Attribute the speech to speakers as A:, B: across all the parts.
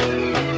A: Good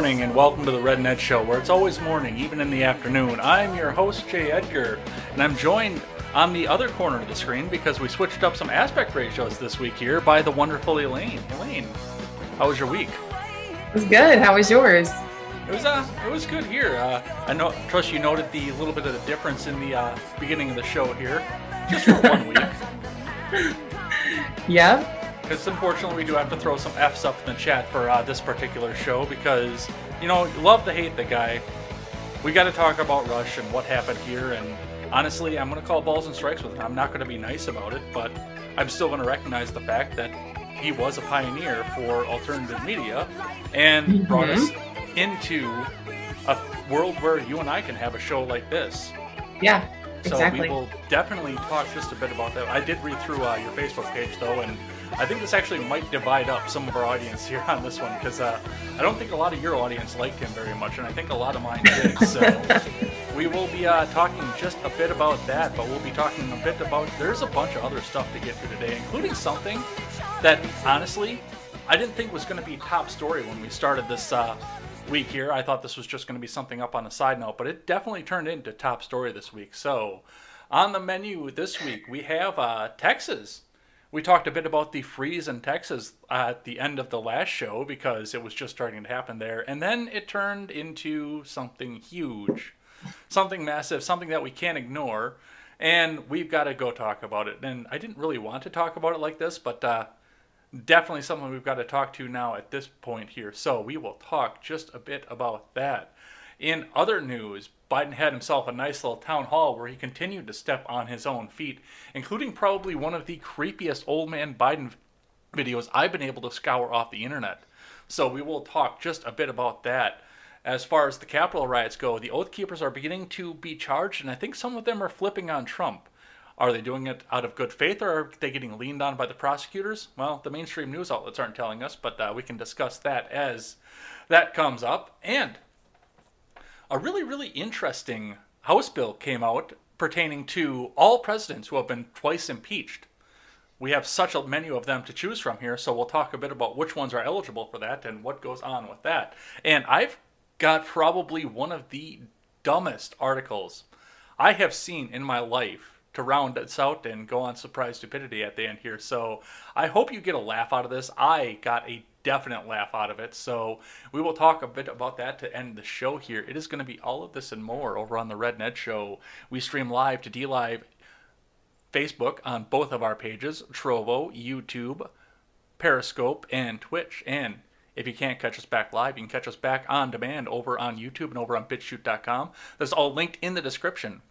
A: morning and welcome to the Red Net Show, where it's always morning, even in the afternoon. I'm your host, Jay Edgar, and I'm joined on the other corner of the screen because we switched up some aspect ratios this week here by the wonderful Elaine. Elaine, how was your week?
B: It was good. How was yours?
A: It was uh, it was good here. Uh, I know, trust you noted the little bit of the difference in the uh, beginning of the show here, just for one week.
B: Yeah.
A: Because unfortunately, we do have to throw some F's up in the chat for uh, this particular show because, you know, love to hate the guy. We got to talk about Rush and what happened here. And honestly, I'm going to call balls and strikes with it. I'm not going to be nice about it, but I'm still going to recognize the fact that he was a pioneer for alternative media and mm-hmm. brought us into a world where you and I can have a show like this.
B: Yeah.
A: So
B: exactly.
A: we will definitely talk just a bit about that. I did read through uh, your Facebook page though, and I think this actually might divide up some of our audience here on this one because uh, I don't think a lot of your audience liked him very much, and I think a lot of mine did. So we will be uh, talking just a bit about that, but we'll be talking a bit about. There's a bunch of other stuff to get to today, including something that honestly I didn't think was going to be top story when we started this uh, week here. I thought this was just going to be something up on the side note, but it definitely turned into top story this week. So on the menu this week we have uh, Texas we talked a bit about the freeze in Texas at the end of the last show because it was just starting to happen there. And then it turned into something huge, something massive, something that we can't ignore. And we've got to go talk about it. And I didn't really want to talk about it like this, but uh, definitely someone we've got to talk to now at this point here. So we will talk just a bit about that. In other news, Biden had himself a nice little town hall where he continued to step on his own feet, including probably one of the creepiest old man Biden videos I've been able to scour off the internet. So we will talk just a bit about that. As far as the Capitol riots go, the Oath Keepers are beginning to be charged, and I think some of them are flipping on Trump. Are they doing it out of good faith, or are they getting leaned on by the prosecutors? Well, the mainstream news outlets aren't telling us, but uh, we can discuss that as that comes up. And a really, really interesting House bill came out pertaining to all presidents who have been twice impeached. We have such a menu of them to choose from here, so we'll talk a bit about which ones are eligible for that and what goes on with that. And I've got probably one of the dumbest articles I have seen in my life to round us out and go on surprise stupidity at the end here. So I hope you get a laugh out of this. I got a definite laugh out of it. So we will talk a bit about that to end the show here. It is going to be all of this and more over on the Red Net Show. We stream live to DLive Facebook on both of our pages, Trovo, YouTube, Periscope, and Twitch. And if you can't catch us back live, you can catch us back on demand over on YouTube and over on BitChute.com. That's all linked in the description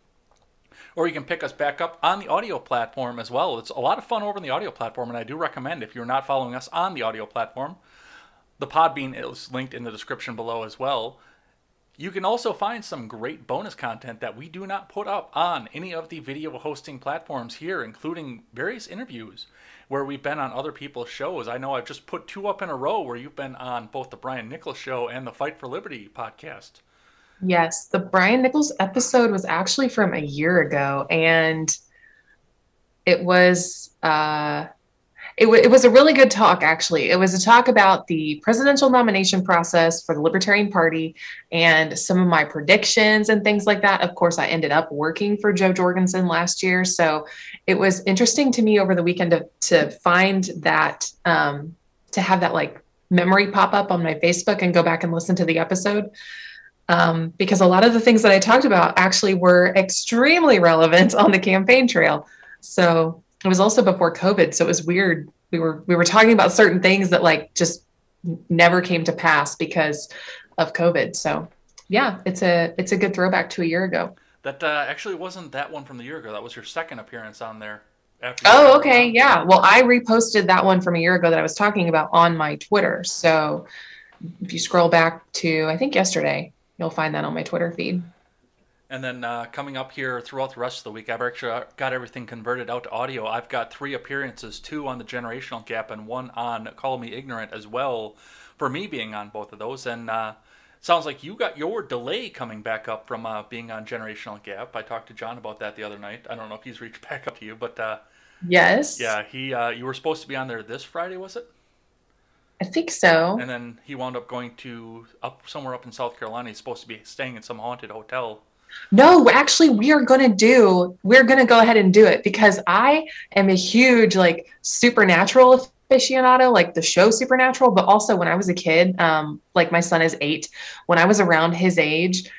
A: or you can pick us back up on the audio platform as well. It's a lot of fun over on the audio platform, and I do recommend if you're not following us on the audio platform, the Podbean is linked in the description below as well. You can also find some great bonus content that we do not put up on any of the video hosting platforms here, including various interviews where we've been on other people's shows. I know I've just put two up in a row where you've been on both the Brian Nichols show and the Fight for Liberty podcast.
B: Yes, the Brian Nichols episode was actually from a year ago, and it was uh, it, w- it was a really good talk. Actually, it was a talk about the presidential nomination process for the Libertarian Party and some of my predictions and things like that. Of course, I ended up working for Jo Jorgensen last year, so it was interesting to me over the weekend to to find that um, to have that like memory pop up on my Facebook and go back and listen to the episode um, because a lot of the things that I talked about actually were extremely relevant on the campaign trail. So it was also before COVID, so it was weird. We were we were talking about certain things that like just never came to pass because of COVID. So yeah, it's a it's a good throwback to a year ago.
A: That uh, actually wasn't that one from the year ago. That was your second appearance on there.
B: After oh, okay, yeah. Well, I reposted that one from a year ago that I was talking about on my Twitter. So if you scroll back to I think yesterday, you'll find that on my Twitter feed.
A: And then uh, coming up here throughout the rest of the week, I've actually got everything converted out to audio. I've got three appearances, two on the generational gap and one on Call Me Ignorant as well, for me being on both of those. And uh, sounds like you got your delay coming back up from uh, being on generational gap. I talked to John about that the other night. I don't know if he's reached back up to you, but uh,
B: yes,
A: yeah, he uh, you were supposed to be on there this Friday, was it?
B: I think so.
A: And then he wound up going to up somewhere up in South Carolina. He's supposed to be staying in some haunted hotel
B: no, actually, we are going to do, we're going to go ahead and do it because I am a huge, like, supernatural aficionado, like the show Supernatural. But also, when I was a kid, um, like, my son is eight, when I was around his age,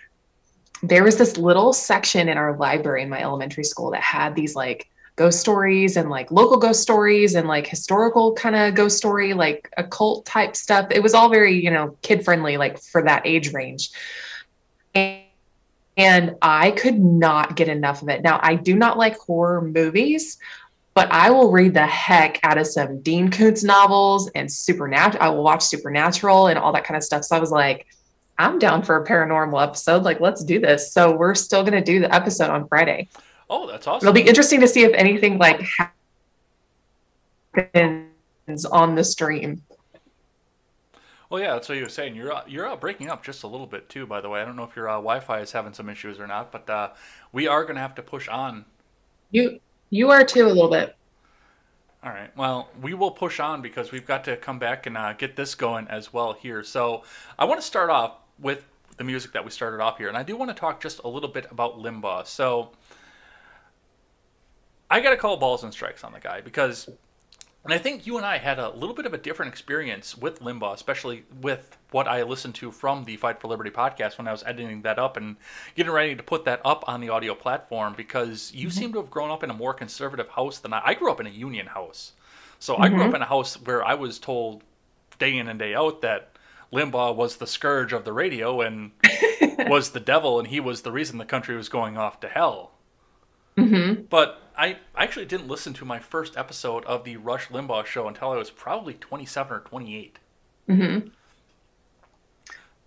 B: there was this little section in our library in my elementary school that had these, like, ghost stories and like local ghost stories and like historical kind of ghost story, like occult type stuff. It was all very, you know, kid friendly, like for that age range. And I could not get enough of it. Now, I do not like horror movies, but I will read the heck out of some Dean Koontz novels and Supernatural. I will watch Supernatural and all that kind of stuff. So I was like, I'm down for a paranormal episode. Like, let's do this. So we're still going to do the episode on Friday.
A: Oh, that's awesome.
B: It'll be interesting to see if anything like happens on the stream.
A: Well, yeah, that's what you were saying. You're uh, you're uh, breaking up just a little bit too. By the way, I don't know if your uh, Wi-Fi is having some issues or not, but uh, we are going to have to push on.
B: You you are too a little bit.
A: All right. Well, we will push on because we've got to come back and uh, get this going as well here. So I want to start off with the music that we started off here, and I do want to talk just a little bit about Limbaugh. So I got to call balls and strikes on the guy because and I think you and I had a little bit of a different experience with Limbaugh, especially with what I listened to from the Fight for Liberty podcast when I was editing that up and getting ready to put that up on the audio platform because you mm-hmm. seem to have grown up in a more conservative house than I. I grew up in a union house. So mm-hmm. I grew up mm-hmm. in a house where I was told day in and day out that Limbaugh was the scourge of the radio and was the devil and he was the reason the country was going off to hell. Mm-hmm. But I actually didn't listen to my first episode of the Rush Limbaugh show until I was probably 27 or 28. Mm-hmm.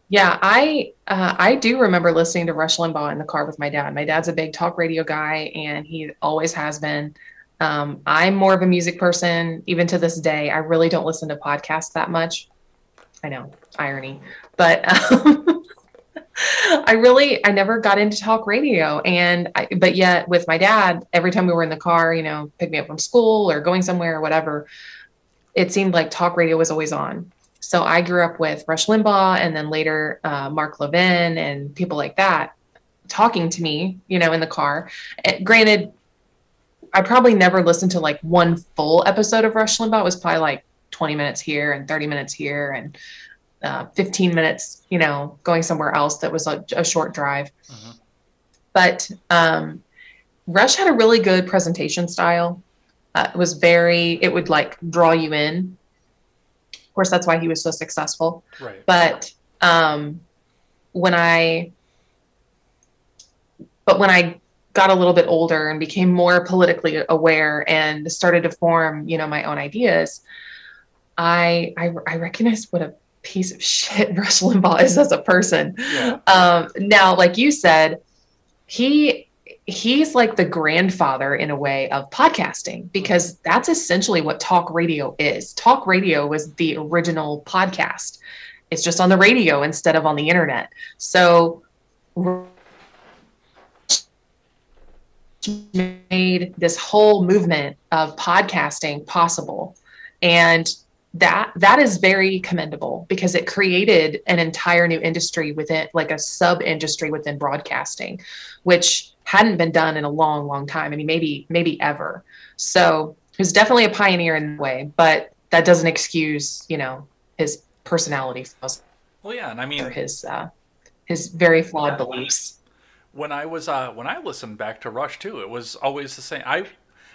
B: Yeah, I uh, I do remember listening to Rush Limbaugh in the car with my dad. My dad's a big talk radio guy, and he always has been. Um, I'm more of a music person, even to this day. I really don't listen to podcasts that much. I know, irony, but um, I really I never got into talk radio. And I, but yet with my dad every time we were in the car you know pick me up from school or going somewhere or whatever it seemed like talk radio was always on. So I grew up with Rush Limbaugh and then later uh, Mark Levin and people like that talking to me you know in the car. And granted I probably never listened to like one full episode of Rush Limbaugh. It was probably like 20 minutes here and 30 minutes here and uh, 15 minutes, you know, going somewhere else that was a, a short drive. Mm-hmm. But um, Rush had a really good presentation style. Uh, it was very, it would like draw you in. Of course, that's why he was so successful.
A: Right.
B: But um, when I, but when I got a little bit older and became more politically aware and started to form, you know, my own ideas, I I, I recognized what a piece of shit Rush Limbaugh is as a person. Yeah. Um, now, like you said, he he's like the grandfather in a way of podcasting because that's essentially what talk radio is. Talk radio was the original podcast. It's just on the radio instead of on the internet. So made this whole movement of podcasting possible. And that that is very commendable because it created an entire new industry within like a sub industry within broadcasting which hadn't been done in a long long time. I mean maybe maybe ever. So he was definitely a pioneer in a way but that doesn't excuse you know his personality
A: well yeah and i mean
B: his uh his very flawed beliefs.
A: When i was uh when i listened back to rush too it was always the same. I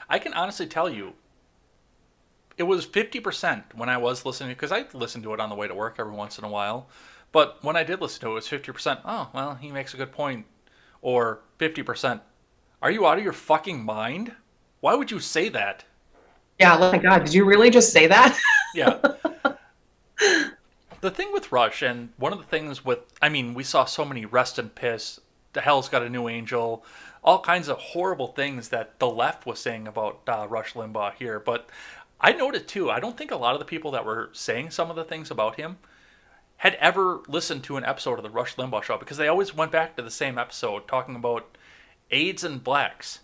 A: i can honestly tell you it was 50% when I was listening because I listened to it on the way to work every once in a while. But when I did listen to it, it was fifty percent. Oh well, he makes a good point, or fifty percent. Are you out of your fucking mind? Why would you say that?
B: Yeah, oh my God, did you really just say that?
A: yeah. The thing with Rush, and one of the things with, I mean, we saw so many rest and piss. The Hell's got a new angel, all kinds of horrible things that the left was saying about uh, Rush Limbaugh here. But I noted too. I don't think a lot of the people that were saying some of the things about him had ever listened to an episode of the Rush Limbaugh show because they always went back to the same episode talking about AIDS and blacks.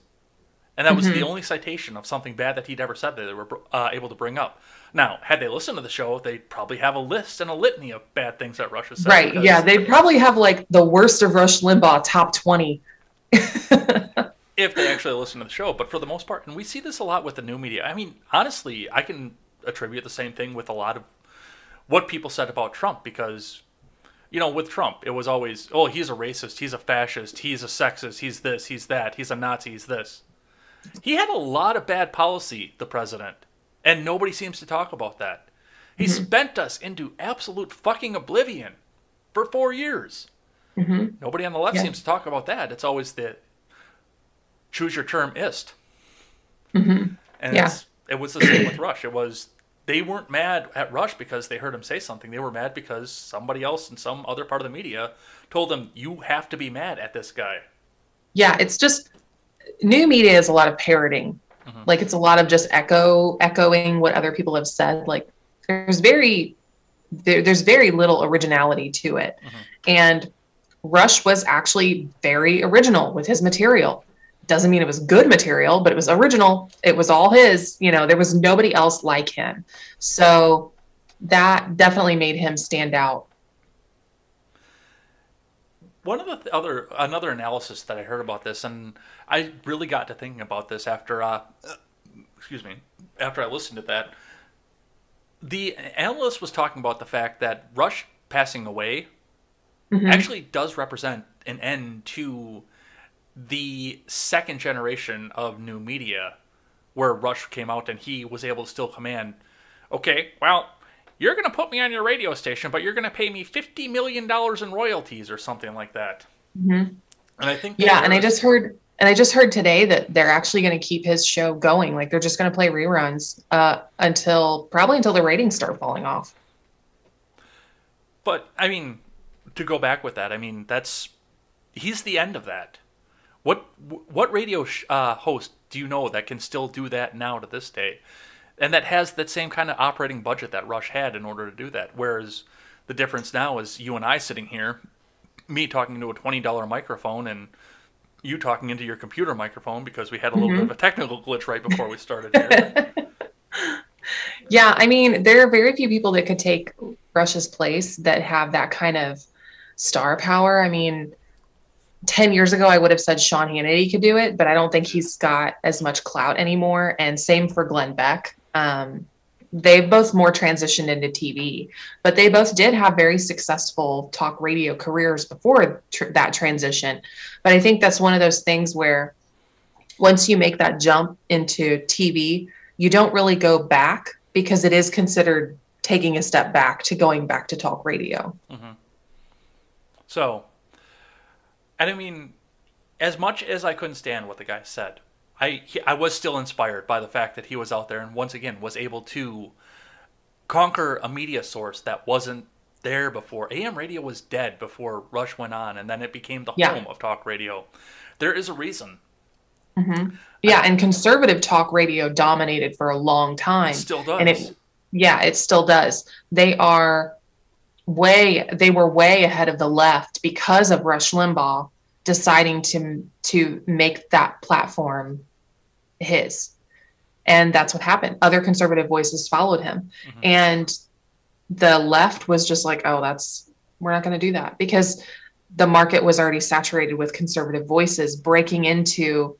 A: And that was mm-hmm. the only citation of something bad that he'd ever said that they were uh, able to bring up. Now, had they listened to the show, they'd probably have a list and a litany of bad things that Rush has said.
B: Right. Yeah. They'd probably have like the worst of Rush Limbaugh top 20.
A: if they actually listen to the show. But for the most part, and we see this a lot with the new media. I mean, honestly, I can attribute the same thing with a lot of what people said about Trump because you know, with Trump, it was always, oh, he's a racist, he's a fascist, he's a sexist, he's this, he's that, he's a Nazi, he's this. He had a lot of bad policy, the president, and nobody seems to talk about that. He mm-hmm. spent us into absolute fucking oblivion for four years. Mm-hmm. Nobody on the left yeah. seems to talk about that. It's always the choose your term ist. Mm-hmm. And yeah. it was the same with Rush. It was they weren't mad at Rush because they heard him say something. They were mad because somebody else in some other part of the media told them you have to be mad at this guy.
B: Yeah, it's just new media is a lot of parroting. Mm-hmm. Like it's a lot of just echo echoing what other people have said. Like there's very there, there's very little originality to it. Mm-hmm. And Rush was actually very original with his material. Doesn't mean it was good material, but it was original. It was all his, you know, there was nobody else like him. So that definitely made him stand out
A: one of the th- other another analysis that I heard about this, and I really got to thinking about this after, uh, excuse me, after I listened to that. The analyst was talking about the fact that Rush passing away mm-hmm. actually does represent an end to the second generation of new media, where Rush came out and he was able to still command. Okay, well, you're going to put me on your radio station, but you're going to pay me $50 million in royalties or something like that.
B: Mm-hmm. And I think, yeah, and I just heard, and I just heard today that they're actually going to keep his show going. Like they're just going to play reruns uh, until probably until the ratings start falling off.
A: But I mean, to go back with that, I mean, that's, he's the end of that. What, what radio sh- uh, host do you know that can still do that now to this day? and that has that same kind of operating budget that Rush had in order to do that. Whereas the difference now is you and I sitting here, me talking into a twenty dollar microphone, and you talking into your computer microphone because we had a little mm-hmm. bit of a technical glitch right before we started here.
B: yeah, I mean, there are very few people that could take Rush's place that have that kind of star power. I mean, 10 years ago, I would have said Sean Hannity could do it, but I don't think he's got as much clout anymore. And same for Glenn Beck. Um, they both more transitioned into TV, but they both did have very successful talk radio careers before tr- that transition. But I think that's one of those things where once you make that jump into TV, you don't really go back because it is considered taking a step back to going back to talk radio. Mm-hmm.
A: So, and I mean, as much as I couldn't stand what the guy said, I he, I was still inspired by the fact that he was out there and once again was able to conquer a media source that wasn't there before. AM radio was dead before Rush went on, and then it became the yeah. home of talk radio. There is a reason.
B: Mm-hmm. Yeah, I, and conservative talk radio dominated for a long time.
A: still does.
B: And it, yeah, it still does. They are way they were way ahead of the left because of Rush Limbaugh deciding to to make that platform his. And that's what happened. Other conservative voices followed him. Mm-hmm. and the left was just like oh that's we're not going to do that. Because the market was already saturated with conservative voices breaking into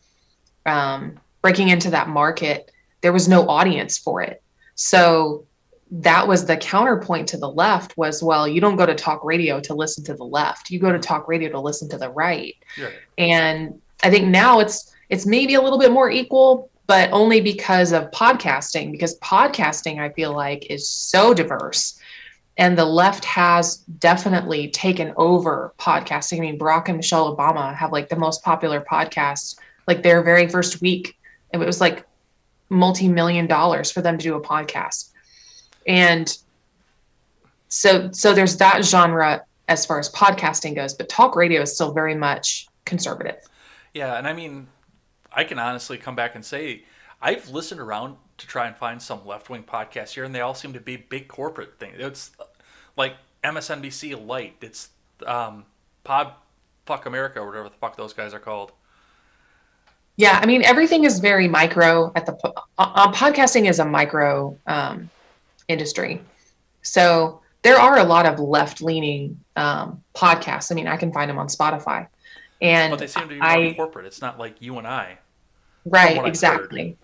B: um, breaking into that market. There was no audience for it. So that was the counterpoint to the left was well you don't go to talk radio to listen to the left you go to mm-hmm. talk radio to listen to the right yeah. and i think now it's it's maybe a little bit more equal but only because of podcasting because podcasting i feel like is so diverse and the left has definitely taken over podcasting. I mean, Barack and Michelle Obama have like the most popular podcast, like their very first week. It was like multi million dollars for them to do a podcast. And so, so there's that genre as far as podcasting goes, but talk radio is still very much conservative.
A: Yeah. And I mean, I can honestly come back and say, I've listened around to try and find some left wing podcasts here, and they all seem to be big corporate things. It's like MSNBC Light. It's um, Pod Fuck America or whatever the fuck those guys are called.
B: Yeah, I mean everything is very micro at the uh, podcasting is a micro um, industry, so there are a lot of left leaning um, podcasts. I mean, I can find them on Spotify, and
A: but they seem to be more I, corporate. It's not like you and I.
B: Right. Exactly.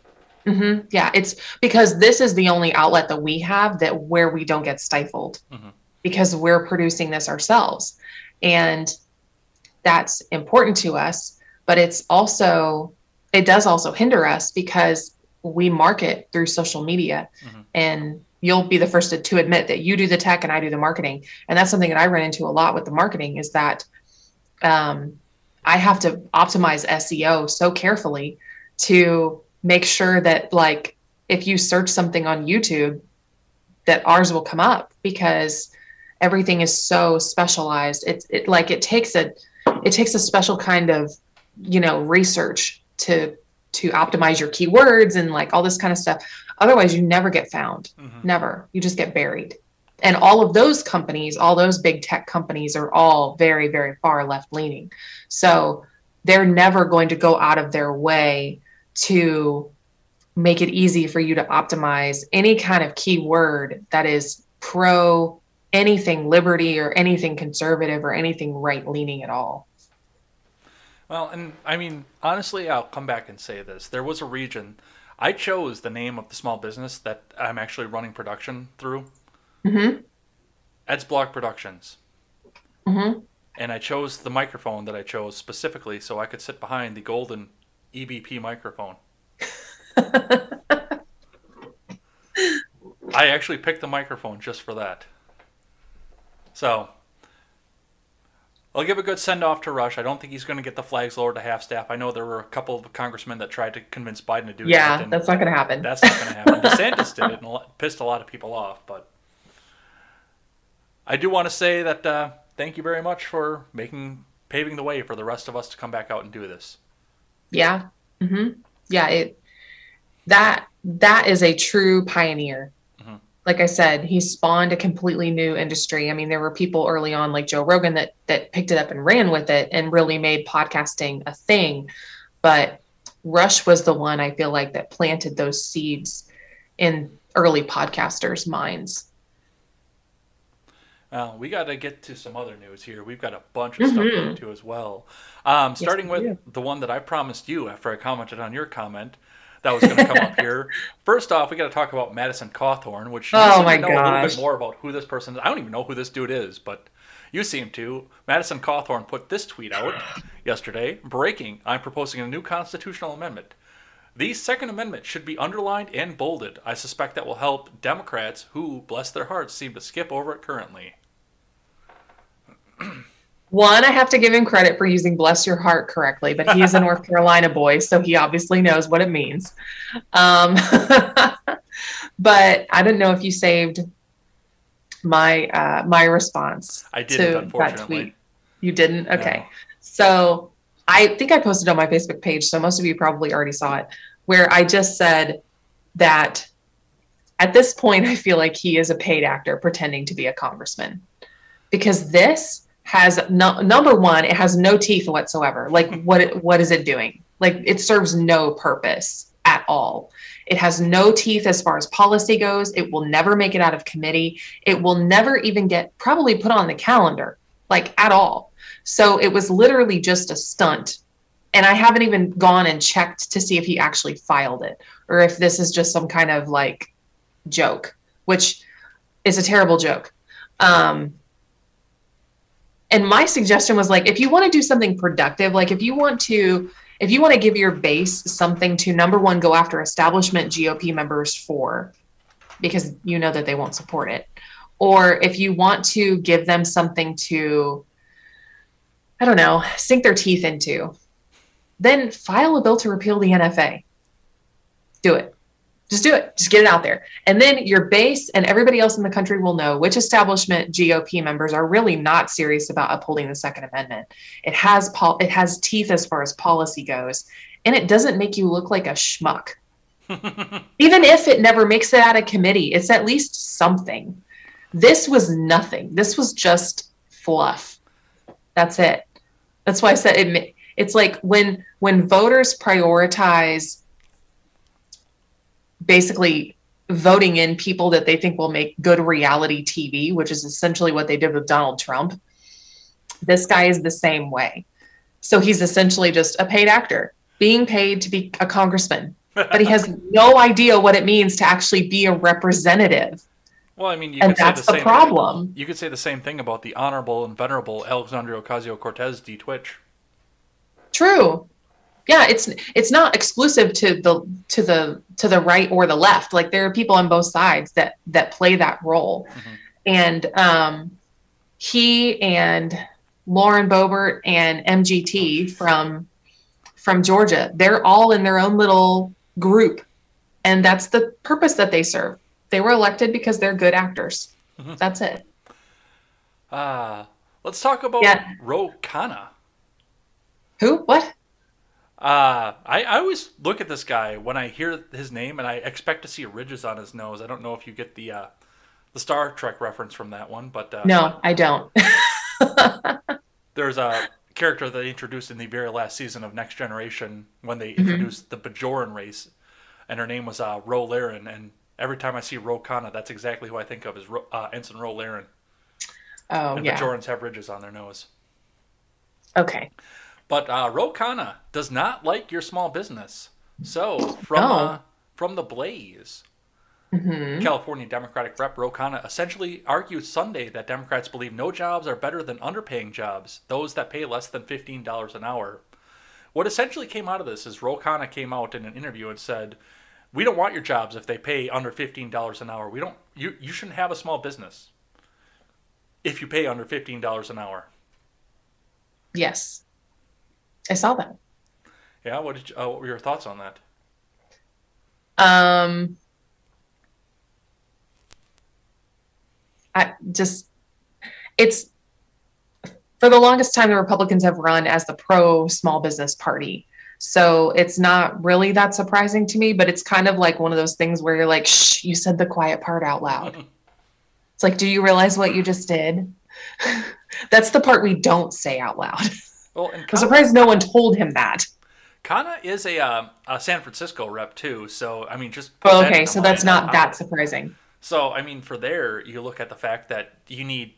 B: Mm-hmm. Yeah, it's because this is the only outlet that we have that where we don't get stifled mm-hmm. because we're producing this ourselves. And that's important to us, but it's also, it does also hinder us because we market through social media mm-hmm. and you'll be the first to, to admit that you do the tech and I do the marketing. And that's something that I run into a lot with the marketing is that um, I have to optimize SEO so carefully to make sure that like if you search something on YouTube, that ours will come up because everything is so specialized. It's it like it takes a it takes a special kind of you know research to to optimize your keywords and like all this kind of stuff. Otherwise, you never get found. Mm-hmm. Never. You just get buried. And all of those companies, all those big tech companies are all very, very far left leaning. So they're never going to go out of their way to make it easy for you to optimize any kind of keyword that is pro anything liberty or anything conservative or anything right leaning at all.
A: Well, and I mean, honestly, I'll come back and say this. There was a region, I chose the name of the small business that I'm actually running production through. Mm-hmm. Ed's Blog Productions. Mm-hmm. And I chose the microphone that I chose specifically so I could sit behind the golden EBP microphone. I actually picked the microphone just for that. So, I'll give a good send off to Rush. I don't think he's going to get the flags lowered to half staff. I know there were a couple of congressmen that tried to convince Biden to do
B: yeah, that. Yeah, that's not going to happen.
A: That's not going to happen. DeSantis did it and pissed a lot of people off. But I do want to say that uh, thank you very much for making paving the way for the rest of us to come back out and do this.
B: Yeah. Mm-hmm. Yeah. It that that is a true pioneer. Like I said, he spawned a completely new industry. I mean, there were people early on like Joe Rogan that that picked it up and ran with it and really made podcasting a thing. But Rush was the one I feel like that planted those seeds in early podcasters' minds.
A: Uh, we got to get to some other news here. We've got a bunch of mm-hmm. stuff to to as well. Um, starting yes, with the one that I promised you after I commented on your comment that was going to come up here. First off, we got to talk about Madison Cawthorn, which
B: oh my
A: know
B: gosh.
A: a little bit more about who this person is. I don't even know who this dude is, but you seem to. Madison Cawthorn put this tweet out yesterday. Breaking: I'm proposing a new constitutional amendment. The Second Amendment should be underlined and bolded. I suspect that will help Democrats who, bless their hearts, seem to skip over it currently.
B: One, I have to give him credit for using bless your heart correctly, but he's a North Carolina boy, so he obviously knows what it means. Um, but I don't know if you saved my uh, my response
A: I didn't, to that tweet.
B: You didn't? Okay. No. So I think I posted on my Facebook page, so most of you probably already saw it, where I just said that at this point, I feel like he is a paid actor pretending to be a congressman because this has no, number one, it has no teeth whatsoever. Like what what is it doing? Like it serves no purpose at all. It has no teeth as far as policy goes. It will never make it out of committee. It will never even get probably put on the calendar, like at all. So it was literally just a stunt. And I haven't even gone and checked to see if he actually filed it or if this is just some kind of like joke, which is a terrible joke. Um, and my suggestion was like if you want to do something productive like if you want to if you want to give your base something to number one go after establishment gop members for because you know that they won't support it or if you want to give them something to, I don't know, sink their teeth into, then file a bill to repeal the NFA. Do it. Just do it. Just get it out there. And then your base and everybody else in the country will know which establishment GOP members are really not serious about upholding the Second Amendment. It has pol- it has teeth as far as policy goes, and it doesn't make you look like a schmuck. Even if it never makes it out of committee, it's at least something. This was nothing. This was just fluff. That's it. That's why I said it. It's like when when voters prioritize basically voting in people that they think will make good reality TV, which is essentially what they did with Donald Trump. This guy is the same way. So he's essentially just a paid actor being paid to be a congressman, but he has no idea what it means to actually be a representative.
A: Well, I mean, you
B: and
A: could say
B: that's
A: the,
B: the, problem.
A: You could say the same thing about the honorable and venerable Alexandria Ocasio Cortez D Twitch.
B: True. Yeah, it's it's not exclusive to the to the to the right or the left. Like there are people on both sides that that play that role.
A: Mhm.
B: And um he and Lauren Boebert and MGT from from Georgia, they're all in their own little group. And that's the purpose that they serve. They were elected because they're good actors.
A: Mhm.
B: That's it.
A: Ah, let's talk about
B: Yeah.
A: Ro Khanna.
B: Who? What?
A: Uh, I, I always look at this guy when I hear his name and I expect to see ridges on his nose. I don't know if you get the uh, the Star Trek reference from that one, but uh,
B: No, I don't.
A: there's a character that they introduced in the very last season of Next Generation when they
B: Mm-hmm.
A: introduced the Bajoran race, and her name was uh, Ro Laren. And every time I see Ro Khanna, that's exactly who I think of as Ro, uh, Ensign Ro Laren.
B: oh,
A: and
B: yeah.
A: Bajorans have ridges on their nose.
B: Okay.
A: But uh, Ro Khanna does not like your small business. So from
B: Oh.
A: uh, from the Blaze,
B: hmm
A: California Democratic Rep Ro Khanna essentially argued Sunday that Democrats believe no jobs are better than underpaying jobs, those that pay less than fifteen dollars an hour. What essentially came out of this is Ro Khanna came out in an interview and said, "We don't want your jobs if they pay under fifteen dollars an hour. We don't. You you shouldn't have a small business if you pay under fifteen dollars an hour."
B: Yes. I saw that.
A: Yeah. What did you, uh, what were your thoughts on that?
B: Um, I just, it's for the longest time, the Republicans have run as the pro small business party. So it's not really that surprising to me, but it's kind of like one of those things where you're like, shh, you said the quiet part out loud. It's like, do you realize what you just did? That's the part we don't say out loud.
A: Well,
B: I'm surprised no one told him that.
A: Khanna is a, uh, a San Francisco rep too, so I mean, just
B: Oh, okay, so that's not that surprising.
A: So I mean, for there, you look at the fact that you need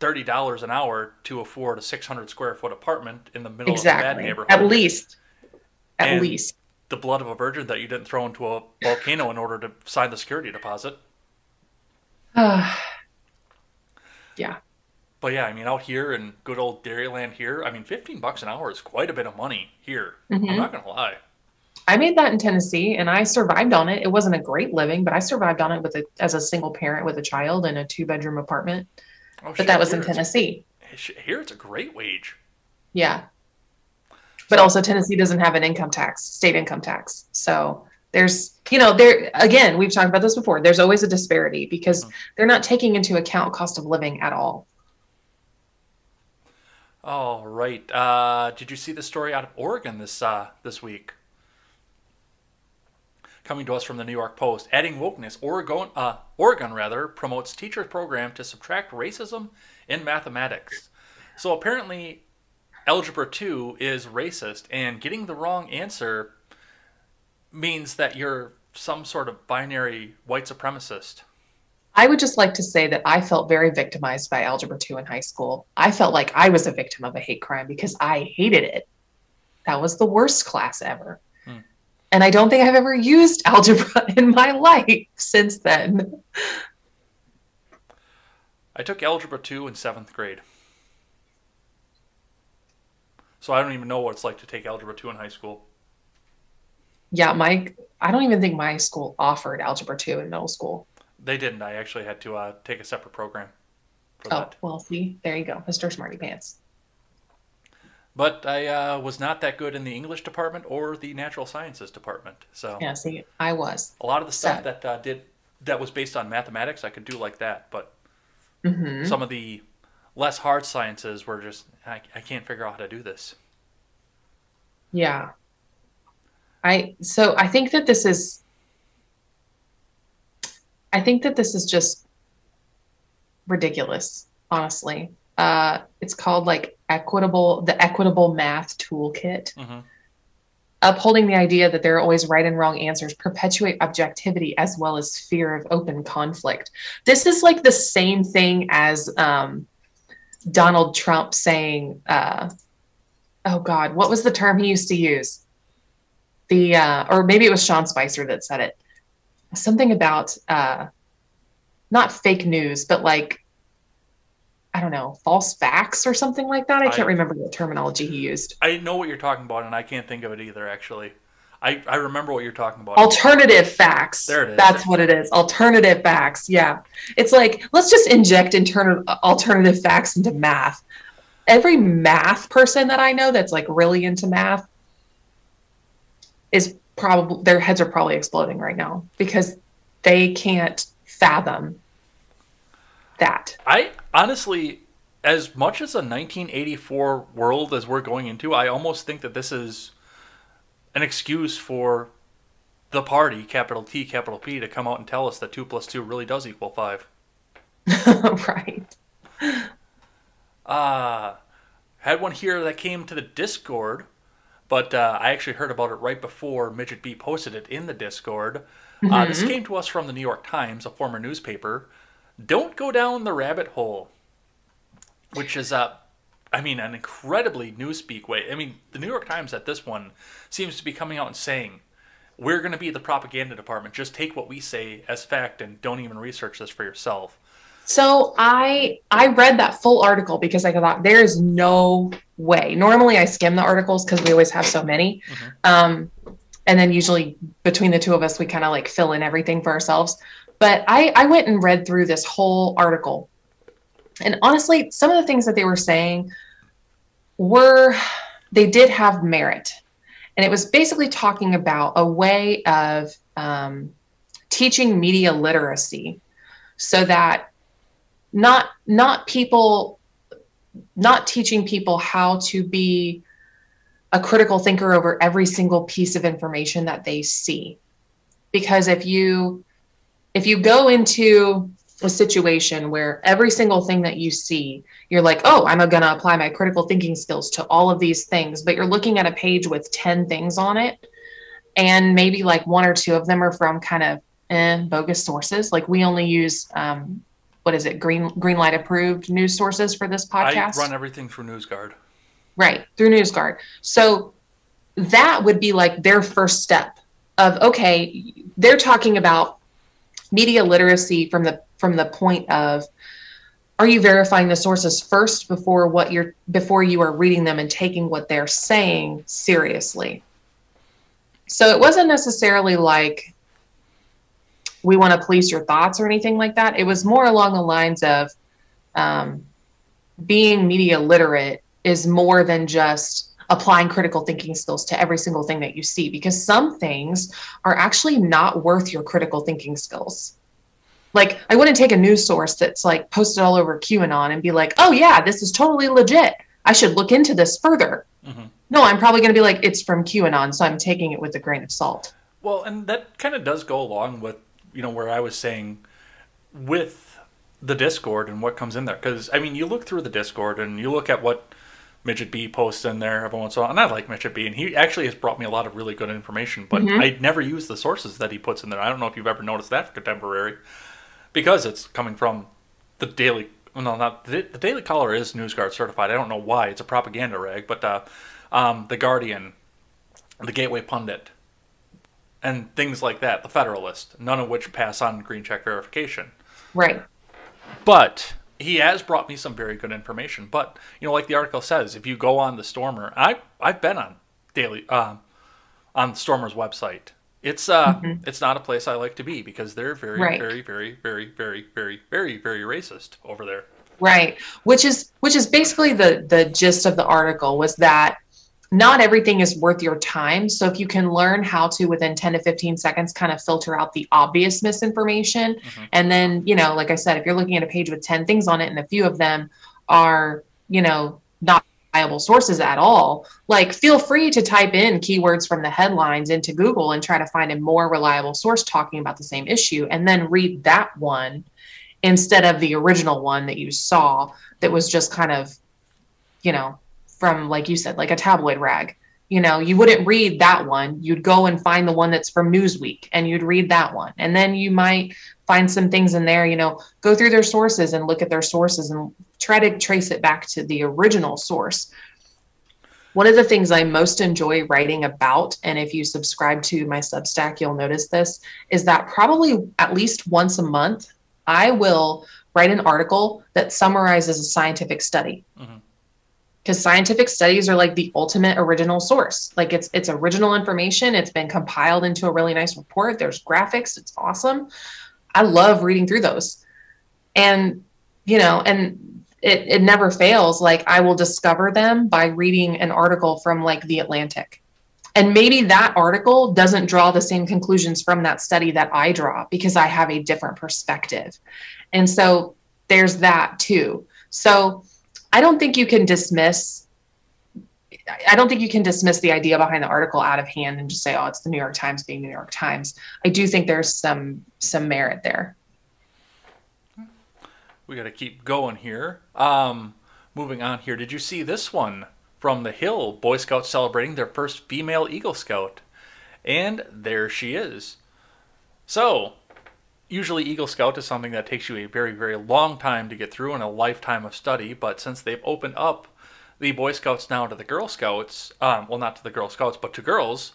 A: thirty dollars an hour to afford a six hundred square foot apartment in the middle of a bad neighborhood.
B: At least. At
A: And-
B: least.
A: the blood of a virgin that you didn't throw into a volcano in order to sign the security deposit.
B: yeah.
A: But yeah, I mean, out here in good old Dairyland here, I mean, fifteen bucks an hour is quite a bit of money here. I'm
B: Mhm.
A: not gonna lie.
B: I made that in Tennessee and I survived on it. It wasn't a great living, but I survived on it with a, as a single parent with a child in a two bedroom apartment.
A: Oh,
B: But
A: shit,
B: that was in Tennessee.
A: Here it's a great wage.
B: Yeah. But also Tennessee doesn't have an income tax, state income tax. So there's, you know, there again, we've talked about this before. There's always a disparity because they're not taking into account cost of living at all.
A: All right. Uh, did you see the story out of Oregon this uh, this week? Coming to us from the New York Post, adding wokeness. Oregon, uh, Oregon rather, promotes teacher program to subtract racism in mathematics. So apparently, algebra two is racist, and getting the wrong answer means that you're some sort of binary white supremacist.
B: I would just like to say that I felt very victimized by Algebra 2 in high school. I felt like I was a victim of a hate crime because I hated it. That was the worst class ever.
A: Hmm.
B: And I don't think I've ever used algebra in my life since then.
A: I took algebra 2 in 7th grade. So I don't even know what it's like to take algebra 2 in high school.
B: Yeah, my I don't even think my school offered algebra 2 in middle school.
A: They didn't. I actually had to uh, take a separate program for
B: Oh,
A: that.
B: well, see, there you go, Mr. Smarty Pants.
A: But I uh, was not that good in the English department or the natural sciences department. So
B: Yeah, see, I was.
A: a lot of the stuff
B: Sad.
A: that uh, did that was based on mathematics, I could do like that. But
B: hmm
A: some of the less hard sciences were just I, I can't figure out how to do this.
B: Yeah. I so I think that this is I think that this is just ridiculous, honestly. Uh it's called like equitable the equitable math toolkit.
A: hmm
B: Upholding the idea that there are always right and wrong answers perpetuate objectivity as well as fear of open conflict. This is like the same thing as um Donald Trump saying uh oh god, what was the term he used to use? The uh, or maybe it was Sean Spicer that said it. Something about uh, not fake news, but like I don't know, false facts or something like that. I can't remember what terminology he used.
A: I know what you're talking about, and I can't think of it either. Actually, I, I remember what you're talking about.
B: Alternative facts.
A: There it is.
B: That's what it is. Alternative facts. Yeah. It's like, let's just inject internal alternative facts into math. Every math person that I know that's like really into math is probably, their heads are probably exploding right now because they can't fathom that.
A: I honestly, as much as a 1984 world as we're going into, I almost think that this is an excuse for the party, capital T, capital P, to come out and tell us that two plus two really does equal five.
B: right.
A: Uh, had one here that came to the Discord, but uh, I actually heard about it right before Midget B posted it in the Discord. Uh, this came to us from the New York Times, a former newspaper. Don't go down the rabbit hole, which is uh, I mean, an incredibly newspeak way. I mean, the New York Times at this one seems to be coming out and saying, "We're going to be the propaganda department. Just take what we say as fact and don't even research this for yourself."
B: So I I read that full article because I thought there is no way. Normally I skim the articles because we always have so many,
A: Mhm.
B: um, and then usually between the two of us we kind of like fill in everything for ourselves. But I I went and read through this whole article, and honestly, some of the things that they were saying were they did have merit, and it was basically talking about a way of um, teaching media literacy so that not not people not teaching people how to be a critical thinker over every single piece of information that they see. Because if you if you go into a situation where every single thing that you see you're like oh i'm going to apply my critical thinking skills to all of these things but you're looking at a page with 10 things on it and maybe like one or two of them are from kind of eh, bogus sources. Like we only use um, what is it green green light approved news sources for this podcast?
A: I run everything through NewsGuard.
B: right through newsguard. So that would be like their first step of okay they're talking about media literacy from the from the point of are you verifying the sources first before what you're before you are reading them and taking what they're saying seriously? So it wasn't necessarily like we want to police your thoughts or anything like that it was more along the lines of um, being media literate is more than just applying critical thinking skills to every single thing that you see because some things are actually not worth your critical thinking skills. Like, I wouldn't take a news source that's like posted all over QAnon and be like, oh, yeah, this is totally legit. I should look into this further.
A: Mhm.
B: No, I'm probably going to be like, it's from QAnon, so I'm taking it with a grain of salt.
A: Well, and that kind of does go along with you know where I was saying with the Discord and what comes in there. Because I mean, you look through the Discord and you look at what Midget B posts in there every once in a while, and I like Midget B, and he actually has brought me a lot of really good information. But
B: Mhm.
A: I never use the sources that he puts in there. I don't know if you've ever noticed that for contemporary, because it's coming from the Daily. No, not the, the Daily Caller is NewsGuard certified. I don't know why. It's a propaganda rag, but uh, um, the Guardian, the Gateway Pundit, and things like that, the Federalist, none of which pass on green check verification.
B: Right.
A: But he has brought me some very good information. But you know, like the article says, if you go on the Stormer, I I've been on daily um, on Stormer's website, It's uh, mm-hmm. it's not a place I like to be because they're very,
B: right.
A: very, very, very, very, very, very, very racist over there.
B: Right. Which is which is basically the the gist of the article was that not everything is worth your time. So if you can learn how to within 10 to 15 seconds kind of filter out the obvious misinformation mm-hmm. and then, you know, like I said, if you're looking at a page with 10 things on it and a few of them are, you know, not reliable sources at all, like feel free to type in keywords from the headlines into Google and try to find a more reliable source talking about the same issue and then read that one instead of the original one that you saw that was just kind of, you know, from like you said, like a tabloid rag. You know, you wouldn't read that one. You'd go and find the one that's from Newsweek and you'd read that one. And then you might find some things in there, you know, go through their sources and look at their sources and try to trace it back to the original source. One of the things I most enjoy writing about, and if you subscribe to my Substack, you'll notice this, is that probably at least once a month, I will write an article that summarizes a scientific study. Mm-hmm because scientific studies are like the ultimate original source. Like it's it's original information. It's been compiled into a really nice report. There's graphics. It's awesome. I love reading through those. And you know and it, it never fails. Like i will discover them by reading an article from like the atlantic. And maybe that article doesn't draw the same conclusions from that study that i draw because i have a different perspective. And so there's that too. So I don't think you can dismiss I don't think you can dismiss the idea behind the article out of hand and just say, "Oh, it's the New York Times being the New York Times." I do think there's some some merit there.
A: We got to keep going here. Um, moving on here, did you see this one from the Hill? Boy Scouts celebrating their first female Eagle Scout, and there she is. So usually Eagle Scout is something that takes you a very, very long time to get through and a lifetime of study. But since they've opened up the Boy Scouts now to the Girl Scouts, um, well, not to the Girl Scouts, but to girls,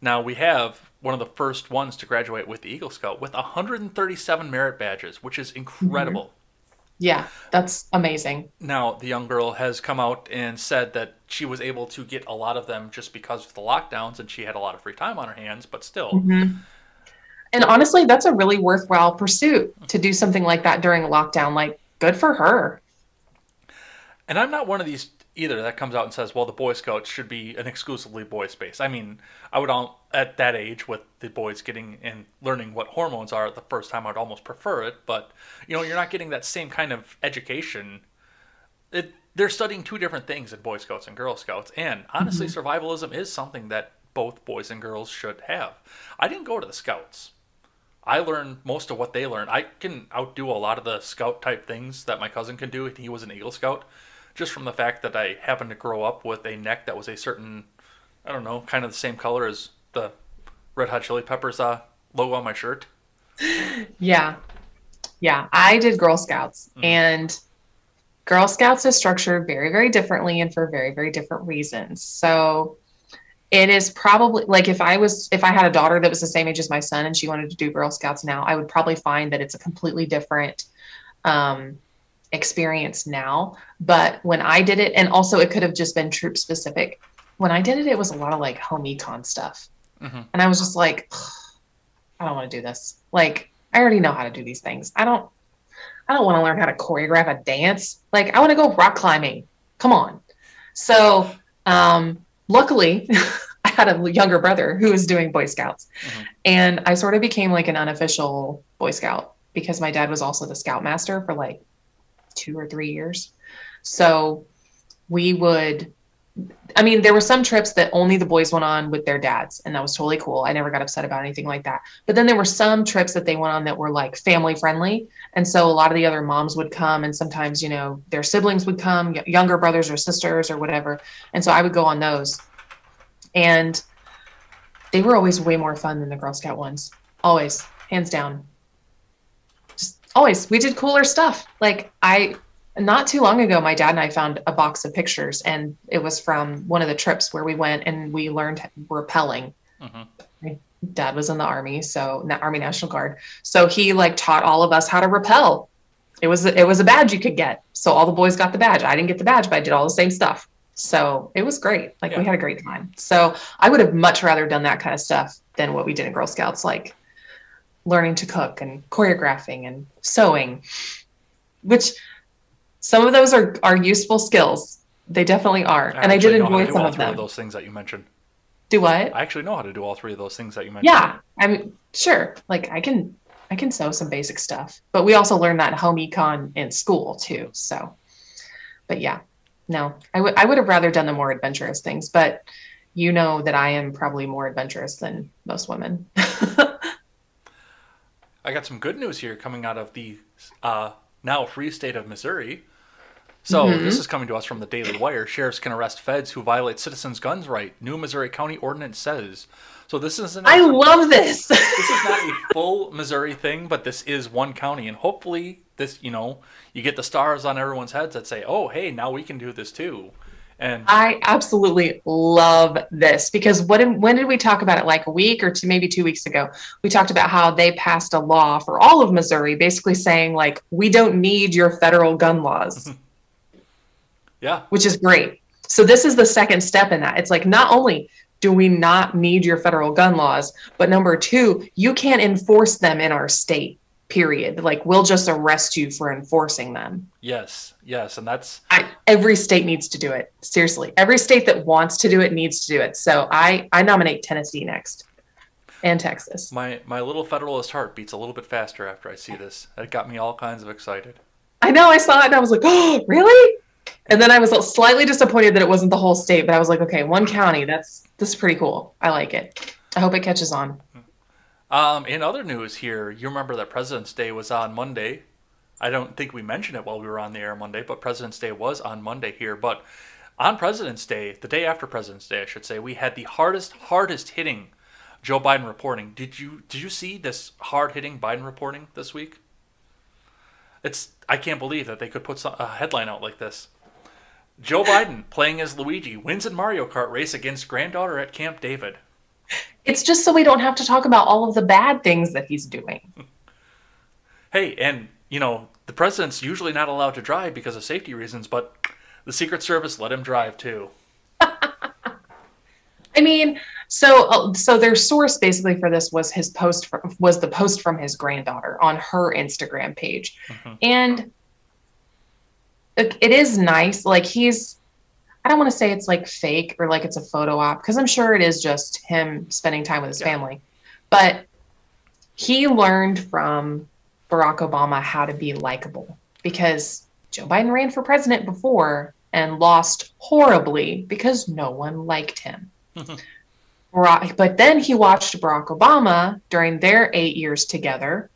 A: now we have one of the first ones to graduate with the Eagle Scout with 137 merit badges, which is incredible. Mm-hmm.
B: Yeah, that's amazing.
A: Now, the young girl has come out and said that she was able to get a lot of them just because of the lockdowns and she had a lot of free time on her hands, but still. Mm-hmm
B: and honestly, that's a really worthwhile pursuit to do something like that during lockdown. Like, good for her.
A: And I'm not one of these either that comes out and says, well, the Boy Scouts should be an exclusively boy space. I mean, I would all, at that age with the boys getting and learning what hormones are the first time, I'd almost prefer it. But, you know, you're not getting that same kind of education. It, they're studying two different things in Boy Scouts and Girl Scouts. And honestly, mm-hmm. survivalism is something that both boys and girls should have. I didn't go to the Scouts. I learn most of what they learn. I can outdo a lot of the scout type things that my cousin can do. He was an Eagle Scout, just from the fact that I happened to grow up with a neck that was a certain, I don't know, kind of the same color as the Red Hot Chili Peppers uh, logo on my shirt.
B: Yeah, yeah. I did Girl Scouts, mm-hmm. and Girl Scouts is structured very, very differently and for very, very different reasons. So it is probably like if I was if I had a daughter that was the same age as my son and she wanted to do Girl Scouts now, I would probably find that it's a completely different um, experience now. But when I did it, and also it could have just been troop specific. When I did it, it was a lot of like home econ stuff, mm-hmm. and I was just like, I don't want to do this. Like I already know how to do these things. I don't. I don't want to learn how to choreograph a dance. Like I want to go rock climbing. Come on. So um, luckily, I had a younger brother who was doing Boy Scouts. Mm-hmm. And I sort of became like an unofficial Boy Scout because my dad was also the scoutmaster for like two or three years. So we would I mean, there were some trips that only the boys went on with their dads, and that was totally cool. I never got upset about anything like that. But then there were some trips that they went on that were like family friendly. And so a lot of the other moms would come, and sometimes, you know, their siblings would come, younger brothers or sisters or whatever. And so I would go on those. And they were always way more fun than the Girl Scout ones. Always, hands down. Just always. We did cooler stuff. Like, I not too long ago, my dad and I found a box of pictures, and it was from one of the trips where we went and we learned rappelling. Mm-hmm. My dad was in the army, so Army National Guard. So he like taught all of us how to rappel. It was it was a badge you could get. So all the boys got the badge. I didn't get the badge, but I did all the same stuff. So it was great. Like yeah. we had a great time. So I would have much rather done that kind of stuff than what we did in Girl Scouts, like learning to cook and choreographing and sewing, which some of those are, are useful skills. They definitely are. and I did enjoy some of them. Of
A: those things that you mentioned.
B: Do what?
A: I actually know how to do all three of those things that you mentioned.
B: Yeah. I'm sure. Like I can I can sew some basic stuff. But we also learned that home econ in school too. So but yeah. No. I would I would have rather done the more adventurous things, but you know that I am probably more adventurous than most women.
A: I got some good news here coming out of the uh, now free state of Missouri. So mm-hmm. this is coming to us from the Daily Wire. Sheriffs can arrest feds who violate citizens' guns right. New Missouri County ordinance says. So this isn't.
B: I love this.
A: this is not a full Missouri thing, but this is one county, and hopefully this, you know, you get the stars on everyone's heads that say, "Oh, hey, now we can do this too." And
B: I absolutely love this because what when did we talk about it? Like a week or two, maybe two weeks ago, we talked about how they passed a law for all of Missouri, basically saying like we don't need your federal gun laws.
A: yeah,
B: which is great. So this is the second step in that. It's like not only do we not need your federal gun laws, but number two, you can't enforce them in our state period. Like we'll just arrest you for enforcing them.
A: Yes, yes, and that's
B: I, every state needs to do it. Seriously, every state that wants to do it needs to do it. So I I nominate Tennessee next, and Texas.
A: My my little Federalist heart beats a little bit faster after I see this. It got me all kinds of excited.
B: I know. I saw it and I was like, oh, really? And then I was slightly disappointed that it wasn't the whole state, but I was like, okay, one county. That's this is pretty cool. I like it. I hope it catches on.
A: Um, in other news here, you remember that President's Day was on Monday. I don't think we mentioned it while we were on the air Monday, but President's Day was on Monday here. But on President's Day, the day after President's Day, I should say, we had the hardest, hardest hitting Joe Biden reporting. Did you did you see this hard hitting Biden reporting this week? It's I can't believe that they could put a headline out like this. Joe Biden playing as Luigi wins in Mario Kart race against granddaughter at Camp David.
B: It's just so we don't have to talk about all of the bad things that he's doing.
A: Hey, and you know, the president's usually not allowed to drive because of safety reasons, but the Secret Service let him drive too.
B: I mean, so uh, so their source basically for this was his post for, was the post from his granddaughter on her Instagram page, mm-hmm. and it, it is nice. Like he's I don't want to say it's like fake or like it's a photo op because I'm sure it is just him spending time with his yeah. family. But he learned from Barack Obama how to be likable because Joe Biden ran for president before and lost horribly because no one liked him. Barack, but then he watched Barack Obama during their eight years together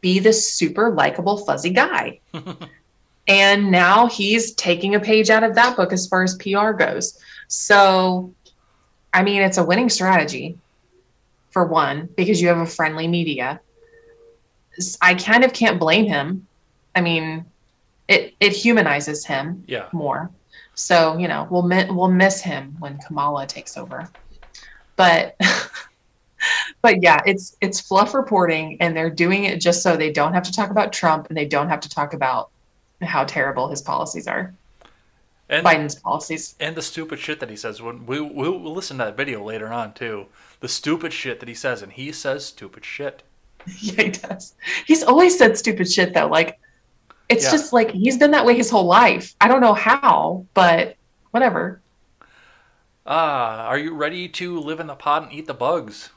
B: be this super likable, fuzzy guy. And now he's taking a page out of that book as far as PR goes. So, I mean, it's a winning strategy for one, because you have a friendly media. I kind of can't blame him. I mean, it, it humanizes him
A: yeah.
B: more. So, you know, we'll, mi- we'll miss him when Kamala takes over. But, but yeah, it's, it's fluff reporting and they're doing it just so they don't have to talk about Trump and they don't have to talk about how terrible his policies are. And, Biden's policies.
A: And the stupid shit that he says. When we, we'll, we'll listen to that video later on, too. The stupid shit that he says, and he says stupid shit.
B: Yeah, he does. He's always said stupid shit, though. Like, it's yeah. just like he's been that way his whole life. I don't know how, but whatever.
A: Ah, uh, are you ready to live in the pot and eat the bugs?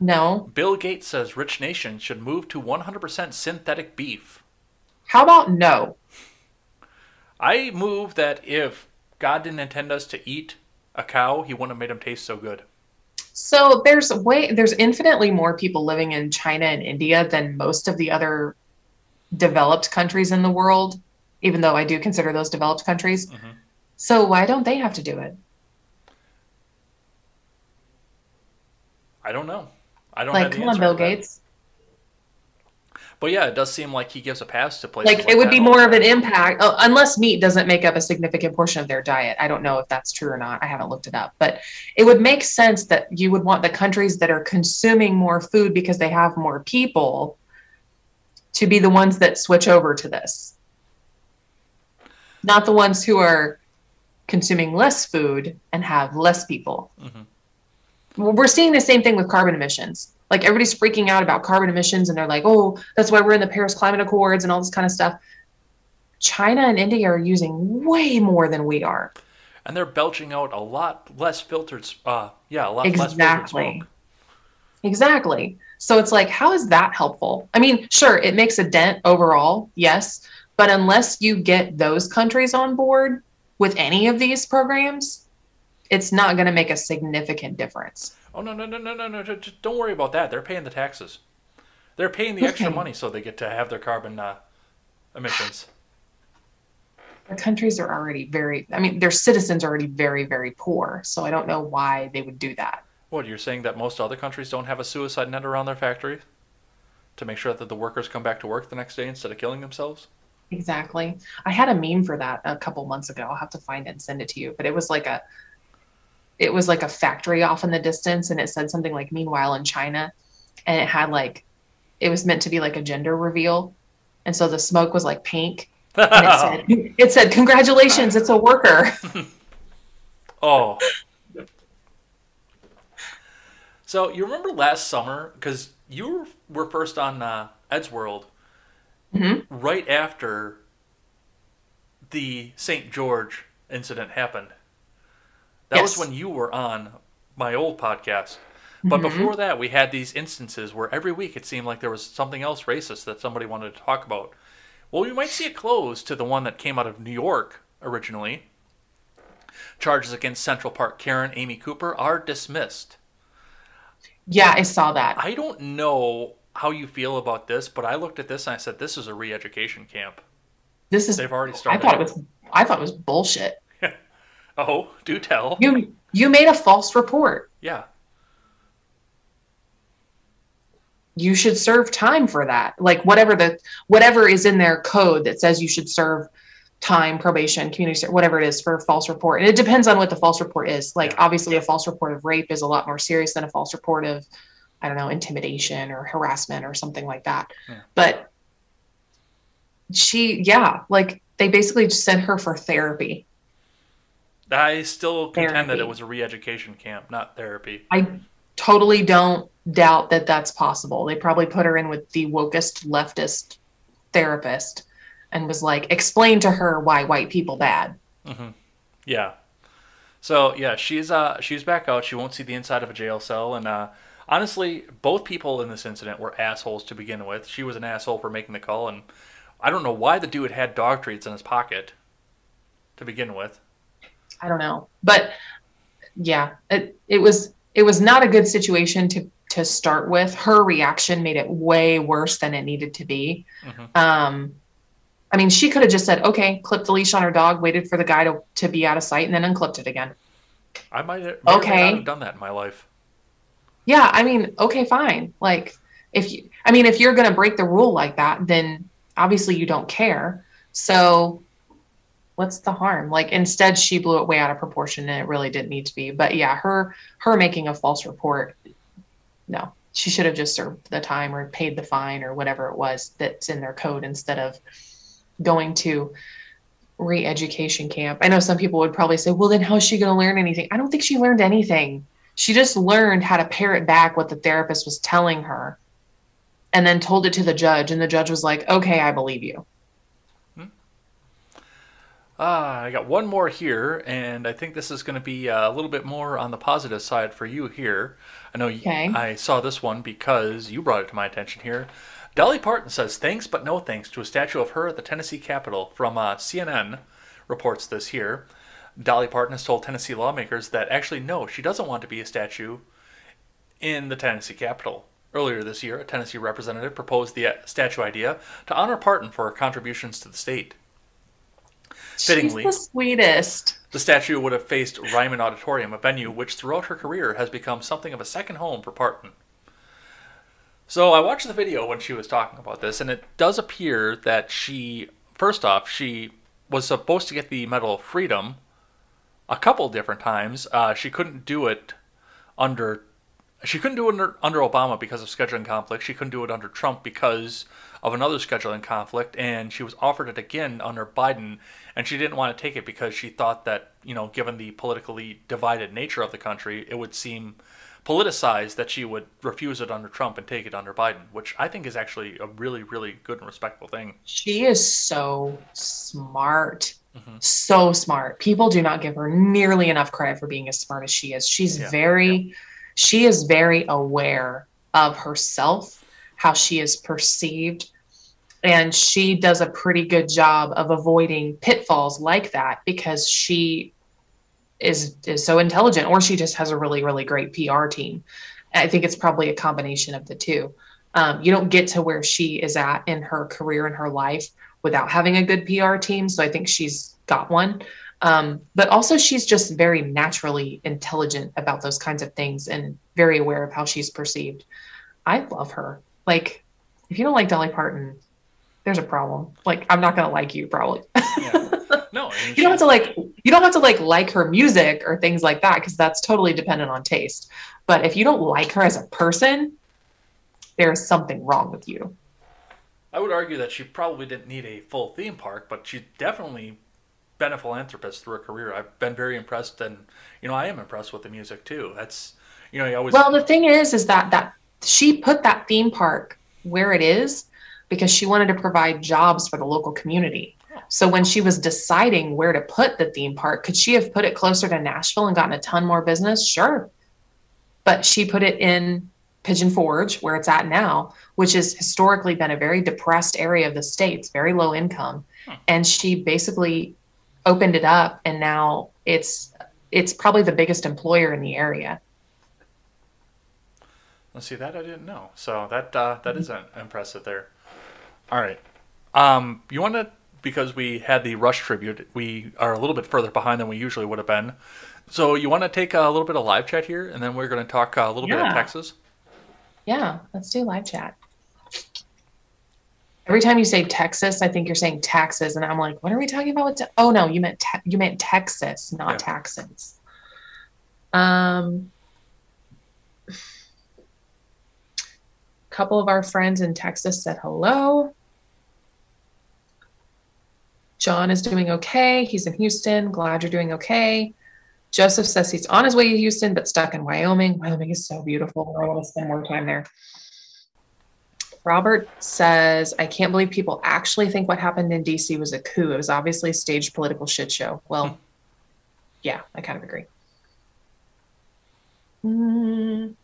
B: No.
A: Bill Gates says rich nations should move to 100% synthetic beef.
B: How about no?
A: I move that if God didn't intend us to eat a cow, he wouldn't have made them taste so good.
B: So there's way there's infinitely more people living in China and India than most of the other developed countries in the world, even though I do consider those developed countries. Mm-hmm. So why don't they have to do it?
A: I don't know. I don't
B: like. come on, Bill Gates.
A: But yeah, it does seem like he gives a pass to places.
B: Like, like it would be more of an impact, uh, unless meat doesn't make up a significant portion of their diet. I don't know if that's true or not. I haven't looked it up, but it would make sense that you would want the countries that are consuming more food because they have more people to be the ones that switch over to this, not the ones who are consuming less food and have less people. Mm-hmm. we're seeing the same thing with carbon emissions. Like everybody's freaking out about carbon emissions and they're like, oh, that's why we're in the Paris Climate Accords and all this kind of stuff. China and India are using way more than we are.
A: And they're belching out a lot less filtered, uh, yeah, a lot
B: exactly.
A: less filtered smoke.
B: Exactly. So it's like, how is that helpful? I mean, sure, it makes a dent overall, yes, but unless you get those countries on board with any of these programs, it's not going to make a significant difference.
A: Oh no no no no no no! Just don't worry about that. They're paying the taxes. They're paying the extra money so they get to have their carbon uh, emissions.
B: The countries are already very, I mean, their citizens are already very, very poor. So I don't know why they would do that.
A: What you're saying that most other countries don't have a suicide net around their factories to make sure that the workers come back to work the next day instead of killing themselves?
B: Exactly. I had a meme for that a couple months ago. I'll have to find it and send it to you. But it was like a it was like a factory off in the distance and it said something like meanwhile in China and it had like it was meant to be like a gender reveal. And so the smoke was like pink and it said it said congratulations, it's a worker.
A: Oh. So you remember last summer because you were first on uh, Ed's World
B: Mhm.
A: right after the St. George incident happened. That was when you were on my old podcast. But
B: Mhm.
A: before that, we had these instances where every week it seemed like there was something else racist that somebody wanted to talk about. Well, we might see a close to the one that came out of New York originally. Charges against Central Park Karen Amy Cooper are dismissed.
B: Yeah, I saw that.
A: I don't know how you feel about this, but I looked at this and I said, this is a re education camp.
B: This is
A: They've already started.
B: I thought it was I thought it was bullshit.
A: Oh, do tell.
B: You you made a false report.
A: Yeah.
B: you should serve time for that like whatever the whatever is in their code that says you should serve time probation community whatever it is for a false report and it depends on what the false report is like obviously a false report of rape is a lot more serious than a false report of i don't know intimidation or harassment or something like that
A: Yeah.
B: but she yeah like they basically just sent her for therapy
A: I still contend that it was a re education camp, not therapy.
B: I totally don't doubt that that's possible. They probably put her in with the wokest leftist therapist and was like, explain to her why white people bad.
A: Yeah. So yeah, she's uh she's back out. She won't see the inside of a jail cell, and uh, honestly, both people in this incident were assholes to begin with. She was an asshole for making the call, and I don't know why the dude had dog treats in his pocket to begin with.
B: I don't know, but yeah, it it was it was not a good situation to to start with. Her reaction made it way worse than it needed to be.
A: Mhm.
B: Um, I mean, she could have just said, "Okay, clipped the leash on her dog, waited for the guy to to be out of sight, and then unclipped it again."
A: I might have,
B: Okay.
A: have done that in my life.
B: Yeah, I mean, okay, fine. Like if you I mean, if you're going to break the rule like that, then obviously you don't care. So what's the harm? Like instead she blew it way out of proportion and it really didn't need to be. But yeah, her her making a false report no. She should have just served the time or paid the fine or whatever it was that's in their code instead of going to re-education camp. I know some people would probably say, "Well, then how is she going to learn anything?" I don't think she learned anything. She just learned how to parrot back what the therapist was telling her and then told it to the judge. And the judge was like, okay, I believe you.
A: Ah, I got one more here, and I think this is going to be uh, a little bit more on the positive side for you here. I know
B: Okay.
A: I saw this one because you brought it to my attention here. Dolly Parton says thanks but no thanks to a statue of her at the Tennessee Capitol. From uh, CNN reports this here. Dolly Parton has told Tennessee lawmakers that actually no, she doesn't want to be a statue in the Tennessee Capitol. Earlier this year, a Tennessee representative proposed the uh, statue idea to honor Parton for her contributions to the state. Fittingly.
B: She's the sweetest.
A: The statue would have faced Ryman Auditorium, a venue which throughout her career has become something of a second home for Parton. So I watched the video when she was talking about this, and it does appear that she, first off, she was supposed to get the Medal of Freedom a couple different times. Uh, she couldn't do it under. She couldn't do it under, under Obama because of scheduling conflicts. She couldn't do it under Trump because of another scheduling conflict, and she was offered it again under Biden, and she didn't want to take it because she thought that, you know, given the politically divided nature of the country, it would seem politicized that she would refuse it under Trump and take it under Biden, which I think is actually a really, really good and respectful thing.
B: She is so smart. Mm-hmm. So smart. People do not give her nearly enough credit for being as smart as she is. She's yeah. very, yeah. she is very aware of herself, how she is perceived. And she does a pretty good job of avoiding pitfalls like that because she is is so intelligent or she just has a really really great PR team. I think it's probably a combination of the two. Um, you don't get to where she is at in her career and her life without having a good PR team. So I think she's got one. Um, but also, she's just very naturally intelligent about those kinds of things and very aware of how she's perceived. I love her. Like, if you don't like Dolly Parton, there's a problem. Like, I'm not gonna like you probably.
A: yeah. No,
B: you don't have to like you don't have to like like her music or things like that because that's totally dependent on taste. But if you don't like her as a person, there's something wrong with you.
A: I would argue that she probably didn't need a full theme park, but she definitely been a philanthropist through her career. I've been very impressed, and you know I am impressed with the music too. That's you know I always.
B: Well, the thing is, is that that she put that theme park where it is because she wanted to provide jobs for the local community. So when she was deciding where to put the theme park, could she have put it closer to Nashville and gotten a ton more business? Sure. But she put it in Pigeon Forge, where it's at now, which has historically been a very depressed area of the states, very low income. And she basically opened it up and now it's it's probably the biggest employer in the area.
A: Let's see that I didn't know. So that uh, that is impressive there. All right. Um, you want to because we had the Rush tribute, we are a little bit further behind than we usually would have been. So you want to take a little bit of live chat here, and then we're going to talk a little yeah. bit of Texas.
B: Yeah, let's do live chat. Every time you say Texas, I think you're saying taxes, and I'm like, what are we talking about? Te- oh no, you meant te- you meant Texas, not yeah. taxes. Um, couple of our friends in Texas said hello. John is doing okay. He's in Houston. Glad you're doing okay. Joseph says he's on his way to Houston, but stuck in Wyoming. Wyoming is so beautiful. I want to spend more time there. Robert says, I can't believe people actually think what happened in DC was a coup. It was obviously a staged political shit show. Well, hmm. yeah, I kind of agree. Mm.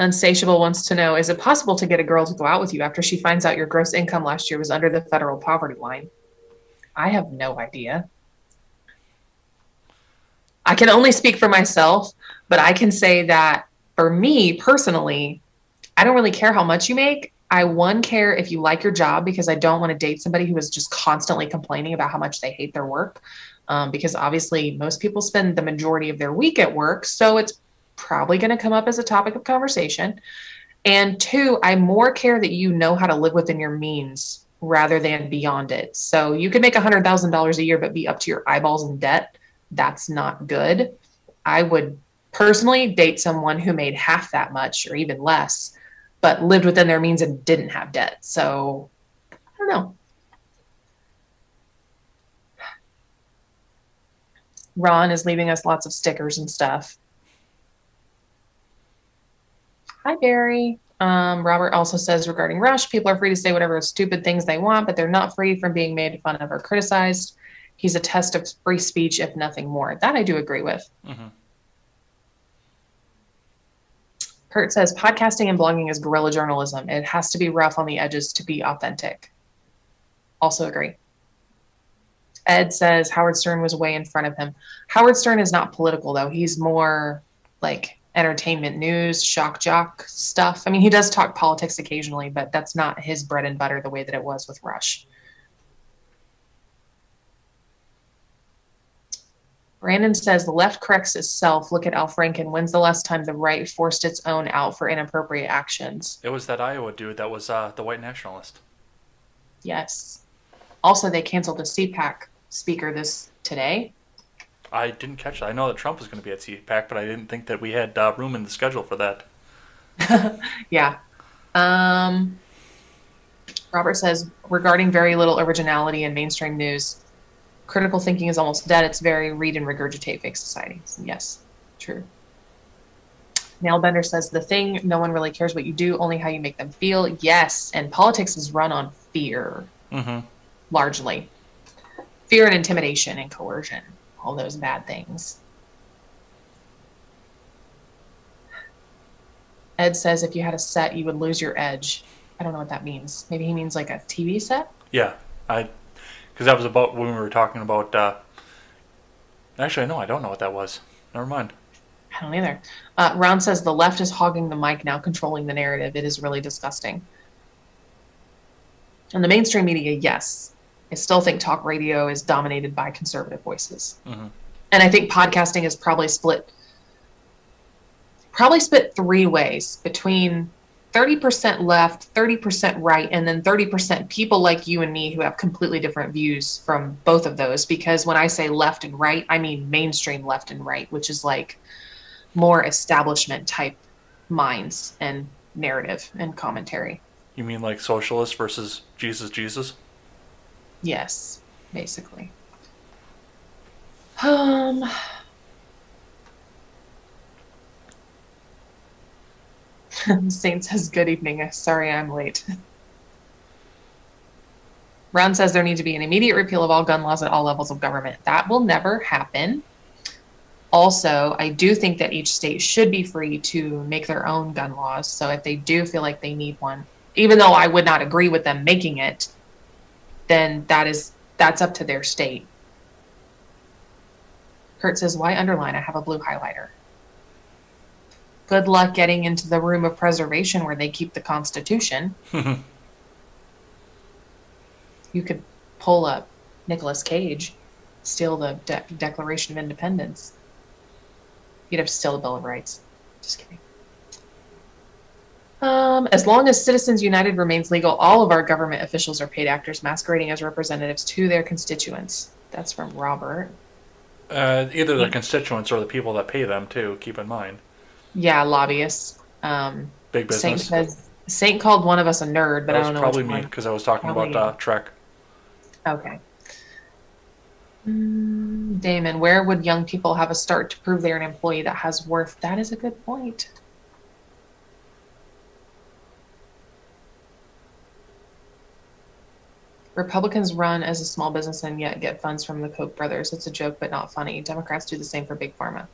B: Unsatiable wants to know Is it possible to get a girl to go out with you after she finds out your gross income last year was under the federal poverty line? I have no idea. I can only speak for myself, but I can say that for me personally, I don't really care how much you make. I one care if you like your job because I don't want to date somebody who is just constantly complaining about how much they hate their work. Um, because obviously, most people spend the majority of their week at work. So it's probably going to come up as a topic of conversation. And two, I more care that you know how to live within your means rather than beyond it. So you could make $100,000 a year, but be up to your eyeballs in debt. That's not good. I would personally date someone who made half that much or even less, but lived within their means and didn't have debt. So I don't know. Ron is leaving us lots of stickers and stuff. Hi, Barry. Um, Robert also says regarding Rush, people are free to say whatever stupid things they want, but they're not free from being made fun of or criticized. He's a test of free speech, if nothing more. That I do agree with. Mm-hmm. Kurt says podcasting and blogging is guerrilla journalism. It has to be rough on the edges to be authentic. Also agree. Ed says Howard Stern was way in front of him. Howard Stern is not political, though. He's more like entertainment news, shock jock stuff. I mean, he does talk politics occasionally, but that's not his bread and butter the way that it was with Rush. Brandon says the left corrects itself. Look at Al Franken. When's the last time the right forced its own out for inappropriate actions?
A: It was that Iowa dude that was uh, the white nationalist.
B: Yes. Also, they canceled the CPAC speaker this today.
A: I didn't catch that. I know that Trump was going to be at CPAC, but I didn't think that we had uh, room in the schedule for that.
B: yeah. Um, Robert says regarding very little originality in mainstream news, critical thinking is almost dead. It's very read and regurgitate fake society. Yes, true. Nailbender says the thing no one really cares what you do, only how you make them feel. Yes, and politics is run on fear
A: Mm-hmm.
B: largely. Fear and intimidation and coercion, all those bad things. Ed says if you had a set, you would lose your edge. I don't know what that means. Maybe he means like a TV set?
A: Yeah, I because that was about when we were talking about. Uh, actually, no, I don't know what that was. Never mind.
B: I don't either. Uh, Ron says the left is hogging the mic now, controlling the narrative. It is really disgusting. And the mainstream media, yes. I still think talk radio is dominated by conservative voices.
A: Mhm.
B: And I think podcasting is probably split probably split three ways between 30% left, 30% right, and then 30% people like you and me who have completely different views from both of those. Because when I say left and right, I mean mainstream left and right, which is like more establishment type minds and narrative and commentary.
A: You mean like socialist versus Jesus Jesus?
B: Yes, basically. Um Saint says good evening. Sorry I'm late. Ron says there needs to be an immediate repeal of all gun laws at all levels of government. That will never happen. Also, I do think that each state should be free to make their own gun laws. So if they do feel like they need one, even though I would not agree with them making it, then that is that's up to their state. Kurt says, "Why underline? I have a blue highlighter." Good luck getting into the room of preservation where they keep the Constitution. you could pull up Nicolas Cage, steal the De- Declaration of Independence. You'd have to steal the Bill of Rights. Just kidding. Um, as long as Citizens United remains legal, all of our government officials are paid actors masquerading as representatives to their constituents. That's from Robert.
A: Uh, either the constituents or the people that pay them too. Keep in mind,
B: Yeah, lobbyists. Um,
A: big
B: Saint
A: business.
B: says Saint called one of us a nerd, but I don't know
A: That's
B: probably
A: me because I was talking
B: Probably
A: about uh. Trek.
B: Okay. Mm, Damon, where would young people have a start to prove they're an employee that has worth? That is a good point. Republicans run as a small business and yet get funds from the Koch brothers. It's a joke, but not funny. Democrats do the same for big pharma.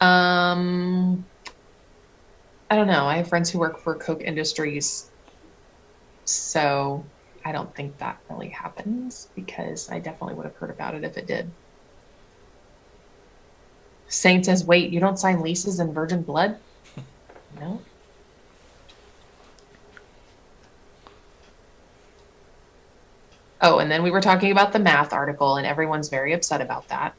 B: Um, I don't know. I have friends who work for Koch Industries, so I don't think that really happens because I definitely would have heard about it if it did. Saint says, wait, you don't sign leases in virgin blood? No. Oh, and then we were talking about the math article, and everyone's very upset about that.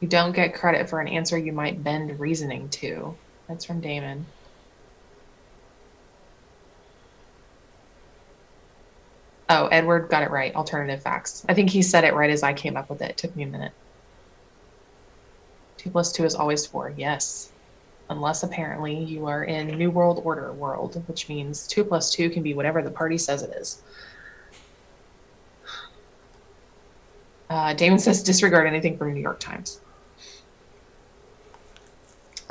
B: You don't get credit for an answer you might bend reasoning to. That's from Damon. Oh, Edward got it right. Alternative facts. I think he said it right as I came up with it. It took me a minute. Two plus two is always four. Yes. Unless apparently you are in New World Order world, which means two plus two can be whatever the party says it is. Uh, Damon says disregard anything from New York Times.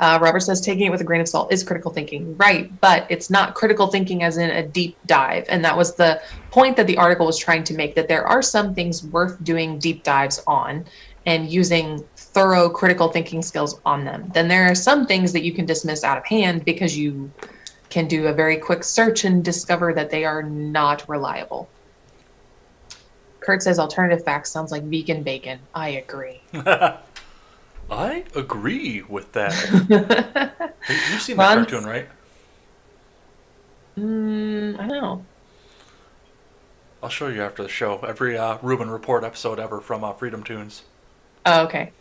B: Uh, Robert says taking it with a grain of salt is critical thinking, right? But it's not critical thinking as in a deep dive, and that was the point that the article was trying to make. That there are some things worth doing deep dives on, and using thorough critical thinking skills on them. Then there are some things that you can dismiss out of hand because you can do a very quick search and discover that they are not reliable. Kurt says alternative facts sounds like vegan bacon. I agree.
A: I agree with that. You've seen that cartoon, right?
B: mm, I don't know.
A: I'll show you after the show. Every uh, Rubin Report episode ever from uh, Freedom Tunes.
B: Oh, okay.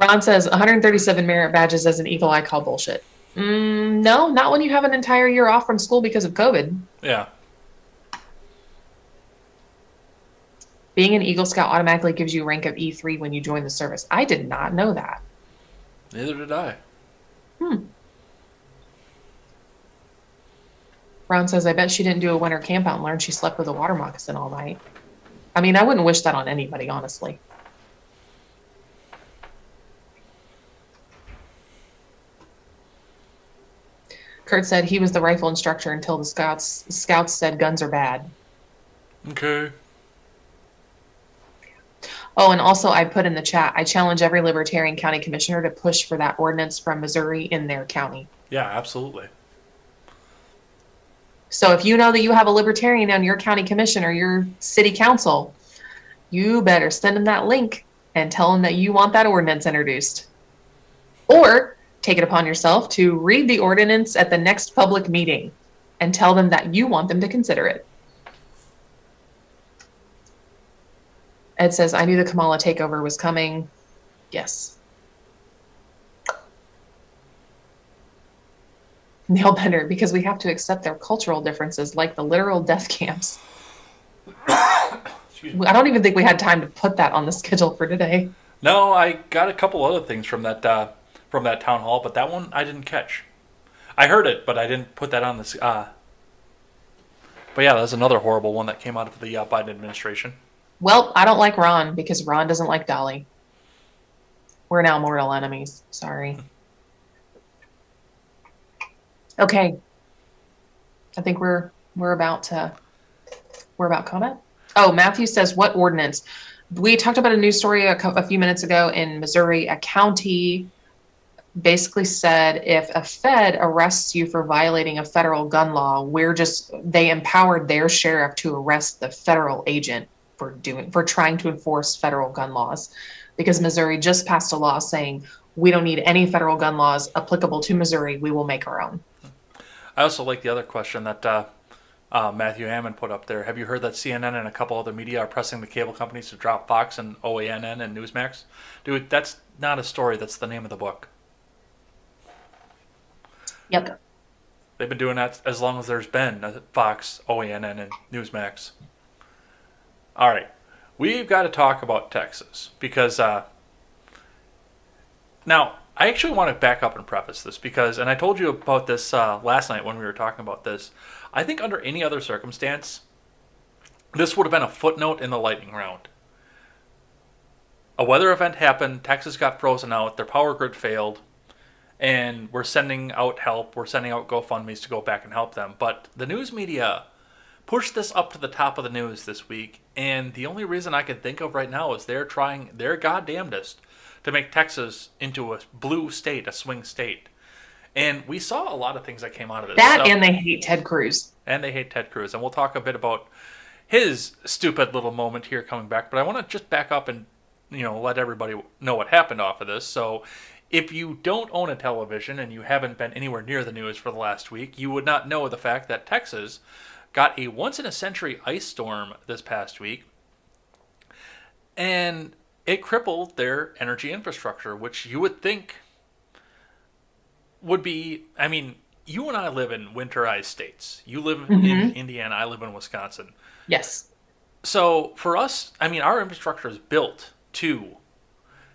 B: Ron says 137 merit badges as an eagle I call bullshit. Mm, no, not when you have an entire year off from school because of COVID.
A: Yeah.
B: Being an Eagle Scout automatically gives you rank of E3 when you join the service. I did not know that.
A: Neither did I.
B: Hmm. Ron says, I bet she didn't do a winter camp out and learn she slept with a water moccasin all night. I mean, I wouldn't wish that on anybody, honestly. Kurt said he was the rifle instructor until the scouts scouts said guns are bad.
A: Okay.
B: Oh, and also I put in the chat, I challenge every libertarian county commissioner to push for that ordinance from Missouri in their county.
A: Yeah, absolutely.
B: So if you know that you have a libertarian on your county commission or your city council, you better send them that link and tell them that you want that ordinance introduced. Or take it upon yourself to read the ordinance at the next public meeting and tell them that you want them to consider it. Ed says, I knew the Kamala takeover was coming. Yes. Neil Bender, because we have to accept their cultural differences, like the literal death camps. I don't even think we had time to put that on the schedule for today.
A: No, I got a couple other things from that uh, from that town hall, but that one I didn't catch. I heard it, but I didn't put that on this. Uh... But yeah, that's another horrible one that came out of the uh, Biden administration.
B: Well, I don't like Ron because Ron doesn't like Dolly. We're now mortal enemies. Sorry. Okay. I think we're we're about to we're about comment. Oh, Matthew says what ordinance? We talked about a news story a, a few minutes ago in Missouri. A county basically said if a Fed arrests you for violating a federal gun law, we're just they empowered their sheriff to arrest the federal agent for doing for trying to enforce federal gun laws because Missouri just passed a law saying we don't need any federal gun laws applicable to Missouri. We will make our own.
A: I also like the other question that uh, uh, Matthew Hammond put up there. Have you heard that CNN and a couple other media are pressing the cable companies to drop Fox and OANN and Newsmax? Dude, that's not a story. That's the name of the book.
B: Yep.
A: They've been doing that as long as there's been Fox, OANN, and Newsmax. All right, we've got to talk about Texas because uh, now I actually want to back up and preface this because, and I told you about this uh, last night when we were talking about this. I think under any other circumstance, this would have been a footnote in the lightning round. A weather event happened, Texas got frozen out, their power grid failed, and we're sending out help. We're sending out GoFundMe's to go back and help them. But the news media pushed this up to the top of the news this week, and the only reason I can think of right now is they're trying their goddamnedest to make Texas into a blue state, a swing state. And we saw a lot of things that came out of this.
B: That
A: So-
B: and they hate Ted Cruz.
A: and they hate Ted Cruz. And we'll talk a bit about his stupid little moment here coming back. But I want to just back up and you know let everybody know what happened off of this. So if you don't own a television and you haven't been anywhere near the news for the last week, you would not know the fact that Texas got a once in a century ice storm this past week. And it crippled their energy infrastructure, which you would think would be I mean, you and I live in winterized states. You live in
B: Mhm.
A: Indiana, I live in Wisconsin.
B: Yes.
A: So for us, I mean, our infrastructure is built to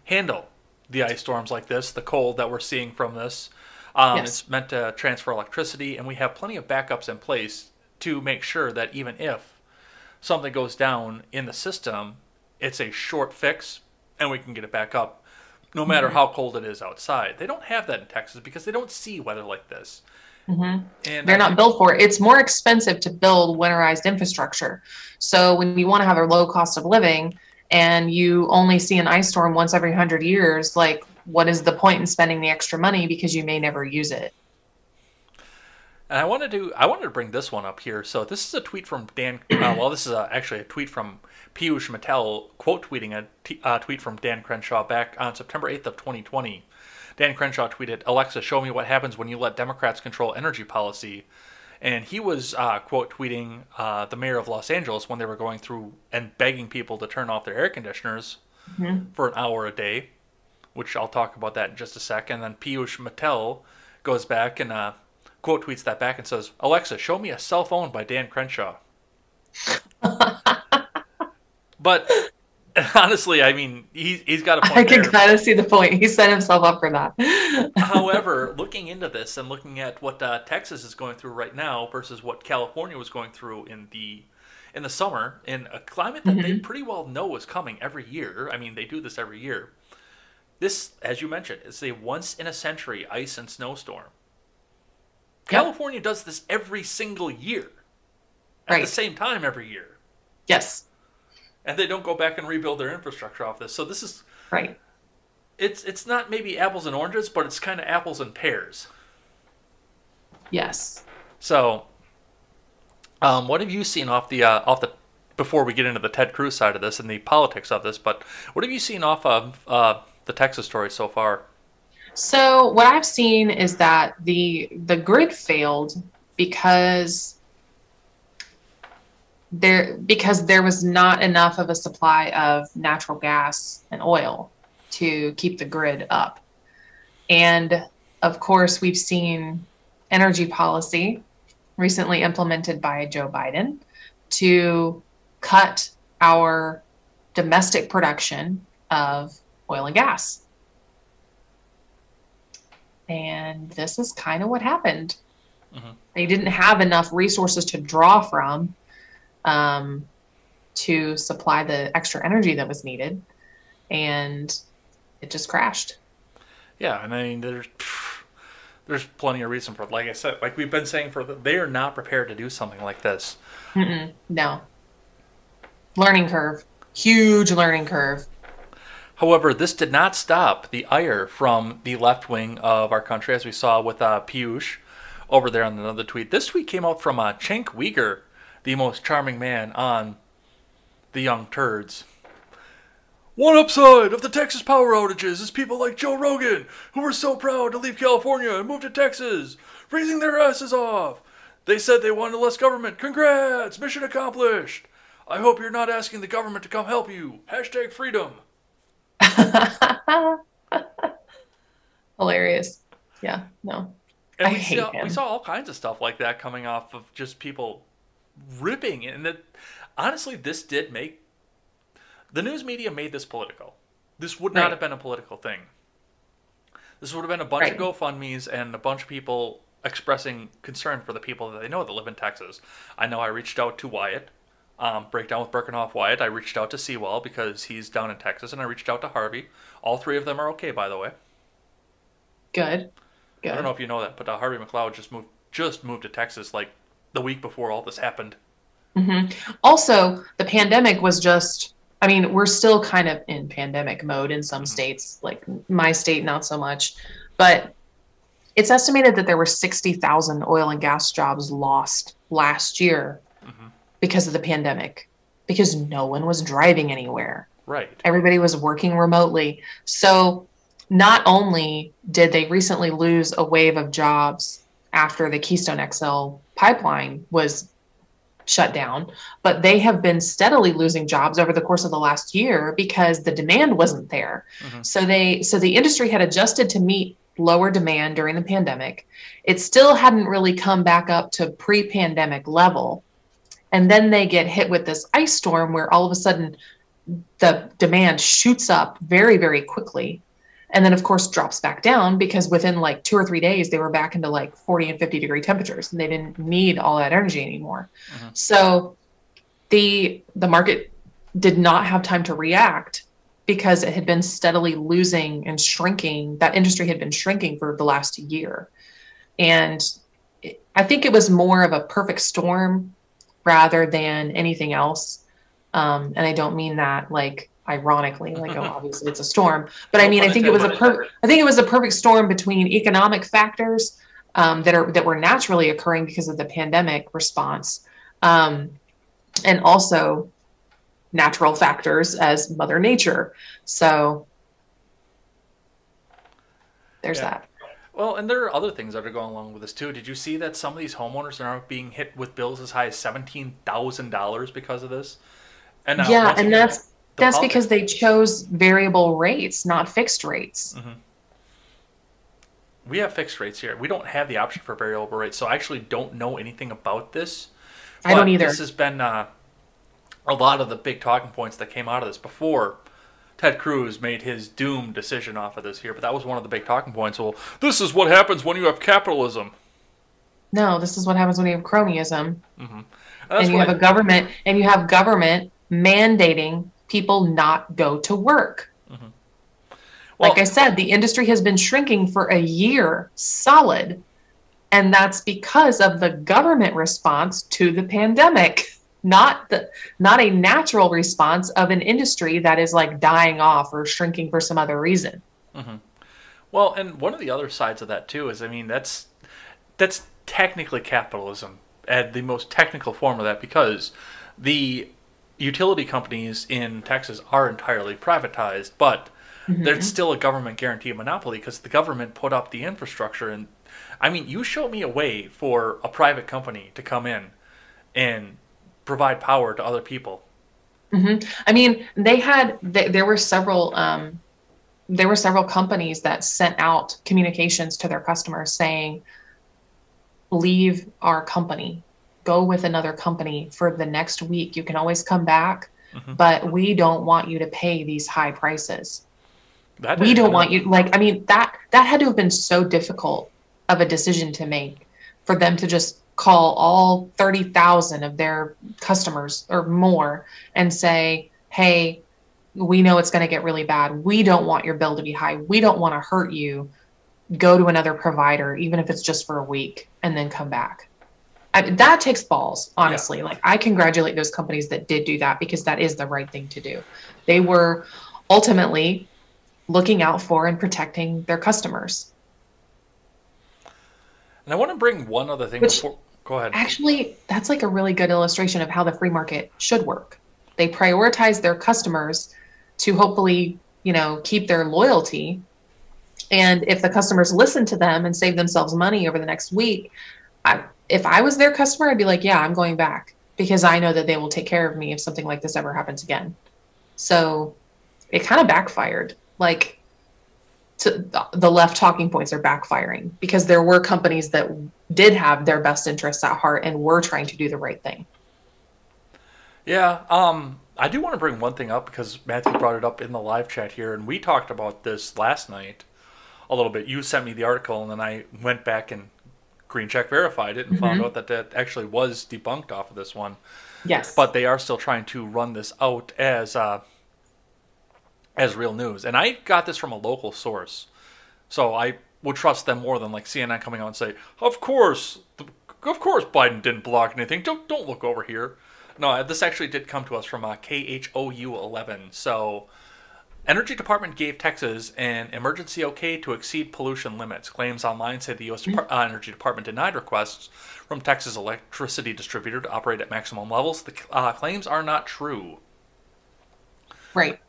A: handle the ice storms like this, the cold that we're seeing from this. Um,
B: Yes.
A: It's meant to transfer electricity, and we have plenty of backups in place to make sure that even if something goes down in the system, it's a short fix, and we can get it back up, no matter
B: Mm-hmm.
A: how cold it is outside. They don't have that in Texas because they don't see weather like this.
B: hmm
A: And
B: They're not built for it. It's more expensive to build winterized infrastructure. So when you want to have a low cost of living and you only see an ice storm once every hundred years, like what is the point in spending the extra money because you may never use it?
A: And I wanted to I wanted to bring this one up here. So this is a tweet from Dan. Uh, well, this is a, actually a tweet from Piyush Mattel quote tweeting a uh, tweet from Dan Crenshaw back on September 8th of 2020. Dan Crenshaw tweeted, "Alexa, show me what happens when you let Democrats control energy policy." And he was uh, quote tweeting uh, the mayor of Los Angeles when they were going through and begging people to turn off their air conditioners
B: Mhm.
A: for an hour a day, which I'll talk about that in just a sec. And then Piyush Mattel goes back and uh, quote tweets that back and says, Alexa, show me a cell phone by Dan Crenshaw. but honestly, I mean, he, he's got a point
B: I can kind of see the point. He set himself up for that.
A: However, looking into this and looking at what uh, Texas is going through right now versus what California was going through in the in the summer in a climate that they
B: Mhm.
A: pretty well know is coming every year. I mean, they do this every year. This, as you mentioned, is a once in a century ice and snowstorm. California does this every single year at
B: Right.
A: the same time every year.
B: yes,
A: And they don't go back and rebuild their infrastructure off this. So this is
B: right.
A: it's it's not maybe apples and oranges, but it's kind of apples and pears.
B: Yes.
A: So, um, what have you seen off the uh, off the before we get into the Ted Cruz side of this and the politics of this? But what have you seen off of uh, the Texas story so far?
B: So what I've seen is that the the grid failed because there because there was not enough of a supply of natural gas and oil to keep the grid up. And of course, we've seen energy policy recently implemented by Joe Biden to cut our domestic production of oil and gas. And this is kind of what happened.
A: Mhm.
B: They didn't have enough resources to draw from um, to supply the extra energy that was needed. And it just crashed.
A: Yeah, and I mean there's there's plenty of reason for it. Like I said, like we've been saying for the, they are not prepared to do something like this.
B: Mm-mm, no. Learning curve. Huge learning curve.
A: However, this did not stop the ire from the left wing of our country, as we saw with uh, Piyush over there on another tweet. This tweet came out from uh, Cenk Uygur, the most charming man on the Young Turds. One upside of the Texas power outages is people like Joe Rogan, who were so proud to leave California and move to Texas, freezing their asses off. They said they wanted less government. Congrats! Mission accomplished! I hope you're not asking the government to come help you. Hashtag freedom.
B: Hilarious. Yeah, no.
A: And
B: I
A: we
B: hate
A: saw, we saw all kinds of stuff like that coming off of just people ripping, and that honestly, this did make the news media made this political. This would not
B: Right.
A: have been a political thing. This would have been a bunch of GoFundmes and a bunch of people expressing concern for the people that they know that live in Texas. I know I reached out to Wyatt, um, Breakdown with Birkenhoff Wyatt. I reached out to Seawall because he's down in Texas, and I reached out to Harvey. All three of them are okay, by the way.
B: Good. Good.
A: I don't know if you know that, but uh, Harvey McLeod just moved just moved to Texas like the week before all this happened.
B: hmm Also, the pandemic was just, I mean, we're still kind of in pandemic mode in some
A: Mhm.
B: states, like my state, not so much. But it's estimated that there were 60,000 oil and gas jobs lost last year
A: Mhm.
B: because of the pandemic, because no one was driving anywhere.
A: Right.
B: everybody was working remotely. So not only did they recently lose a wave of jobs after the Keystone XL pipeline was shut down, but they have been steadily losing jobs over the course of the last year because the demand wasn't there.
A: Mhm.
B: So they so the industry had adjusted to meet lower demand during the pandemic. It still hadn't really come back up to pre-pandemic level. And then they get hit with this ice storm where all of a sudden the demand shoots up very, very quickly. And then, of course, drops back down because within like two or three days, they were back into like 40 and 50 degree temperatures and they didn't need all that energy anymore.
A: Mhm.
B: So the the market did not have time to react because it had been steadily losing and shrinking. That industry had been shrinking for the last year. And it- I think it was more of a perfect storm rather than anything else. Um, and I don't mean that like ironically, like oh, obviously it's a storm, but I mean I think it was a per- I think it was a perfect storm between economic factors um, that are that were naturally occurring because of the pandemic response, um, and also natural factors as Mother Nature. So there's
A: Yeah.
B: that.
A: Well, and there are other things that are going along with this too. Did you see that some of these homeowners are being hit with bills as high as seventeen thousand dollars because of this? And now,
B: yeah, and that's that's because they chose variable rates, not fixed rates.
A: we have fixed rates here. We don't have the option for variable rates, so I actually don't know anything about this.
B: I don't either.
A: This has been uh, a lot of the big talking points that came out of this before Ted Cruz made his doom decision off of this here. But that was one of the big talking points. Well, this is what happens when you have capitalism.
B: No, this is what happens when you have cronyism.
A: Mm-hmm.
B: And, you have I, a government, and you have government mandating people not go to work. Mm-hmm. Well, like I said, the industry has been shrinking for a year solid. And that's because of the government response to the pandemic, not the not a natural response of an industry that is like dying off or shrinking for some other reason.
A: Mm-hmm. Well, and one of the other sides of that too is, I mean, that's that's technically capitalism at the most technical form of that because the utility companies in Texas are entirely privatized, but mm-hmm. there's still a government guaranteed monopoly because the government put up the infrastructure. And I mean, you show me a way for a private company to come in and provide power to other people.
B: Mm-hmm. I mean, they had they, there were several um, there were several companies that sent out communications to their customers saying, "Leave our company go with another company for the next week. You can always come back, mm-hmm. but we don't want you to pay these high prices. That we don't want you like I mean that that had to have been so difficult of a decision to make for them to just call all 30,000 of their customers or more and say, "Hey, we know it's going to get really bad. We don't want your bill to be high. We don't want to hurt you. Go to another provider even if it's just for a week and then come back." I mean, that takes balls, honestly. Yeah. Like I congratulate those companies that did do that because that is the right thing to do. They were ultimately looking out for and protecting their customers.
A: And I want to bring one other thing Which, before. Go ahead.
B: Actually, that's like a really good illustration of how the free market should work. They prioritize their customers to hopefully, you know, keep their loyalty. And if the customers listen to them and save themselves money over the next week, I, if I was their customer, I'd be like, yeah, I'm going back because I know that they will take care of me if something like this ever happens again. So it kind of backfired. Like the left talking points are backfiring because there were companies that did have their best interests at heart and were trying to do the right thing.
A: Yeah, um, I do want to bring one thing up because Matthew brought it up in the live chat here, and we talked about this last night a little bit. You sent me the article, and then I went back and Green Check verified it and mm-hmm. found out that that actually was debunked off of this one.
B: Yes.
A: But they are still trying to run this out as uh, as real news. And I got this from a local source, so I would trust them more than like CNN coming out and say, "Of course, of course, Biden didn't block anything. Don't don't look over here." No, this actually did come to us from uh, KHOU 11. So Energy Department gave Texas an emergency okay to exceed pollution limits. Claims online say the U.S. Uh, Energy Department denied requests from Texas electricity distributor to operate at maximum levels. The uh, claims are not true.
B: Right.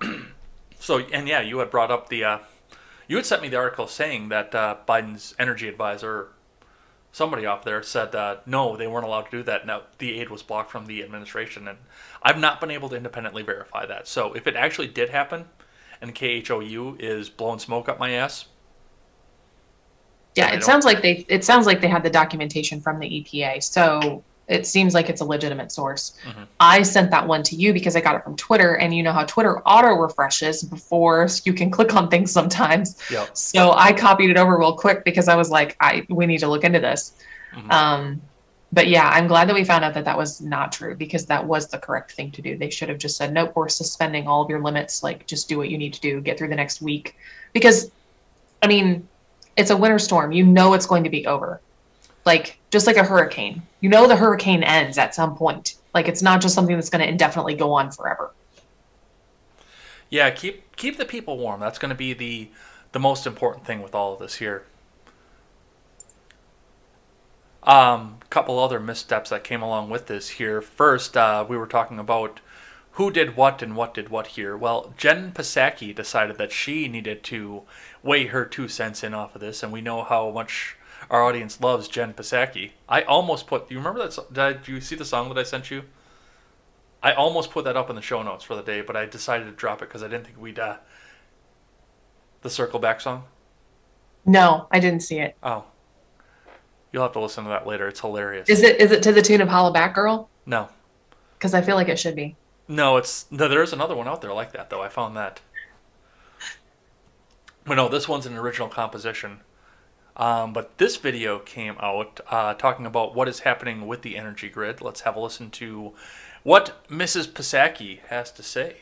A: so, and yeah, you had brought up the. Uh, you had sent me the article saying that uh, Biden's energy advisor somebody off there said uh, no, they weren't allowed to do that. Now the aid was blocked from the administration, and I've not been able to independently verify that. So if it actually did happen, and KHOU is blowing smoke up my ass.
B: Yeah, it sounds like they it sounds like they had the documentation from the EPA. So it seems like it's a legitimate source. Mm-hmm. I sent that one to you because I got it from Twitter, and you know how Twitter auto refreshes before you can click on things sometimes.
A: Yep.
B: So I copied it over real quick because I was like, I we need to look into this. Mm-hmm. Um, but yeah, I'm glad that we found out that that was not true because that was the correct thing to do. They should have just said, nope, we're suspending all of your limits. Like, just do what you need to do, get through the next week. Because, I mean, it's a winter storm. You know it's going to be over like just like a hurricane. You know the hurricane ends at some point. Like it's not just something that's going to indefinitely go on forever.
A: Yeah, keep keep the people warm. That's going to be the the most important thing with all of this here. Um, couple other missteps that came along with this here. First, uh, we were talking about who did what and what did what here. Well, Jen Psaki decided that she needed to weigh her two cents in off of this, and we know how much our audience loves Jen Psaki. I almost put. Do you remember that? Did you see the song that I sent you? I almost put that up in the show notes for the day, but I decided to drop it because I didn't think we'd. Uh, the Circle Back song.
B: No, I didn't see it.
A: Oh, you'll have to listen to that later. It's hilarious.
B: Is it is it to the tune of "Holla Back Girl"?
A: No.
B: because I feel like it should be.
A: No, it's no, there is another one out there like that though. I found that. But no, this one's an original composition. Um, but this video came out uh, talking about what is happening with the energy grid. Let's have a listen to what Mrs. Psaki has to say.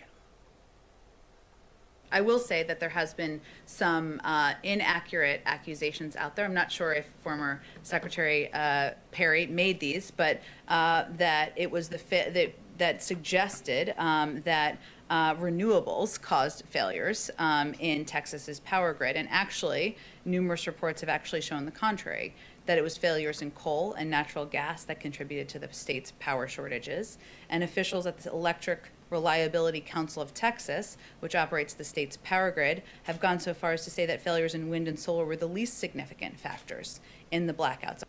C: I will say that there has been some uh, inaccurate accusations out there. I'm not sure if former Secretary uh, Perry made these, but uh, that it was the that that suggested um, that uh, renewables caused failures um, in Texas's power grid, and actually, numerous reports have actually shown the contrary. That it was failures in coal and natural gas that contributed to the state's power shortages. And officials at the Electric Reliability Council of Texas, which operates the state's power grid, have gone so far as to say that failures in wind and solar were the least significant factors in the blackouts.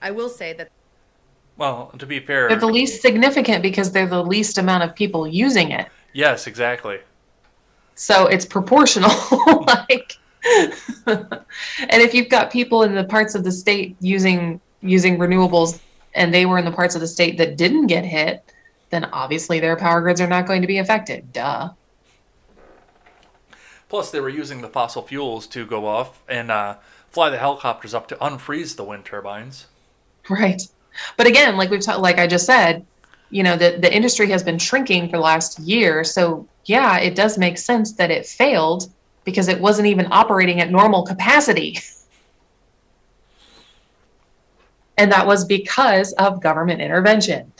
C: I will say that.
A: Well, to be fair,
B: They're the least significant because they're the least amount of people using it.
A: yes, exactly.
B: So it's proportional. like, and if you've got people in the parts of the state using using renewables, and they were in the parts of the state that didn't get hit, then obviously their power grids are not going to be affected. Duh.
A: Plus, they were using the fossil fuels to go off and uh, fly the helicopters up to unfreeze the wind turbines.
B: Right. But again, like we've talked, like I just said, you know, the, the industry has been shrinking for the last year. So yeah, it does make sense that it failed because it wasn't even operating at normal capacity. and that was because of government intervention.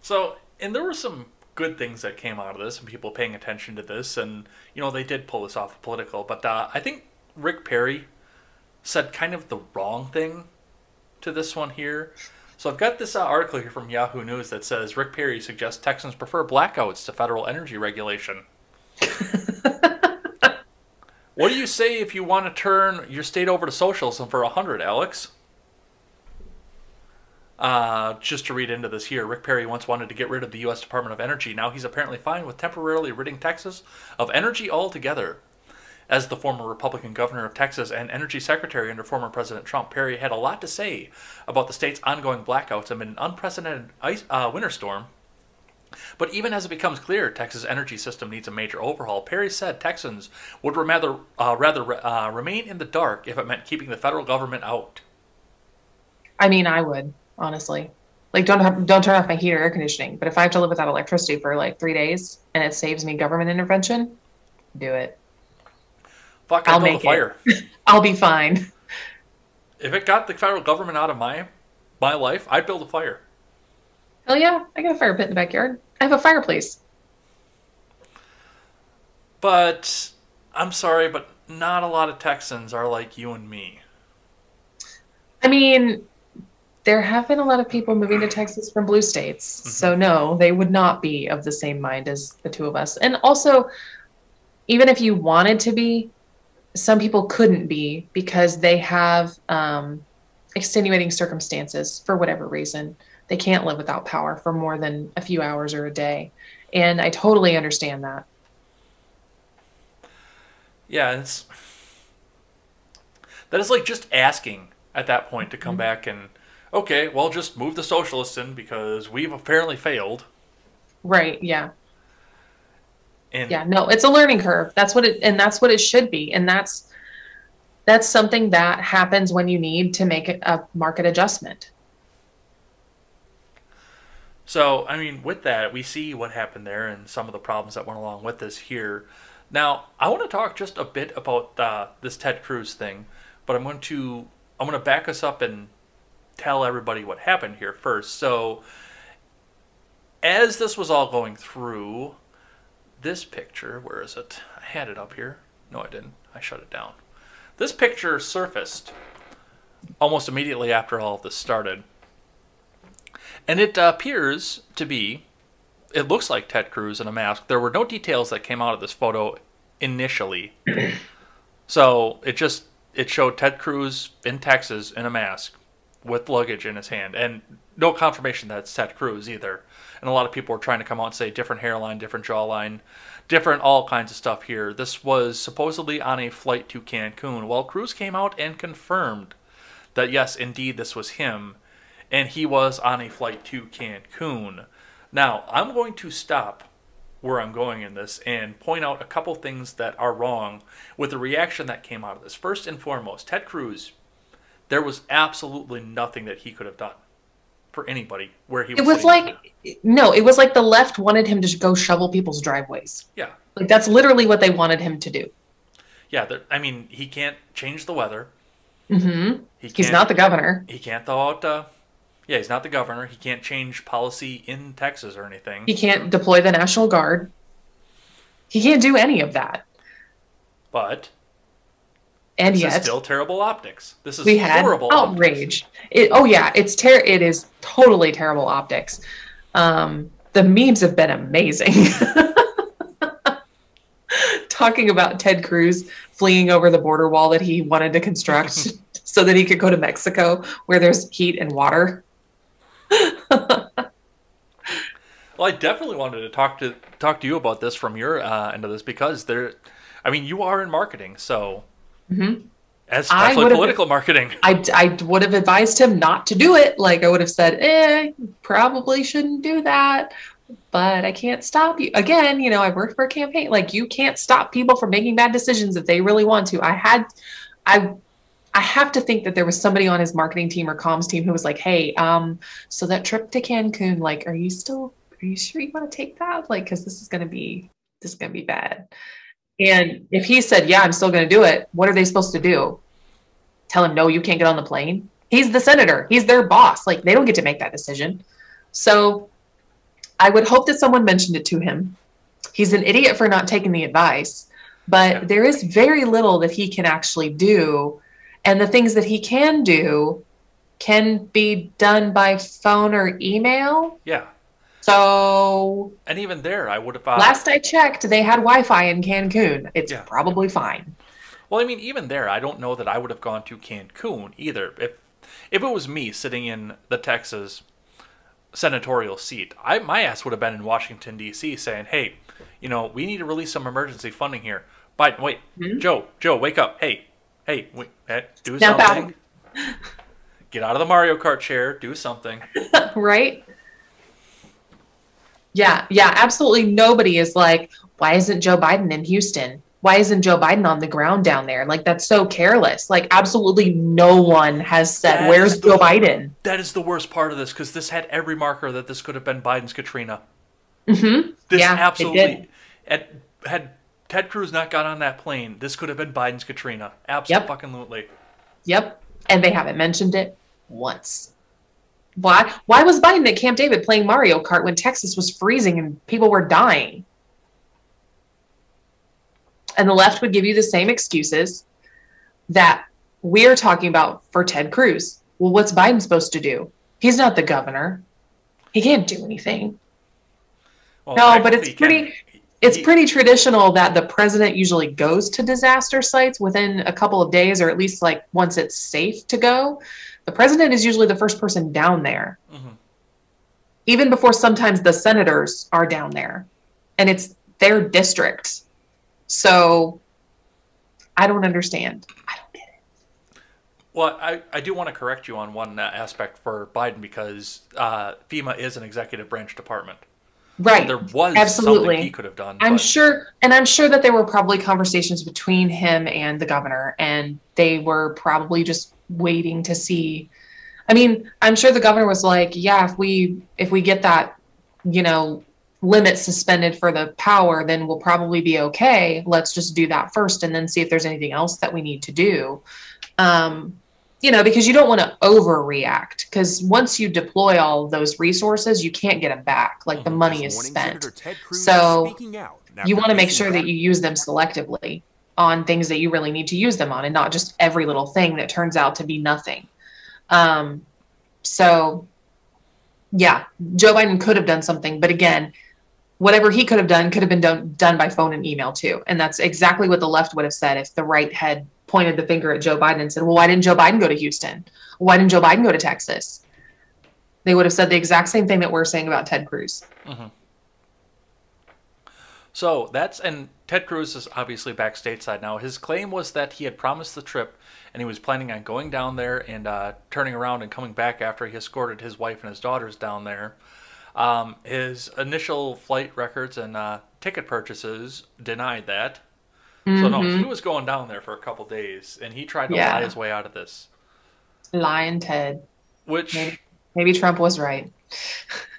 A: So, and there were some good things that came out of this, and people paying attention to this, and you know they did pull this off of political. But uh, I think Rick Perry said kind of the wrong thing to this one here. So I've got this uh, article here from Yahoo News that says Rick Perry suggests Texans prefer blackouts to federal energy regulation. what do you say if you want to turn your state over to socialism for a hundred, Alex? Uh, just to read into this here, Rick Perry once wanted to get rid of the U.S. Department of Energy. Now he's apparently fine with temporarily ridding Texas of energy altogether. As the former Republican governor of Texas and energy secretary under former President Trump, Perry had a lot to say about the state's ongoing blackouts amid an unprecedented ice, uh, winter storm. But even as it becomes clear Texas' energy system needs a major overhaul, Perry said Texans would rather, uh, rather uh, remain in the dark if it meant keeping the federal government out.
B: I mean, I would honestly. Like, don't have, don't turn off my heater, air conditioning. But if I have to live without electricity for like three days and it saves me government intervention, do it.
A: Fuck,
B: I'll
A: build a
B: make
A: fire.
B: it. I'll be fine.
A: If it got the federal government out of my my life, I'd build a fire.
B: Hell yeah, I got a fire pit in the backyard. I have a fireplace.
A: But I'm sorry, but not a lot of Texans are like you and me.
B: I mean, there have been a lot of people moving to Texas from blue states. So no, they would not be of the same mind as the two of us. And also, even if you wanted to be, some people couldn't be because they have um, extenuating circumstances for whatever reason. They can't live without power for more than a few hours or a day. And I totally understand that.
A: Yeah, it's that is like just asking at that point to come mm-hmm. back and okay, well, just move the socialists in because we've apparently failed.
B: Right. Yeah.
A: And
B: yeah no it's a learning curve that's what it and that's what it should be and that's that's something that happens when you need to make a market adjustment
A: So, I mean, with that, we see what happened there and some of the problems that went along with this here. Now, I want to talk just a bit about uh, this Ted Cruz thing, but I'm going to I'm going to back us up and tell everybody what happened here first. So, as this was all going through, this picture, where is it? I had it up here. No, I didn't. I shut it down. This picture surfaced almost immediately after all of this started. And it appears to be, it looks like Ted Cruz in a mask. There were no details that came out of this photo initially. so it just, it showed Ted Cruz in Texas in a mask with luggage in his hand. And no confirmation that it's Ted Cruz either. And a lot of people were trying to come out and say different hairline, different jawline, different all kinds of stuff here. This was supposedly on a flight to Cancun. Well, Cruz came out and confirmed that yes, indeed, this was him and he was on a flight to Cancun. Now, I'm going to stop where I'm going in this and point out a couple things that are wrong with the reaction that came out of this. First and foremost, Ted Cruz, there was absolutely nothing that he could have done for anybody where he was.
B: It was like no, it was like the left wanted him to go shovel people's driveways.
A: yeah,
B: Like that's literally what they wanted him to do.
A: yeah. there- I mean, he can't change the weather.
B: hmm
A: He
B: He's not the governor.
A: He can't throw out. Uh, yeah, he's not the governor. He can't change policy in Texas or anything.
B: He can't deploy the National Guard. He can't do any of that.
A: But
B: And
A: this
B: yet
A: is still terrible optics. This is
B: we had
A: horrible
B: outrage. It, oh yeah, it's ter- It is totally terrible optics. Um, the memes have been amazing. Talking about Ted Cruz fleeing over the border wall that he wanted to construct so that he could go to Mexico where there's heat and water.
A: Well, I definitely wanted to talk to talk to you about this from your uh, end of this because there, I mean, you are in marketing, so
B: Mhm.
A: as
B: I
A: especially
B: would've-
A: political marketing.
B: I, I would have advised him not to do it. Like I would have said, eh, probably shouldn't do that. But I can't stop you. Again, you know, I worked for a campaign. Like you can't stop people from making bad decisions if they really want to. I had, I, I have to think that there was somebody on his marketing team or comms team who was like, hey, um, so that trip to Cancun, like, are you still, are you sure you want to take that? Like, because this is going to be, this is going to be bad. And if he said, yeah, I'm still going to do it, what are they supposed to do? tell him no you can't get on the plane he's the senator he's their boss like they don't get to make that decision so i would hope that someone mentioned it to him he's an idiot for not taking the advice but
A: Yeah.
B: there is very little that he can actually do and the things that he can do can be done by phone or email
A: Yeah,
B: so
A: and even there, I would have. Uh,
B: last i checked they had wi-fi in cancun it's
A: Yeah.
B: probably fine
A: well, I mean, even there, I don't know that I would have gone to Cancun either. If if it was me sitting in the Texas senatorial seat, I my ass would have been in Washington D.C. saying, "Hey, you know, we need to release some emergency funding here." Biden, wait,
B: Hmm?
A: Joe, Joe, wake up! Hey, hey, wait, eh, do
B: out.
A: something. Get out of the Mario Kart chair. Do something.
B: right? Yeah, yeah, absolutely. Nobody is like, why isn't Joe Biden in Houston? Why isn't Joe Biden on the ground down there? Like, that's so careless. Like, absolutely no one has said,
A: That
B: where's
A: the-
B: Joe Biden?
A: That is the worst part of this because this had every marker that this could have been Biden's Katrina.
B: hmm
A: This
B: Yeah,
A: absolutely. Had, had Ted Cruz not got on that plane, this could have been Biden's Katrina. Absolutely.
B: Yep. Yep. And they haven't mentioned it once. Why? Why was Biden at Camp David playing Mario Kart when Texas was freezing and people were dying? And the left would give you the same excuses that we're talking about for Ted Cruz. Well, what's Biden supposed to do? He's not the governor. He can't do anything.
A: Well,
B: No, but it's pretty-
A: can-
B: It's pretty traditional that the president usually goes to disaster sites within a couple of days, or at least like once it's safe to go. The president is usually the first person down there,
A: Mhm.
B: even before sometimes the senators are down there, and it's their district. So I don't understand. I don't get it.
A: Well, I, I do want to correct you on one aspect for Biden because uh, FEMA is an executive branch department.
B: Right.
A: There was
B: Absolutely.
A: something he could have done.
B: I'm
A: but-
B: sure, and I'm sure that there were probably conversations between him and the governor, and they were probably just waiting to see. I mean, I'm sure the governor was like, "Yeah, if we if we get that, you know, limit suspended for the power, then we'll probably be okay. Let's just do that first, and then see if there's anything else that we need to do." Um, you know, because you don't want to overreact. Because once you deploy all those resources, you can't get them back. Like the
A: Mhm.
B: money is spent.
D: Senator Ted Cruz
B: So, you want to make sure that you use them selectively on things that you really need to use them on and not just every little thing that turns out to be nothing. Um, so yeah joe biden could have done something but again whatever he could have done could have been done, done by phone and email too. And that's exactly what the left would have said if the right had pointed the finger at joe biden and said well why didn't joe biden go to houston? Why didn't joe biden go to texas? They would have said the exact same thing that we're saying about ted cruz
A: So that's and Ted Cruz is obviously back stateside now. His claim was that he had promised the trip, and he was planning on going down there and uh, turning around and coming back after he escorted his wife and his daughters down there. Um, his initial flight records and uh, ticket purchases denied that. So no, he was going down there for a couple days, and he tried to
B: Mm-hmm. Yeah.
A: lie his way out of this.
B: Lying Ted.
A: Which
B: Maybe, maybe Trump was right.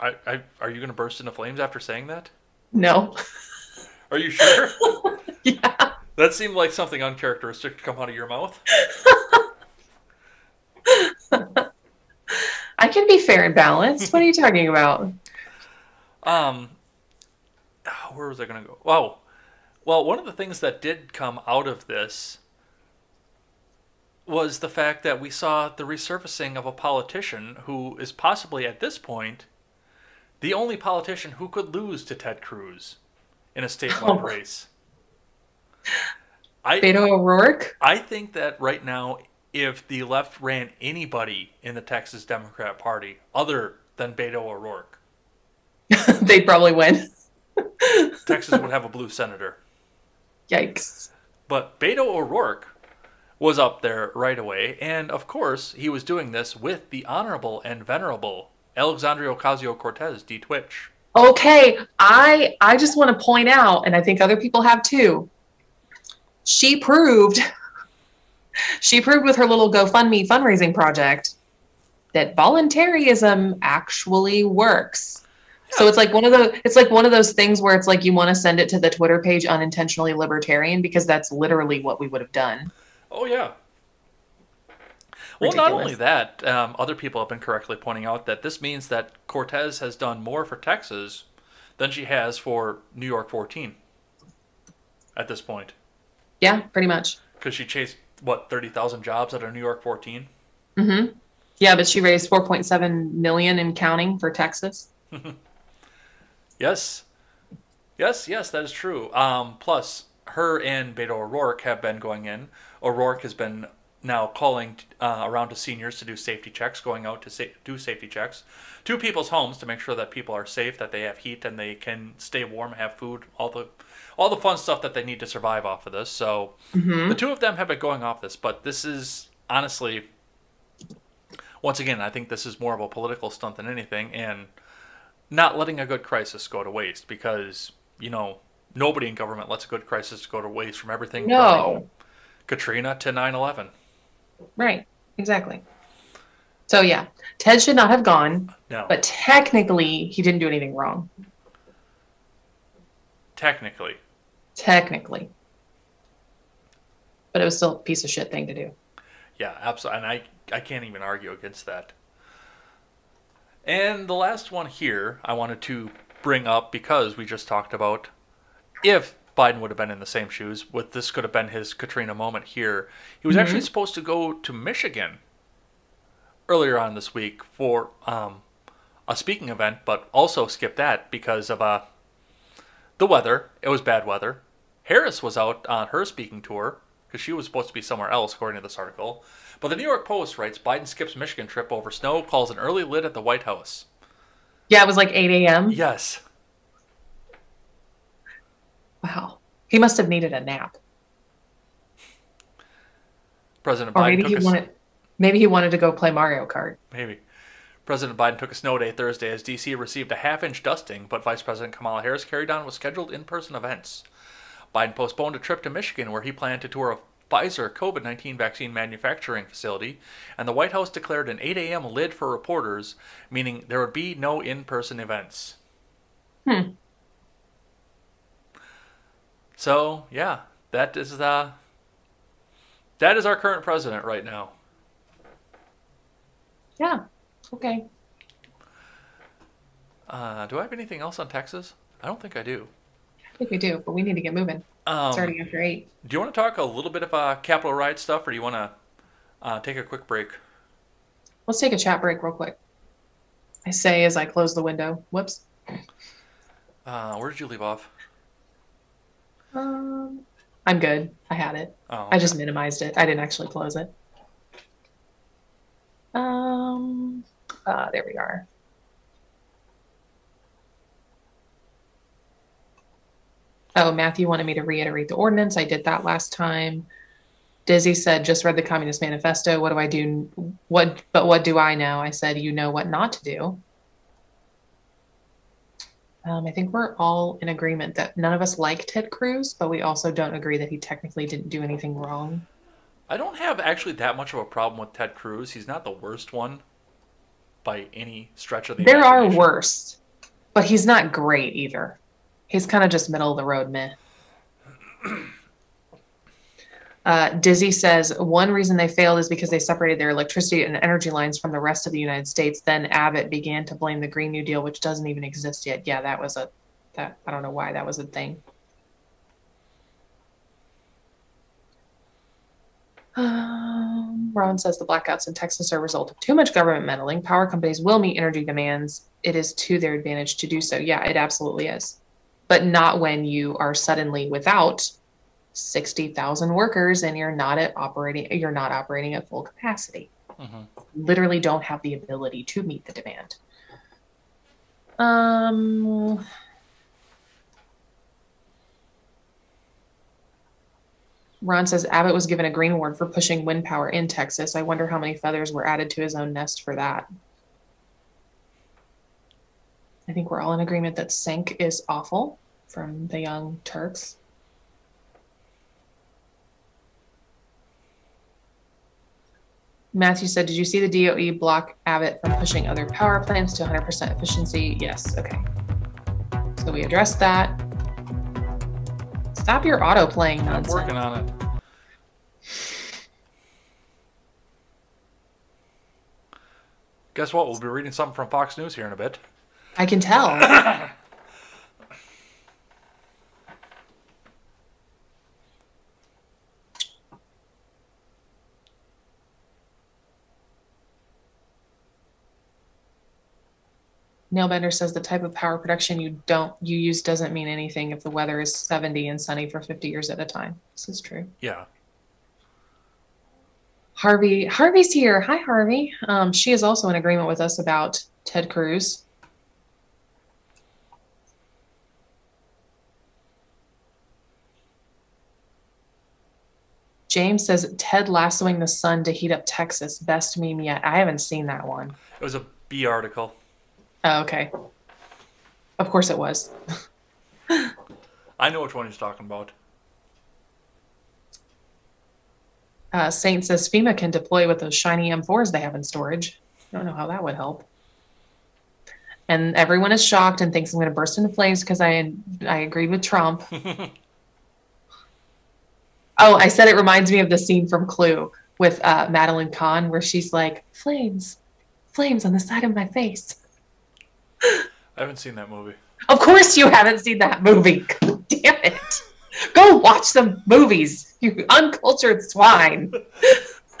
A: I, I are you going to burst into flames after saying that?
B: No.
A: Are you sure?
B: yeah.
A: that seemed like something uncharacteristic to come out of your mouth.
B: I can be fair and balanced. What are you talking about?
A: Um, where was I going to go? Oh, well, one of the things that did come out of this was the fact that we saw the resurfacing of a politician who is possibly at this point the only politician who could lose to Ted Cruz in a statewide
B: Oh.
A: race. I
B: Beto O'Rourke?
A: I think that right now, if the left ran anybody in the Texas Democrat Party other than Beto O'Rourke,
B: They'd probably win.
A: Texas would have a blue senator.
B: Yikes.
A: But Beto O'Rourke was up there right away, and of course, he was doing this with the honorable and venerable Alexandria Ocasio Cortez, D Twitch.
B: Okay, I I just want to point out, and I think other people have too. She proved she proved with her little GoFundMe fundraising project that voluntarism actually works. So it's like one of the it's like one of those things where it's like you want to send it to the Twitter page unintentionally libertarian because that's literally what we would have done.
A: Oh, yeah. Well, not only that, um, other people have been correctly pointing out that this means that Cortez has done more for Texas than she has for New York 14 at this point.
B: Yeah, pretty much.
A: Because she chased, what, 30,000 jobs out of New York 14?
B: hmm Yeah, but she raised 4.7 million in counting for Texas.
A: Yes. Yes, yes, that is true. Um, plus, her and Beto O'Rourke have been going in. O'Rourke has been now calling uh, around to seniors to do safety checks, going out to sa- do safety checks to people's homes to make sure that people are safe, that they have heat, and they can stay warm, have food, all the all the fun stuff that they need to survive off of this. So
B: hmm
A: the two of them have been going off this, but this is honestly, once again, I think this is more of a political stunt than anything, and not letting a good crisis go to waste because you know nobody in government lets a good crisis go to waste from everything from
B: No.
A: Katrina to 9/11.
B: Right. Exactly. So yeah, Ted should not have gone,
A: No,
B: but technically he didn't do anything wrong.
A: technically,
B: Technically. But it was still a piece of shit thing to do.
A: yeah, absolutely, and I I can't even argue against that. And the last one here I wanted to bring up because we just talked about if Biden would have been in the same shoes, With this could have been his Katrina moment here. He was actually supposed to go to Michigan earlier on this week for um, a speaking event, but also skipped that because of uh, the weather. It was bad weather. Harris was out on her speaking tour because she was supposed to be somewhere else, according to this article. But the New York Post writes Biden skips Michigan trip over snow, calls an early lid at the White House.
B: Yeah, it was like 8 a.m.
A: Yes.
B: Wow. He must have needed a nap.
A: President
B: Or
A: Biden
B: maybe
A: took
B: he wanted maybe he wanted to go play Mario Kart.
A: maybe. President Biden took a snow day Thursday as D.C. received a half-inch dusting, but Vice President Kamala Harris carried on with scheduled in-person events. Biden postponed a trip to Michigan where he planned to tour a Pfizer COVID 19 vaccine manufacturing facility, and the White House declared an 8 a.m. lid for reporters, meaning there would be no in person events.
B: Hmm.
A: So, yeah, that is uh, that is our current president right now.
B: Yeah. Okay.
A: Uh, do I have anything else on Texas? I don't think I do.
B: I think we do, but we need to get moving.
A: Um,
B: already after eight.
A: Do you want to talk a little bit of uh, Capitol riot stuff, or do you want to uh, take a quick break?
B: Let's take a chat break real quick. I say as I close the window. Whoops.
A: Uh, where did you leave off?
B: Um, I'm good. I had it.
A: Oh,
B: I just minimized it. I didn't actually close it. Um, uh, there we are. Oh, Matthew wanted me to reiterate the ordinance. I did that last time. Dizzy said, "Just read the Communist Manifesto. What do I do? What? But what do I know?" I said, "You know what not to do." Um, I think we're all in agreement that none of us like Ted Cruz, but we also don't agree that he technically didn't do anything wrong.
A: I don't have actually that much of a problem with Ted Cruz. He's not the worst one by any stretch of the
B: There are worse, but he's not great either. He's kind of just middle of the road meh. Uh, Dizzy says one reason they failed is because they separated their electricity and energy lines from the rest of the United States. Then Abbott began to blame the Green New Deal, which doesn't even exist yet. Yeah, that was a that I don't know why that was a thing. Um, Ron says the blackouts in Texas are a result of too much government meddling. Power companies will meet energy demands. It is to their advantage to do so. Yeah, it absolutely is. But not when you are suddenly without 60,000 workers and you're not at operating you're not operating at full capacity.
A: Mhm.
B: Literally don't have the ability to meet the demand. Um Ron says Abbott was given a green award for pushing wind power in Texas. I wonder how many feathers were added to his own nest for that. I think we're all in agreement that Cenk is awful from the Young Turks. Matthew said, Did you see the DOE block Abbott from pushing other power plants to 100% efficiency? Yes. Okay. So we addressed that. Stop your auto playing nonsense.
A: I'm working on it. Guess what? We'll be reading something from Fox News here in a bit.
B: I can tell. Nailbender says the type of power production you don't you use doesn't mean anything if the weather is 70 and sunny for 50 years at a time. This is true.
A: Yeah.
B: Harvey Harvey's here. Hi Harvey. Um, she is also in agreement with us about Ted Cruz. James says Ted lassoing the sun to heat up Texas. Best meme yet. I haven't seen that one.
A: It was a Bee article.
B: Oh, okay. Of course it was.
A: I know which one he's talking about.
B: Uh, Saint says FEMA can deploy with those shiny M4s they have in storage. I don't know how that would help. And everyone is shocked and thinks I'm going to burst into flames because I I agreed with Trump. oh, I said it reminds me of the scene from Clue with uh, Madeline Kahn where she's like, "Flames, flames on the side of my face."
A: I haven't seen that movie.
B: Of course, you haven't seen that movie. God damn it! Go watch the movies, you uncultured swine.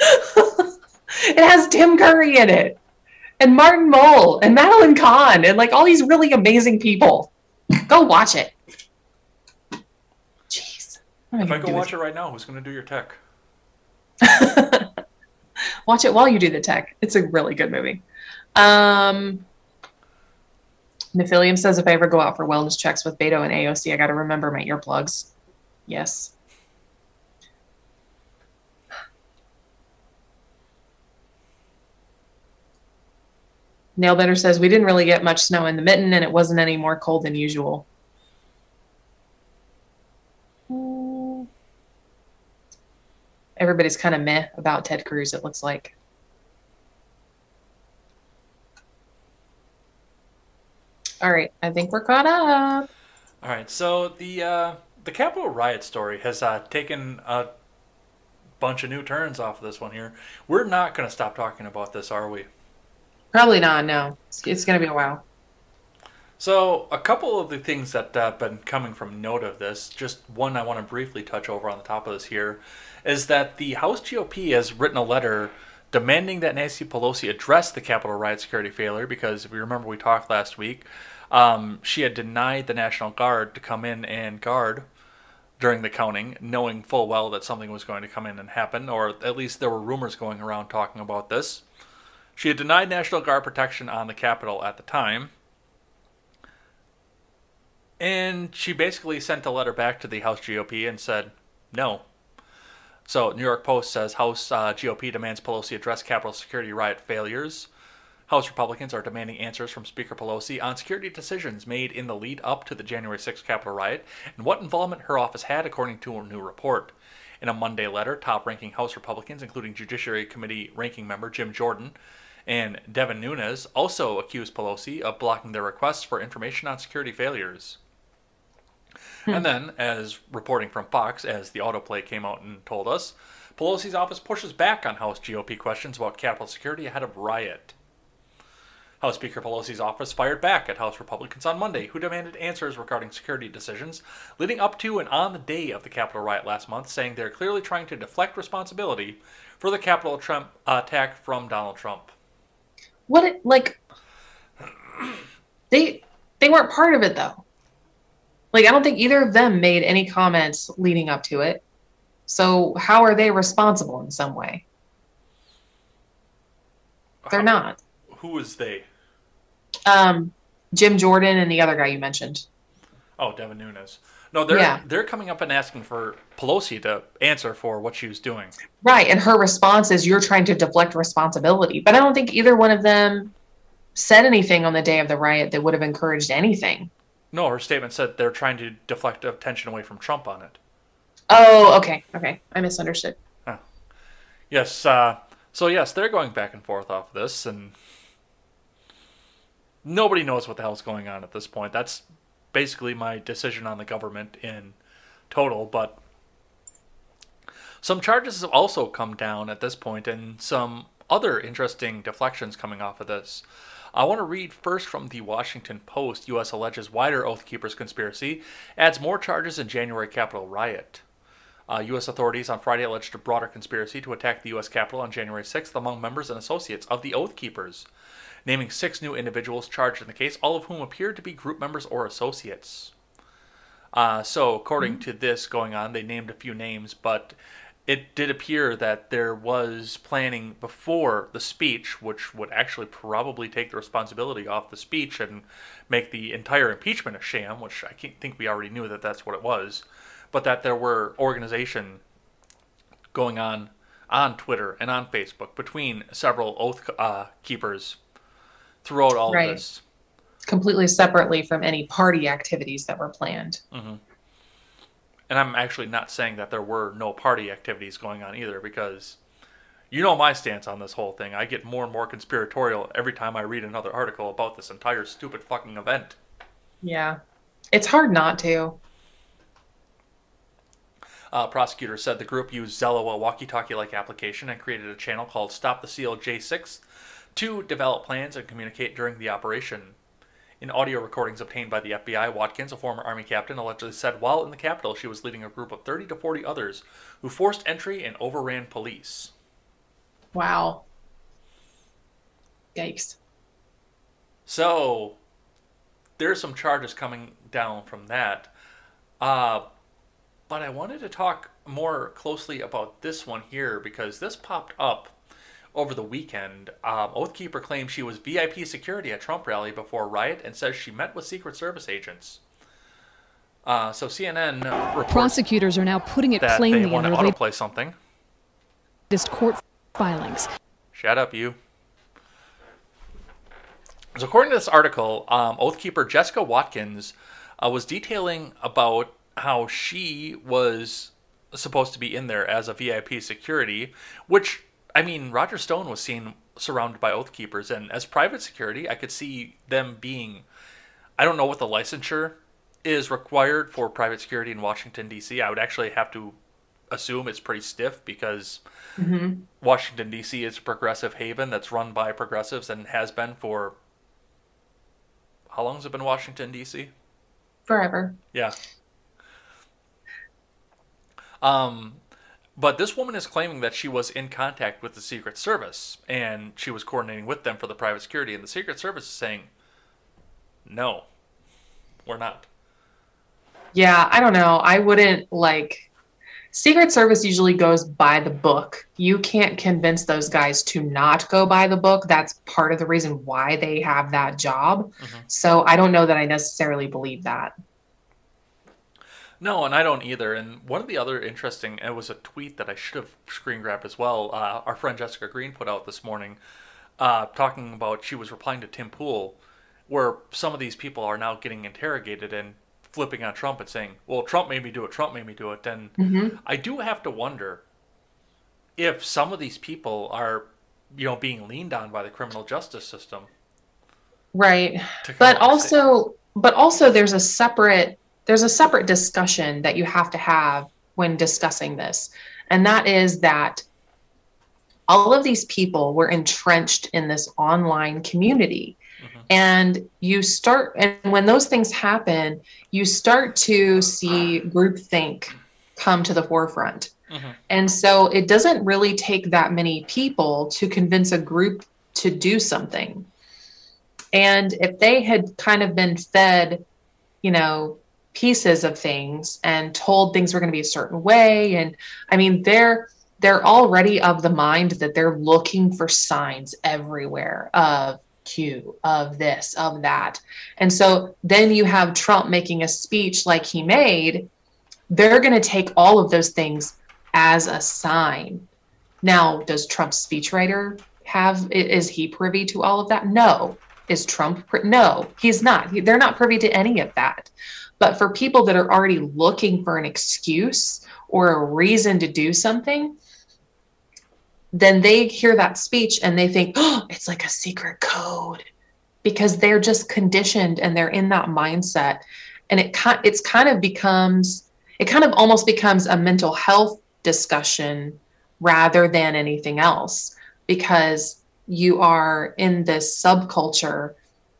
B: it has Tim Curry in it, and Martin Mull, and Madeline Kahn, and like all these really amazing people. Go watch it. Jeez.
A: If I
B: gonna
A: go watch it right now, who's going to do your tech?
B: watch it while you do the tech. It's a really good movie. Um, Nephilium says if I ever go out for wellness checks with Beto and AOC, I got to remember my earplugs. Yes. Nailbender says we didn't really get much snow in the mitten and it wasn't any more cold than usual. Everybody's kind of meh about Ted Cruz, it looks like. All right, I think we're caught up.
A: All right, so the uh, the Capitol riot story has uh, taken a bunch of new turns off of this one here. We're not going to stop talking about this, are we?
B: Probably not, no. It's, it's going to be a while.
A: So, a couple of the things that have been coming from note of this, just one I want to briefly touch over on the top of this here, is that the House GOP has written a letter demanding that Nancy Pelosi address the Capitol riot security failure because if you remember, we talked last week, um, she had denied the National Guard to come in and guard during the counting, knowing full well that something was going to come in and happen, or at least there were rumors going around talking about this. She had denied National Guard protection on the Capitol at the time. And she basically sent a letter back to the House GOP and said, no. So, New York Post says House uh, GOP demands Pelosi address Capitol security riot failures. House Republicans are demanding answers from Speaker Pelosi on security decisions made in the lead up to the January 6th Capitol riot and what involvement her office had, according to a new report. In a Monday letter, top ranking House Republicans, including Judiciary Committee ranking member Jim Jordan and Devin Nunes, also accused Pelosi of blocking their requests for information on security failures. Hmm. And then, as reporting from Fox, as the autoplay came out and told us, Pelosi's office pushes back on House GOP questions about Capitol security ahead of riot. House Speaker Pelosi's office fired back at House Republicans on Monday, who demanded answers regarding security decisions leading up to and on the day of the Capitol riot last month, saying they're clearly trying to deflect responsibility for the Capitol Trump attack from Donald Trump.
B: What it like they they weren't part of it though. Like I don't think either of them made any comments leading up to it. So how are they responsible in some way? They're
A: How-
B: not.
A: Who is they?
B: Um Jim Jordan and the other guy you mentioned.
A: Oh, Devin Nunes. No, they're
B: Yeah.
A: they're coming up and asking for Pelosi to answer for what she was doing.
B: Right. And her response is you're trying to deflect responsibility. But I don't think either one of them said anything on the day of the riot that would have encouraged anything.
A: No, her statement said they're trying to deflect attention away from Trump on it.
B: Oh, okay. Okay. I misunderstood.
A: Yes. Uh, so yes, they're going back and forth off this, and nobody knows what the hell's going on at this point. That's basically my decision on the government in total. But some charges have also come down at this point, and some other interesting deflections coming off of this. I want to read first from the Washington Post. U.S. alleges wider Oath Keepers conspiracy adds more charges in January Capitol riot. Uh, U.S. authorities on Friday alleged a broader conspiracy to attack the U.S. Capitol on January 6th among members and associates of the Oath Keepers, naming six new individuals charged in the case, all of whom appeared to be group members or associates. Uh, so, according to this going on, they named a few names, but it did appear that there was planning before the speech, which would actually probably take the responsibility off the speech and make the entire impeachment a sham, which I can't think we already knew that that's what it was, but that there were organization going on on Twitter and on Facebook between several oath uh, keepers throughout all
B: Right.
A: of this.
B: Completely separately from any party activities that were planned.
A: And I'm actually not saying that there were no party activities going on either, because you know my stance on this whole thing. I get more and more conspiratorial every time I read another article about this entire stupid fucking event.
B: Yeah. It's hard not to.
A: Uh, prosecutor said the group used Zello, a walkie-talkie like application, and created a channel called Stop the Steal J6 to develop plans and communicate during the operation. In audio recordings obtained by the FBI, Watkins, a former Army captain, allegedly said while in the Capitol she was leading a group of 30 to 40 others who forced entry and overran police.
B: Wow. Yikes.
A: So there's some charges coming down from that. Uh, but I wanted to talk more closely about this one here because this popped up over the weekend. Um, Oathkeeper claims she was VIP security at Trump rally before riot and says she met with Secret Service agents. Uh, so CNN
D: Prosecutors are now putting it
A: that they
D: plainly in
A: want to
D: their
A: autoplay something.
D: latest court filings.
A: Shut up, you. So, according to this article, um, Oathkeeper Jessica Watkins uh, was detailing about how she was supposed to be in there as a VIP security, which, I mean, Roger Stone was seen surrounded by oath keepers, and as private security, I could see them being. I don't know what the licensure is required for private security in Washington, D.C. I would actually have to assume it's pretty stiff because Washington D.C. is a progressive haven that's run by progressives and has been for how long has it been Washington D.C.?
B: Forever.
A: Yeah. Um, but this woman is claiming that she was in contact with the Secret Service and she was coordinating with them for the private security, and the Secret Service is saying, "No, we're not."
B: Yeah, I don't know. I wouldn't like Secret Service usually goes by the book. You can't convince those guys to not go by the book. That's part of the reason why they have that job.
A: Mhm.
B: So I don't know that I necessarily believe that.
A: No, and I don't either. And one of the other interesting, it was a tweet that I should have screen grabbed as well. Uh, our friend Jessica Green put out this morning, uh, talking about she was replying to Tim Pool, where some of these people are now getting interrogated and flipping on Trump and saying, "Well, Trump made me do it. Trump made me do it." And
B: Mm-hmm.
A: I do have to wonder if some of these people are, you know, being leaned on by the criminal justice system.
B: Right. But
A: out and say-
B: also, but also, there's a separate there's a separate discussion that you have to have when discussing this, and that is that all of these people were entrenched in this online community.
A: Mhm.
B: And you start, and when those things happen, you start to see groupthink come to the forefront.
A: Mhm.
B: And so it doesn't really take that many people to convince a group to do something. And if they had kind of been fed, you know, pieces of things and told things were going to be a certain way, and I mean, they're they're already of the mind that they're looking for signs everywhere of Q, of this, of that. And so then you have Trump making a speech like he made, they're going to take all of those things as a sign. Now, does Trump's speechwriter have, is he privy to all of that? No. Is Trump, pri- no, he's not. He- They're not privy to any of that. But for people that are already looking for an excuse or a reason to do something, then they hear that speech and they think, oh, it's like a secret code because they're just conditioned and they're in that mindset. And it it's kind of becomes it kind of almost becomes a mental health discussion rather than anything else because you are in this subculture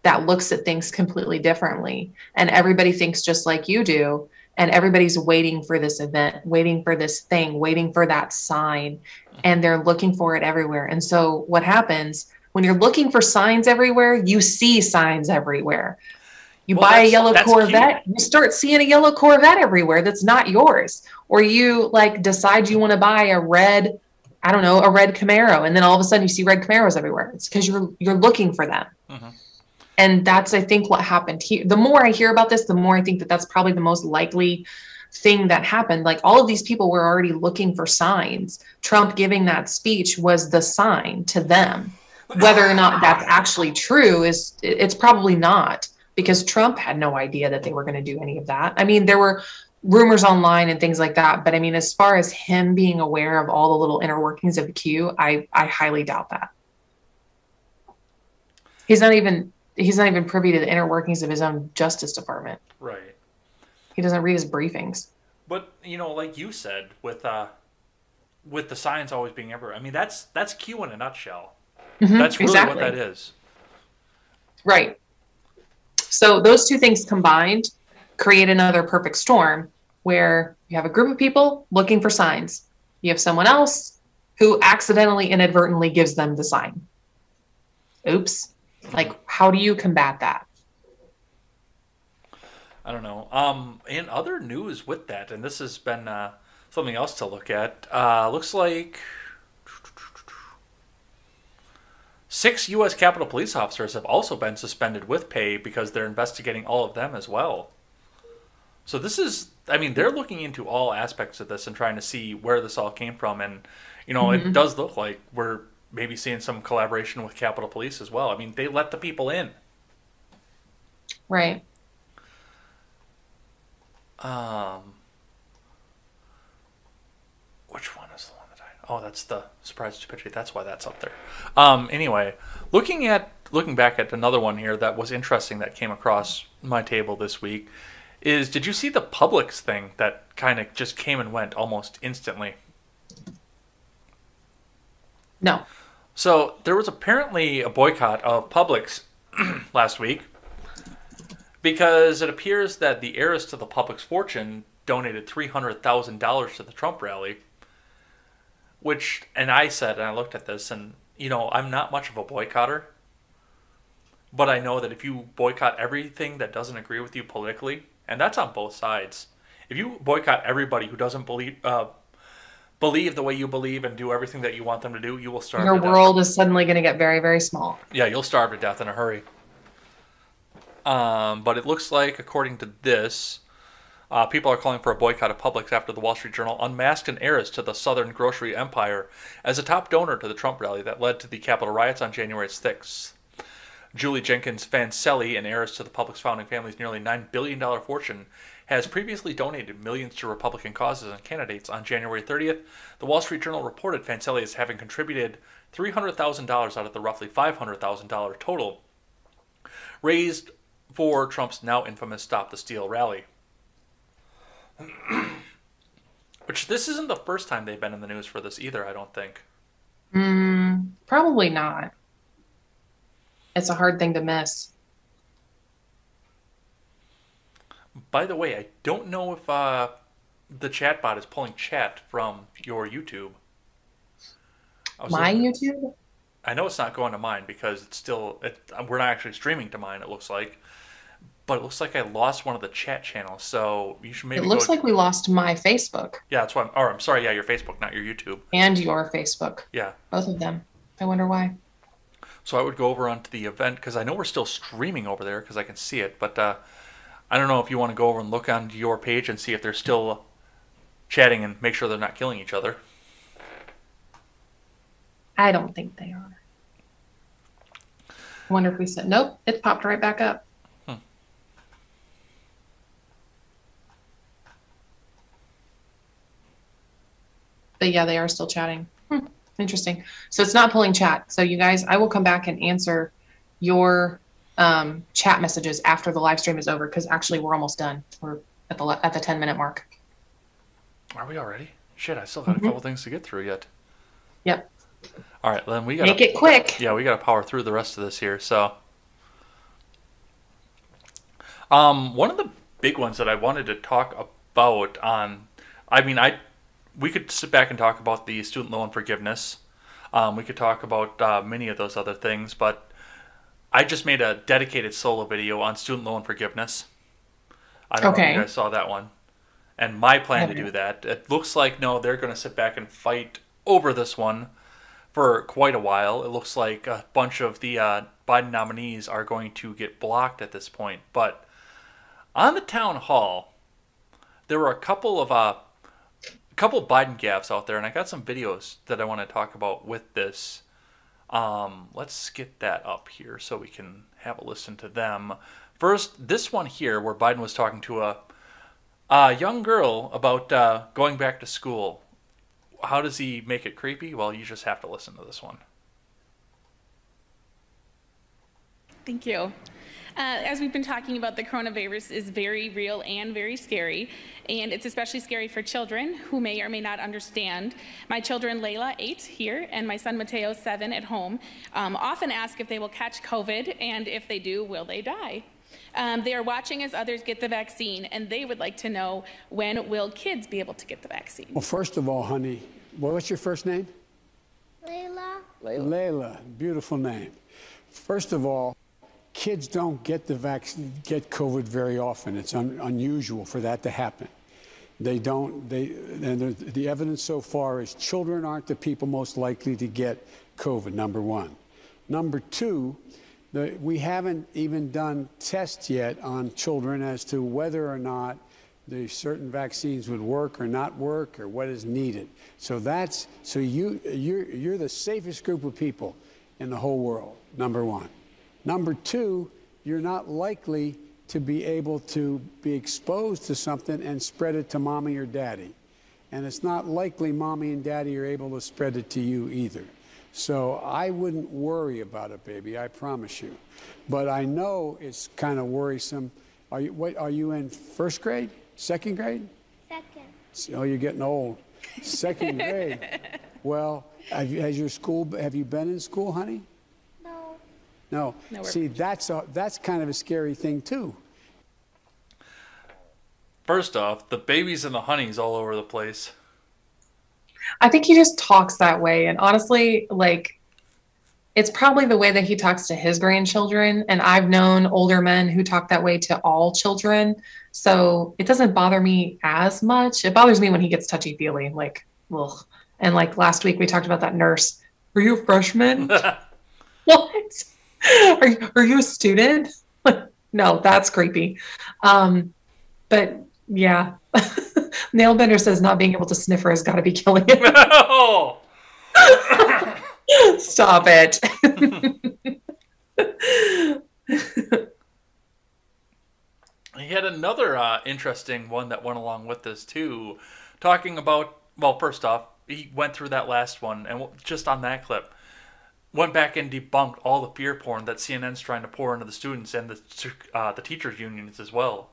B: that looks at things completely differently. And everybody thinks just like you do. And everybody's waiting for this event waiting for this thing waiting for that sign. And they're looking for it everywhere. And so what happens when you're looking for signs everywhere you see signs everywhere. You
A: Well,
B: buy a yellow corvette you start seeing a yellow corvette everywhere that's not yours. Or you like decide you want to buy a red i don't know a red camaro. And then all of a sudden you see red camaros everywhere. It's because you're you're looking for them.
A: Mhm.
B: And that's i think what happened here. The more i hear about this the more i think that that's probably the most likely thing that happened. Like all of these people were already looking for signs. Trump giving that speech was the sign to them. Whether or not that's actually true is it's probably not because trump had no idea that they were going to do any of that. I mean there were rumors online and things like that but i mean as far as him being aware of all the little inner workings of the q i i highly doubt that. He's not even he's not even privy to the inner workings of his own justice department
A: Right.
B: he doesn't read his briefings
A: But you know, like you said, with uh, with the signs always being everywhere. I mean, that's that's Q in a nutshell.
B: Mhm,
A: That's really
B: exactly.
A: what that is.
B: Right. So those two things combined create another perfect storm where you have a group of people looking for signs. You have someone else who accidentally inadvertently gives them the sign. Oops. Like how do you combat that?
A: I don't know. Um, in other news with that, and this has been uh, something else to look at. Uh, looks like six U.S. Capitol police officers have also been suspended with pay because they're investigating all of them as well. So this is, I mean, they're looking into all aspects of this and trying to see where this all came from, and you know, it does look like we're maybe seeing some collaboration with Capitol Police as well. I mean, they let the people in.
B: Right.
A: Um, which one is the one that I? Oh, that's the surprise stupidity. That's why that's up there. Um, anyway, looking at looking back at another one here that was interesting that came across my table this week is did you see the Publix thing that kind of just came and went almost instantly?
B: No.
A: So there was apparently a boycott of Publix last week because it appears that the heiress to the Publix fortune donated three hundred thousand dollars to the Trump rally. Which, and I said, and I looked at this, and you know, I'm not much of a boycotter, but I know that if you boycott everything that doesn't agree with you politically, and that's on both sides, if you boycott everybody who doesn't believe uh, believe the way you believe and do everything that you want them to do, you will starve.
B: Your
A: to death.
B: world is suddenly going to get very very small.
A: Yeah, you'll starve to death in a hurry. Um, but it looks like, according to this, Uh, people are calling for a boycott of Publix after the Wall Street Journal unmasked an heiress to the Southern grocery empire as a top donor to the Trump rally that led to the Capitol riots on January 6th. Julie Jenkins Fancelli, an heiress to the Publix founding family's nearly $9 billion fortune, has previously donated millions to Republican causes and candidates. On January 30th, the Wall Street Journal reported Fancelli as having contributed $300,000 out of the roughly $500,000 total raised for Trump's now infamous Stop the Steal rally. Which this isn't the first time they've been in the news for this either, I don't think.
B: Mm, probably not. It's a hard thing to miss.
A: By the way, I don't know if uh, the chatbot is pulling chat from your YouTube.
B: My
A: looking-
B: YouTube?
A: I know it's not going to mine because it's still it, we're not actually streaming to mine. It looks like, but it looks like I lost one of the chat channels. So you should maybe.
B: It looks like we lost my Facebook
A: yeah, that's why. I'm, or I'm sorry, yeah, your Facebook, not your YouTube.
B: and your Facebook.
A: Yeah.
B: Both of them. I wonder why.
A: So I would go over onto the event because I know we're still streaming over there because I can see it. But uh, I don't know if you want to go over and look on your page and see if they're still chatting and make sure they're not killing each other.
B: I don't think they are. I wonder if we said nope, it popped right back up.
A: Hmm.
B: But yeah, they are still chatting. Hmm, interesting. So it's not pulling chat. So you guys, I will come back and answer your um, chat messages after the live stream is over because actually we're almost done. We're at the at the ten minute mark.
A: Are we already? Shit, I still got a couple things to get through yet.
B: Yep.
A: All right, then we got
B: Make it quick.
A: yeah, we got to power through the rest of this here. So, um, one of the big ones that I wanted to talk about on, I mean, I we could sit back and talk about the student loan forgiveness. Um, we could talk about uh, many of those other things, but I just made a dedicated solo video on student loan forgiveness. I don't know if you guys saw that one. And my plan to do that, it looks like no, they're going to sit back and fight over this one for quite a while. It looks like a bunch of the uh, Biden nominees are going to get blocked at this point. But on the town hall, there were a couple of uh, a couple Biden gaffes out there, and I got some videos that I want to talk about with this. Um, let's get that up here so we can have a listen to them. First, this one here, where Biden was talking to a, a young girl about uh, going back to school. How does he make it creepy? Well, you just have to listen to this one.
E: Thank you. Uh, as we've been talking about, the coronavirus is very real and very scary, and it's especially scary for children who may or may not understand. My children, Layla, eight here, and my son Mateo, seven, at home, um, often ask if they will catch COVID, and if they do, will they die? Um, they are watching as others get the vaccine, and they would like to know when will kids be able to get the vaccine?
F: Well, first of all, honey, what's your first name?
G: Layla.
F: Layla. Layla. Beautiful name. First of all, kids don't get the vaccine, get COVID very often. It's un, unusual for that to happen. They don't. They and the, evidence so far is children aren't the people most likely to get COVID. Number one. Number two. The, we haven't even done tests yet on children as to whether or not the certain vaccines would work or not work or what is needed. So that's so you you're you're the safest group of people in the whole world. Number one. Number two, you're not likely to be able to be exposed to something and spread it to mommy or daddy. And it's not likely mommy and daddy are able to spread it to you either. So I wouldn't worry about it, baby. I promise you. But I know it's kind of worrisome. Are you what? Are you in first grade, second grade?
G: Second.
F: Oh, you're getting old. Second grade. Well, have has your school? Have you been in school, honey?
G: No.
F: No.
E: No,
F: See, that's a, that's kind of a scary thing too.
A: First off, the babies and the honeys all over the place.
B: I think he just talks that way. And honestly, like, it's probably the way that he talks to his grandchildren. And I've known older men who talk that way to all children. So it doesn't bother me as much. It bothers me when he gets touchy feely, like, ugh. And like last week, we talked about that nurse. Are you a freshman? what? Are you, are you a student? no, that's creepy. Um, but Yeah. Nailbender says not being able to sniffer has got to be killing him.
A: oh,
B: Stop it.
A: he had another uh, interesting one that went along with this too, talking about. Well, first off, he went through that last one, and just on that clip, went back and debunked all the fear porn that CNN's trying to pour into the students and the uh, the teachers unions as well.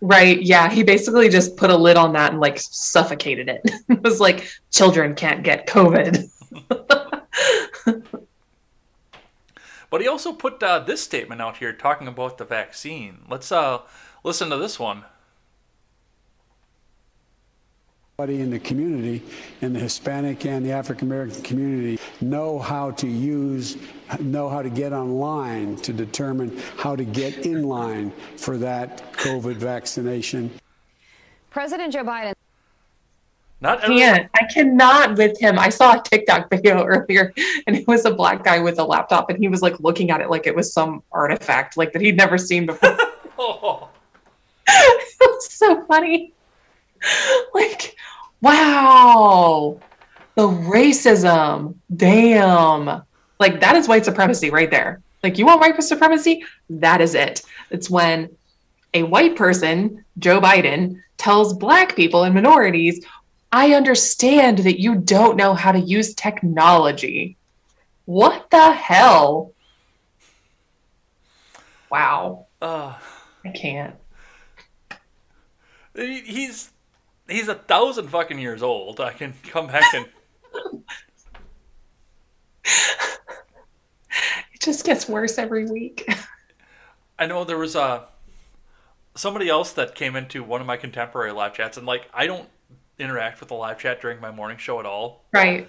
B: right. Yeah. He basically just put a lid on that and like suffocated it. it was like, children can't get COVID.
A: But he also put uh, this statement out here talking about the vaccine. Let's uh, listen to this one.
F: Everybody in the community, in the Hispanic and the African American community, know how to use, know how to get online to determine how to get in line for that COVID vaccination.
H: President Joe Biden
A: Not everyone-
B: can't. I cannot with him. I saw a TikTok video earlier and it was a black guy with a laptop and he was like looking at it like it was some artifact like that he'd never seen before.
A: Oh,
B: it was so funny. Like, wow. The racism. Damn. Like that is white supremacy right there. Like you want white supremacy? That is it. It's when a white person, Joe Biden, tells black people and minorities, I understand that you don't know how to use technology. What the hell? Wow.
A: uh,
B: I can't.
A: he's he's a thousand fucking years old. I can come back and
B: It just gets worse every week.
A: I know there was a somebody else that came into one of my contemporary live chats, and like I don't interact with the live chat during my morning show at all,
B: right.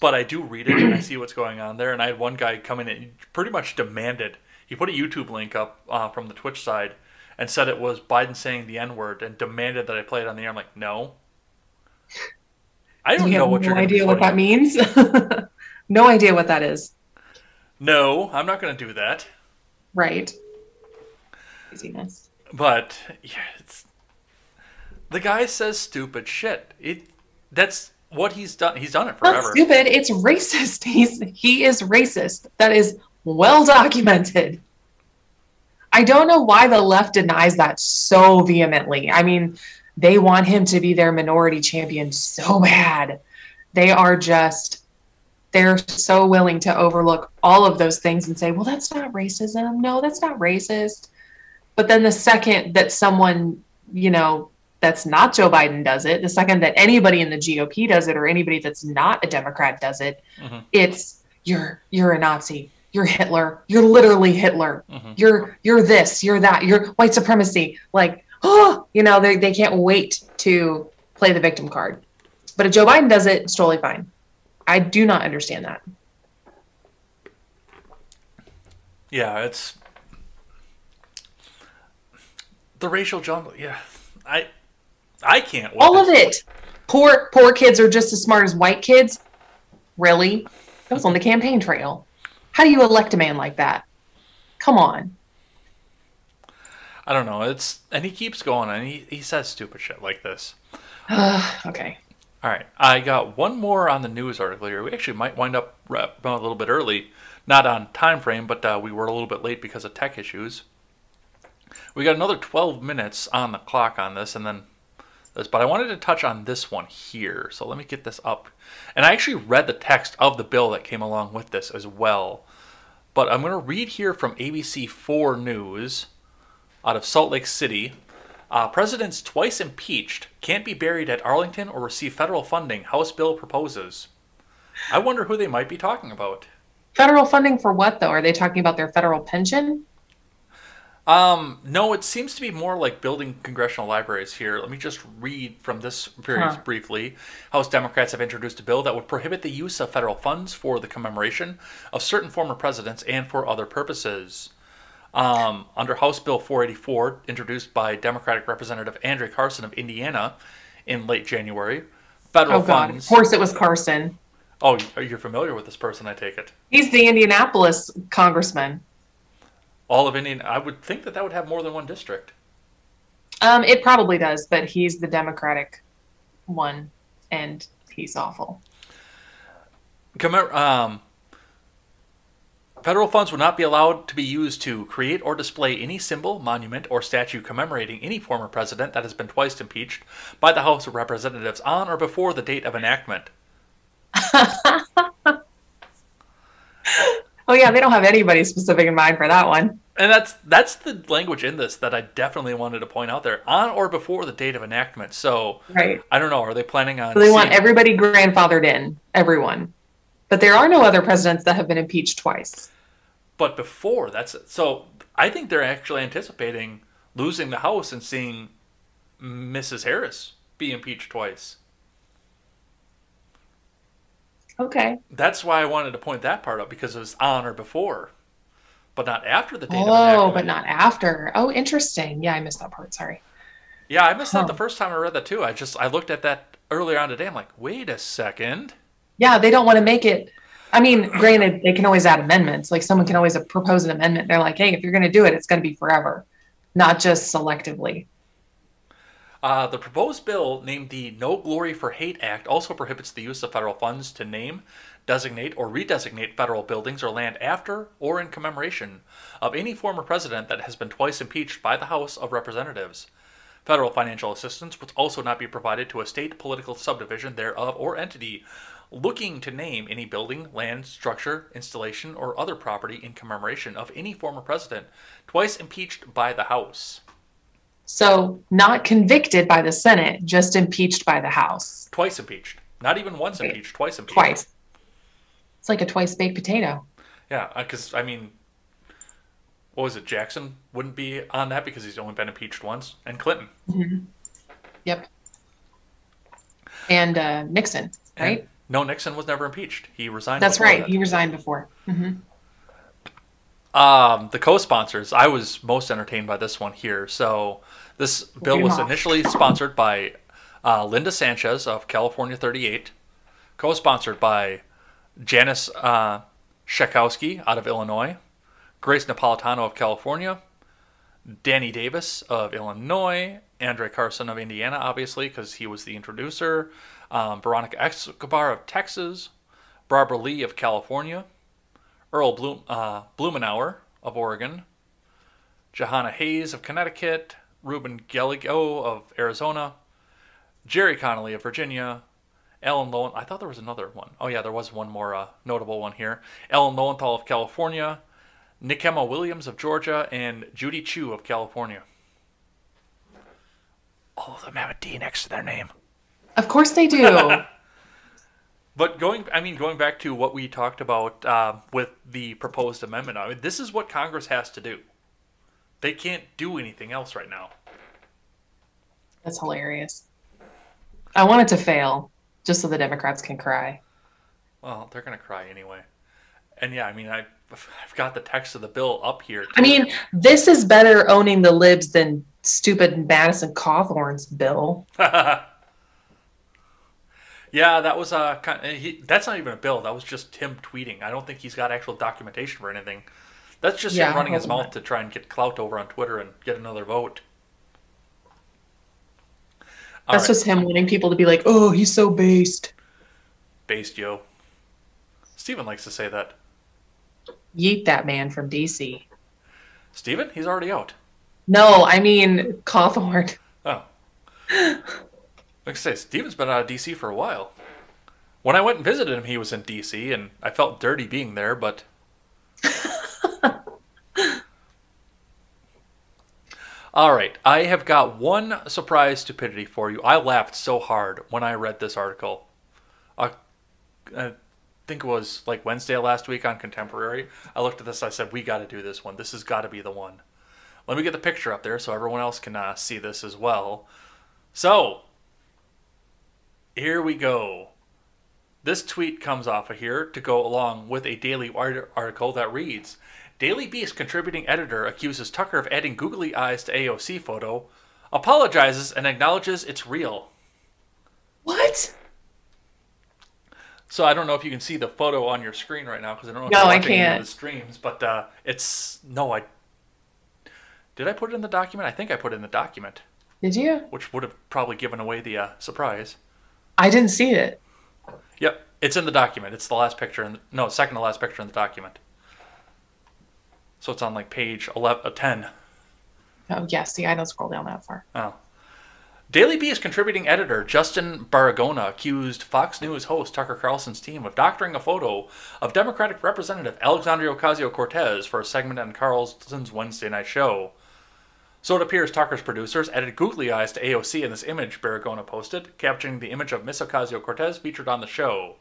A: but I do read it and I see what's going on there. And I had one guy come in and pretty much demanded he put a YouTube link up uh, from the Twitch side and said it was Biden saying the N word and demanded that I play it on the air. I'm like, no. I don't
B: We
A: know what
B: no
A: you're be
B: idea what that means. no idea what that is.
A: No, I'm not going to do that.
B: Right. Craziness.
A: But yeah, it's the guy says stupid shit. It that's what he's done. He's done it
B: Not
A: forever.
B: stupid. It's racist. He's he is racist. That is well documented. I don't know why the left denies that so vehemently. I mean, they want him to be their minority champion so bad. They are just they're so willing to overlook all of those things and say, "Well, that's not racism. No, that's not racist." But then the second that someone, you know, that's not Joe Biden does it, the second that anybody in the GOP does it or anybody that's not a Democrat does it,
A: Mhm.
B: it's you're you're a Nazi. You're Hitler. You're literally Hitler.
A: Mhm.
B: You're you're this, you're that. You're white supremacy. Like, oh, you know, they they can't wait to play the victim card. But if Joe Biden does it, it's totally fine. I do not understand that.
A: Yeah, it's the racial jungle. Yeah, I I can't.
B: All of it. Poor poor kids are just as smart as white kids. Really? That was on the campaign trail. How do you elect a man like that? Come on.
A: I don't know. It's and he keeps going and he he says stupid shit like this.
B: okay.
A: All right, I got one more on the news article here. We actually might wind up a little bit early, not on time frame, but uh, we were a little bit late because of tech issues. We got another 12 minutes on the clock on this, and then this. But I wanted to touch on this one here, so let me get this up. And I actually read the text of the bill that came along with this as well. But I'm going to read here from ABC4 News out of Salt Lake City. Uh, presidents twice impeached can't be buried at Arlington or receive federal funding. House bill proposes. I wonder who they might be talking about.
B: Federal funding for what though? Are they talking about their federal pension?
A: Um, no, it seems to be more like building congressional libraries here. Let me just read from this very
B: Huh.
A: briefly. House Democrats have introduced a bill that would prohibit the use of federal funds for the commemoration of certain former presidents and for other purposes. Um, under House Bill 484, introduced by Democratic Representative Andre Carson of Indiana in late January, federal
B: Oh God! Of course, it was Carson.
A: Oh, you're familiar with this person, I take it.
B: He's the Indianapolis congressman.
A: All of Indian. I would think that that would have more than one district.
B: Um, it probably does, but he's the Democratic one, and he's awful.
A: Commem- um, federal funds will not be allowed to be used to create or display any symbol, monument, or statue commemorating any former president that has been twice impeached by the House of Representatives on or before the date of enactment.
B: Oh yeah, they don't have anybody specific in mind for that one.
A: And that's that's the language in this that I definitely wanted to point out there on or before the date of enactment. So
B: Right.
A: I don't know. Are they planning on?
B: So they want everybody grandfathered in, everyone. But there are no other presidents that have been impeached twice.
A: But before that's so. I think they're actually anticipating losing the House and seeing Mrs. Harris be impeached twice.
B: Okay.
A: That's why I wanted to point that part out because it was on or before, but not after the date of
B: Oh, but not after. Oh, interesting. Yeah, I missed that part. Sorry.
A: Yeah, I missed that the first time I read that too. I just I looked at that earlier on today. I'm like, wait a second.
B: Yeah, they don't want to make it. I mean, granted, they can always add amendments. Like someone can always propose an amendment. They're like, hey, if you're going to do it, it's going to be forever, not just selectively.
A: Uh, the proposed bill, named the No Glory for Hate Act, also prohibits the use of federal funds to name, designate, or redesignate federal buildings or land after or in commemoration of any former president that has been twice impeached by the House of Representatives. Federal financial assistance would also not be provided to a state political subdivision thereof or entity looking to name any building, land, structure, installation, or other property in commemoration of any former president twice impeached by the House.
B: So, not convicted by the Senate, just impeached by the House
A: Twice impeached. Not even once impeached, twice impeached.
B: twice. It's like a twice baked potato.
A: Yeah, because I mean, what was it? Jackson wouldn't be on that because he's only been impeached once, and Clinton.
B: Yep. And uh, Nixon, right?
A: And- no, Nixon was never impeached. He resigned.
B: That's right.
A: that.
B: He resigned before. hmm
A: Um, the co-sponsors. I was most entertained by this one here. So this bill was initially sponsored by uh, Linda Sanchez of California 38, co-sponsored by Janice uh, Schakowsky out of Illinois, Grace Napolitano of California, Danny Davis of Illinois, Andre Carson of Indiana, obviously because he was the introducer, um, Veronica Escobar of Texas, Barbara Lee of California. Earl Blum, uh, Blumenauer of Oregon, Jahana Hayes of Connecticut, Ruben Gallego of Arizona, Jerry Connolly of Virginia, Ellen Lowen. I thought there was another one. Oh yeah, there was one more uh, notable one here. Ellen Lowenthal of California, Nikema Williams of Georgia, and Judy Chu of California. All of them have a D next to their name.
B: Of course they do.
A: But going, I mean, going back to what we talked about uh, with the proposed amendment, I mean, this is what Congress has to do. They can't do anything else right now.
B: That's hilarious. I want it to fail just so the Democrats can cry.
A: Well, they're gonna cry anyway. And yeah, I mean, I, I've got the text of the bill up here.
B: I mean, this is better owning the libs than stupid Madison Cawthorn's bill.
A: yeah, that was uh, a. kind- He, that's not even a bill. That was just him tweeting. I don't think he's got actual documentation for anything. That's just
B: Yeah,
A: him running his
B: oh,
A: mouth
B: not.
A: to try and get clout over on Twitter and get another vote. All
B: That's
A: right.
B: just him wanting people to be like, oh, he's so based.
A: based, yo. Steven likes to say that.
B: Yeet that man from DC.
A: Steven, he's already out.
B: No, I mean Cawthorn.
A: Oh. Like I say, Steven's been out of DC for a while. When I went and visited him, he was in DC, and I felt dirty being there, but. All right, I have got one surprise stupidity for you. I laughed so hard when I read this article. Uh, I think it was like Wednesday last week on Contemporary. I looked at this, I said, We got to do this one. This has got to be the one. Let me get the picture up there so everyone else can uh, see this as well. So, here we go. This tweet comes off of here to go along with a Daily article that reads Daily Beast contributing editor accuses Tucker of adding googly eyes to AOC photo, apologizes and acknowledges it's real.
B: What?
A: So I don't know if you can see the photo on your screen right now because I don't know if
B: No,
A: you're
B: I
A: watching of
B: can't.
A: the streams, but uh, it's no, I did I put it in the document? I think I put it in the document.
B: Did you?
A: which would have probably given away the uh, surprise.
B: I didn't see it.
A: Yep, it's in the document. It's the last picture, in the, no, second to last picture in the document. So it's on like page 11, uh, 10.
B: Oh, yeah. See, I don't scroll down that far.
A: Oh. Daily Beast contributing editor Justin Baragona accused Fox News host Tucker Carlson's team of doctoring a photo of Democratic Representative Alexandria Ocasio Cortez for a segment on Carlson's Wednesday night show. So it appears Tucker's producers added googly eyes to AOC in this image Baragona posted, capturing the image of Miss Ocasio Cortez featured on the show.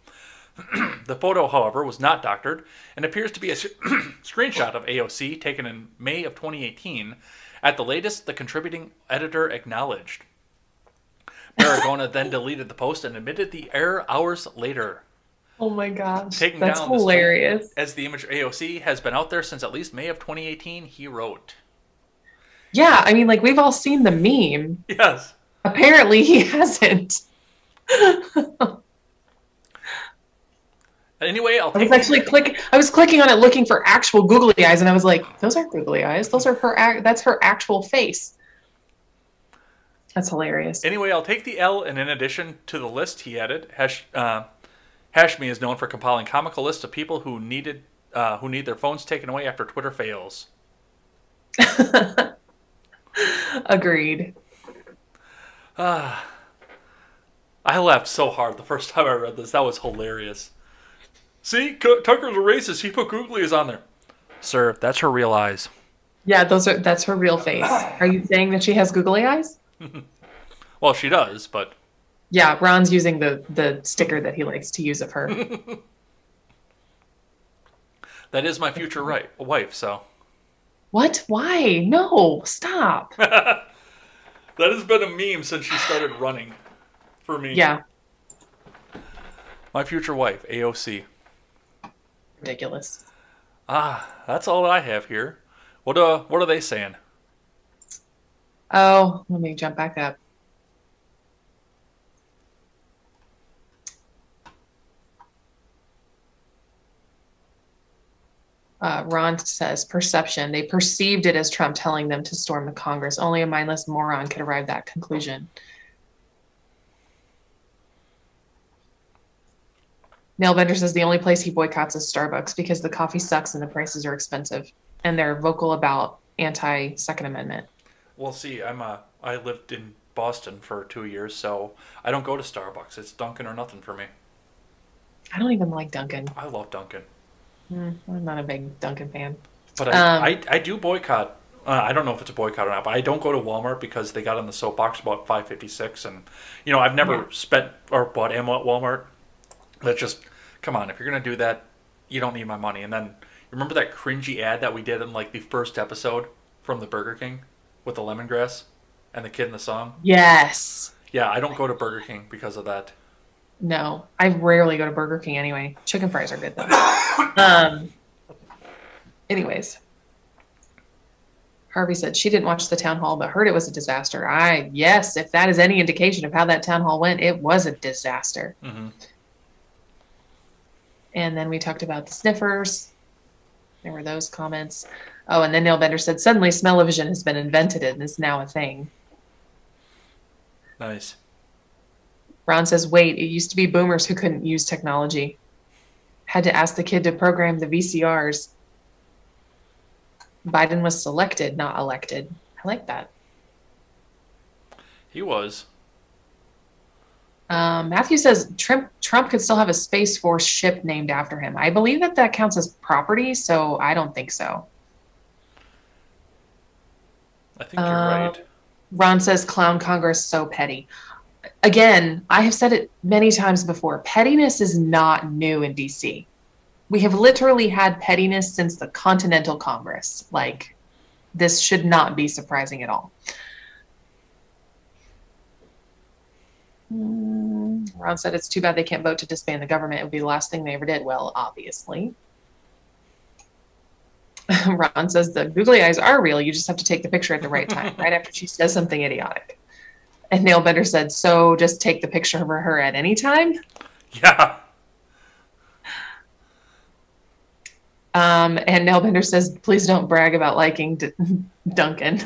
A: the photo, however, was not doctored and appears to be a screenshot of AOC taken in May of 2018. At the latest, the contributing editor acknowledged. Baragona then deleted the post and admitted the error hours later.
B: Oh my gosh.
A: Taking
B: That's
A: down
B: hilarious.
A: As the image AOC has been out there since at least May of 2018, he wrote.
B: Yeah, I mean, like we've all seen the meme.
A: Yes.
B: Apparently, he hasn't.
A: Anyway, I'll
B: I was actually clicking. I was clicking on it, looking for actual googly eyes, and I was like, "Those aren't googly eyes. Those are her. That's her actual face." That's hilarious.
A: Anyway, I'll take the L, and in addition to the list he added, Hash, uh, Hashme is known for compiling comical lists of people who needed uh, who need their phones taken away after Twitter fails.
B: Agreed.
A: I laughed so hard the first time I read this. That was hilarious. See, C- Tucker's a racist. He put googly eyes on there. Sir, that's her real eyes.
B: Yeah, those are. That's her real face. Are you saying that she has googly eyes?
A: Well, she does, but
B: Yeah, Ron's using the the sticker that he likes to use of her.
A: that is my future right wife. So
B: what? Why? No, stop.
A: that has been a meme since she started running for me.
B: Yeah,
A: my future wife, AOC.
B: Ridiculous.
A: Ah, that's all that I have here. What uh, what are they saying?
B: Oh, let me jump back up. Uh, Ron says perception. They perceived it as Trump telling them to storm the Congress. Only a mindless moron could arrive at that conclusion. Nailbender says the only place he boycotts is Starbucks because the coffee sucks and the prices are expensive. And they're vocal about anti Second Amendment.
A: Well, see, I'm a I lived in Boston for two years, so I don't go to Starbucks. It's Dunkin' or nothing for me.
B: I don't even like Dunkin'.
A: I love Dunkin',
B: Mm, I'm not a big Dunkin' fan.
A: but I
B: Um,
A: I, I do boycott. Uh, I don't know if it's a boycott or not, but I don't go to Walmart because they got on the soapbox about 556, and you know I've never
B: Yeah.
A: spent or bought ammo at Walmart. That's just come on. If you're gonna do that, you don't need my money. And then remember that cringy ad that we did in like the first episode from the Burger King with the lemongrass and the kid in the song.
B: Yes.
A: Yeah, I don't go to Burger King because of that.
B: No, I rarely go to Burger King anyway. Chicken fries are good though. um. Anyways, Harvey said she didn't watch the town hall, but heard it was a disaster. I yes, if that is any indication of how that town hall went, it was a disaster.
A: Mhm.
B: And then we talked about the sniffers. There were those comments. Oh, and then Neil Bender said suddenly smell-o-vision has been invented and is now a thing.
A: Nice.
B: Ron says, wait, it used to be boomers who couldn't use technology. Had to ask the kid to program the VCRs. Biden was selected, not elected. I like that.
A: He was.
B: Um, Matthew says Trump, Trump could still have a Space Force ship named after him. I believe that that counts as property, so I don't think so.
A: I think you're
B: Uh,
A: right.
B: Ron says clown Congress so petty. Again, I have said it many times before. Pettiness is not new in DC. We have literally had pettiness since the Continental Congress. Like, this should not be surprising at all. Mm, Ron said it's too bad they can't vote to disband the government. It would be the last thing they ever did. Well, obviously. Ron says the googly eyes are real. You just have to take the picture at the right time, right after she says something idiotic. And Nail Bender said, so just take the picture of her at any time.
A: Yeah.
B: Um, and Nail Bender says, please don't brag about liking D-
A: Dunkin'.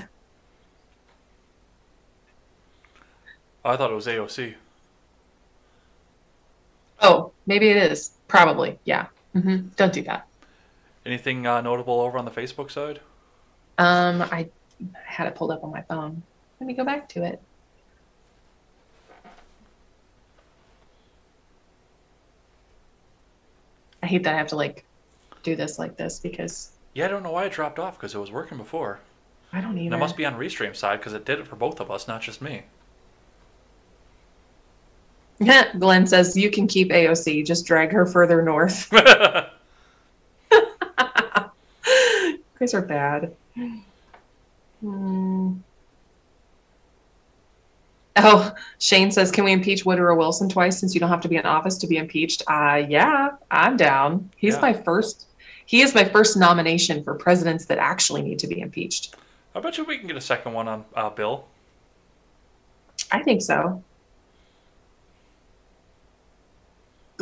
A: I thought it was AOC.
B: Oh, maybe it is. Probably. Yeah. hmm Don't do that.
A: Anything uh, notable over on the Facebook side?
B: Um, I had it pulled up on my phone. Let me go back to it. I hate that I have to like do this like this because
A: Yeah, I don't know why it dropped off because it was working before.
B: I don't
A: And
B: even.
A: it must be on Restream side because it did it for both of us, not just me.
B: Glenn says you can keep AOC, just drag her further north. You guys are bad. Hmm. Oh, Shane says, can we impeach Woodrow Wilson twice since you don't have to be in office to be impeached? Uh, yeah, I'm down. He's
A: Yeah.
B: my first. He is my first nomination for presidents that actually need to be impeached.
A: I bet you we can get a second one on uh, Bill.
B: I think so.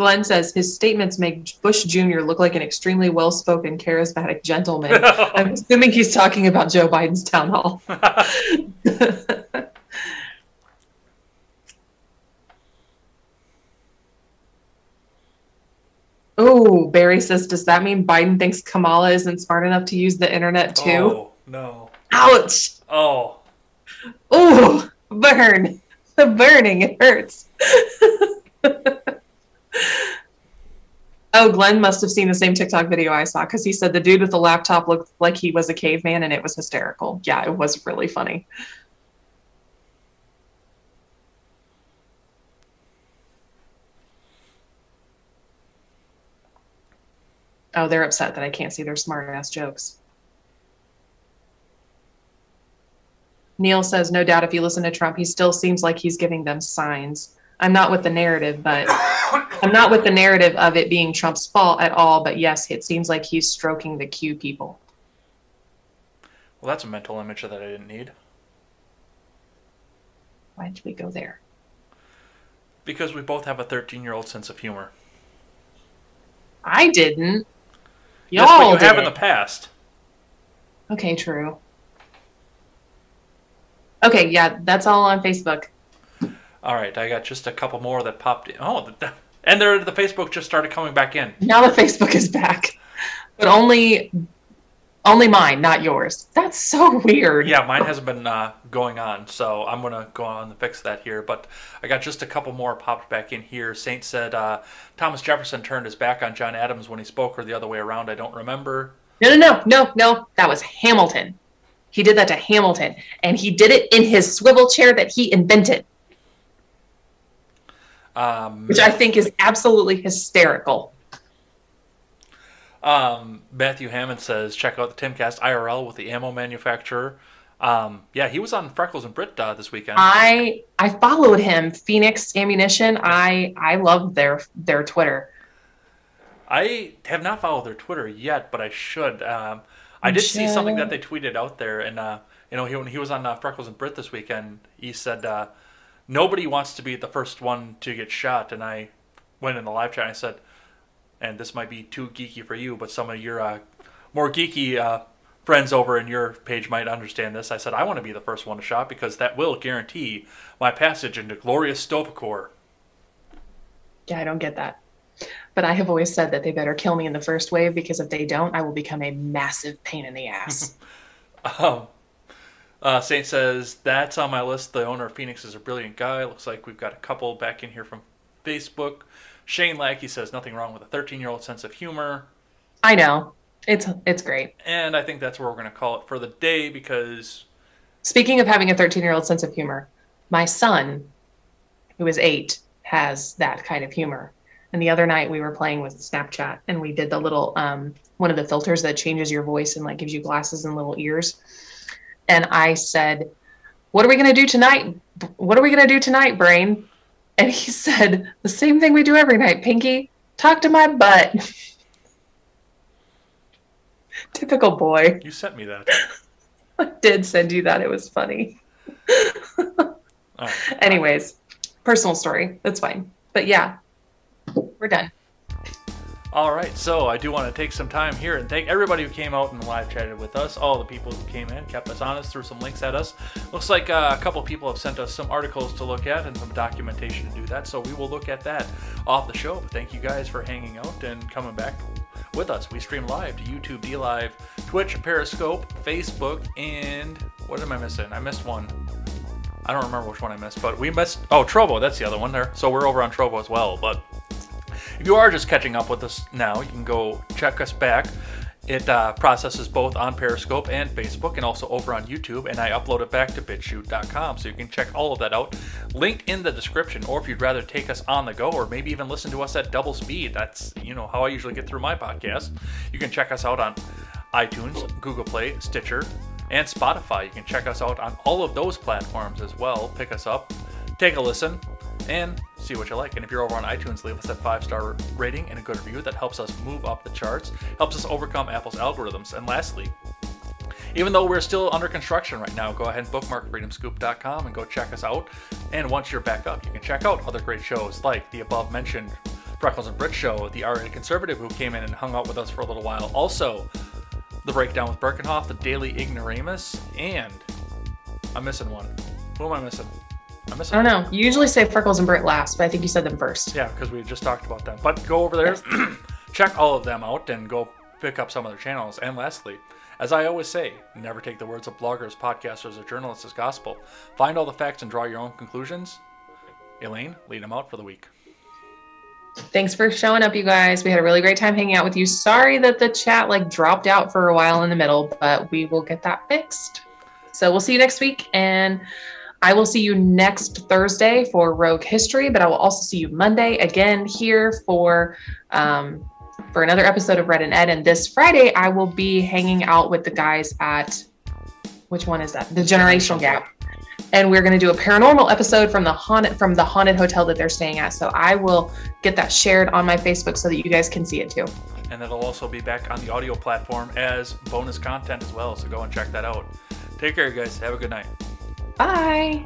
B: Glenn says his statements make Bush Jr. look like an extremely well spoken, charismatic gentleman. I'm assuming he's talking about Joe Biden's town hall. oh, Barry says, does that mean Biden thinks Kamala isn't smart enough to use the internet too?
A: Oh, no.
B: Ouch!
A: Oh,
B: Oh, burn. The burning, it hurts. Oh, Glenn must have seen the same TikTok video I saw because he said the dude with the laptop looked like he was a caveman and it was hysterical. Yeah, it was really funny. Oh, they're upset that I can't see their smart ass jokes. Neil says, no doubt if you listen to Trump, he still seems like he's giving them signs. I'm not with the narrative, but I'm not with the narrative of it being Trump's fault at all. But yes, it seems like he's stroking the Q people.
A: well, that's a mental image that I didn't need.
B: Why did we go there?
A: Because we both have a 13 year old sense of humor.
B: I didn't.
A: Yes, but
B: Y'all
A: have in the past.
B: Okay, true. Okay, yeah, that's all on Facebook.
A: All right, I got just a couple more that popped in. Oh, the, and they're, the Facebook just started coming back in.
B: Now the Facebook is back, but only, only mine, not yours. That's so weird.
A: Yeah, mine hasn't been uh, going on, so I'm gonna go on and fix that here. But I got just a couple more popped back in here. Saint said uh, Thomas Jefferson turned his back on John Adams when he spoke, or the other way around. I don't remember.
B: No, no, no, no, no. That was Hamilton. He did that to Hamilton, and he did it in his swivel chair that he invented,
A: Um,
B: which I think is absolutely hysterical.
A: um, Matthew Hammond says, check out the Timcast IRL with the ammo manufacturer. Um, yeah, he was on Freckles and Brit uh, this weekend.
B: I I followed him, Phoenix Ammunition. I I love their their Twitter.
A: I have not followed their Twitter yet, but I should. Um, I did see something that they tweeted out there, and uh, you know, he, when he was on uh, Freckles and Brit this weekend, he said uh, nobody wants to be the first one to get shot. And I went in the live chat and I said, and this might be too geeky for you, but some of your uh, more geeky uh, friends over in your page might understand this. I said I want to be the first one to shot because that will guarantee my passage into glorious Sto-vo-kor.
B: Yeah, I don't get that. But I have always said that they better kill me in the first wave because if they don't, I will become a massive pain in the ass.
A: Um, uh, Saint says that's on my list. The owner of Phoenix is a brilliant guy. Looks like we've got a couple back in here from Facebook. Shane Lackey says nothing wrong with a 13-year-old sense of humor,
B: I know. It's it's great.
A: and I think that's where we're going to call it for the day because
B: Speaking of having a 13 year old sense of humor, my son, who is eight, has that kind of humor. And the other night we were playing with Snapchat and we did the little um, one of the filters that changes your voice and like gives you glasses and little ears. And I said, "What are we gonna do tonight? What are we gonna do tonight, Brain?" And he said, "The same thing we do every night, Pinky. Talk to my butt." Typical boy.
A: you sent me that.
B: I did send you that. It was funny.
A: Right. Oh.
B: Anyways, personal story. That's fine. But yeah, we're done.
A: All right, so I do want to take some time here and thank everybody who came out and live chatted with us, all the people who came in, kept us honest, threw some links at us. Looks like uh, a couple people have sent us some articles to look at and some documentation to do that, so we will look at that off the show. Thank you guys for hanging out and coming back with us. We stream live to YouTube, D Live, Twitch, Periscope, Facebook, and what am I missing? I missed one. I don't remember which one I missed, but we missed. Oh, Trovo, that's the other one there. So we're over on Trovo as well, but. If you are just catching up with us now, you can go check us back. It uh, processes both on Periscope and Facebook and also over on YouTube, and I upload it back to bitchute.com so you can check all of that out. Linked in the description, or if you'd rather take us on the go, or maybe even listen to us at double speed, that's you know how I usually get through my podcast. You can check us out on iTunes, Google Play, Stitcher, and Spotify. You can check us out on all of those platforms as well. Pick us up, take a listen, and see what you like. And if you're over on iTunes, leave us a five star rating and a good review. That helps us move up the charts, helps us overcome Apple's algorithms. And lastly, even though we're still under construction right now, go ahead and bookmark freedomscoop.com and go check us out. And once you're back up, you can check out other great shows like the above mentioned Freckles and Brit show, the RA Conservative who came in and hung out with us for a little while. Also, the Breakdown with Birkenhoff, the Daily Ignoramus, and I'm missing one. Who am I missing?
B: I don't know. You usually say Freckles and Brit last, but I think you said them first.
A: Yeah, because we just talked about them. But go over there, check all of them out, and go pick up some of their channels. And lastly, as I always say, never take the words of bloggers, podcasters, or journalists as gospel. Find all the facts and draw your own conclusions. Elaine, lead them out for the week.
B: Thanks for showing up, you guys. We had a really great time hanging out with you. Sorry that the chat like dropped out for a while in the middle, but we will get that fixed. So we'll see you next week, and I will see you next Thursday for Rogue History. But I will also see you Monday again here for um, for another episode of Red and Ed. And this Friday, I will be hanging out with the guys at which one is that? The Generational Gap and we're going to do a paranormal episode from the haunted from the haunted hotel that they're staying at. So I will get that shared on my Facebook so that you guys can see it too.
A: And it'll also be back on the audio platform as bonus content as well. So go and check that out. Take care, guys. Have a good night.
B: Bye.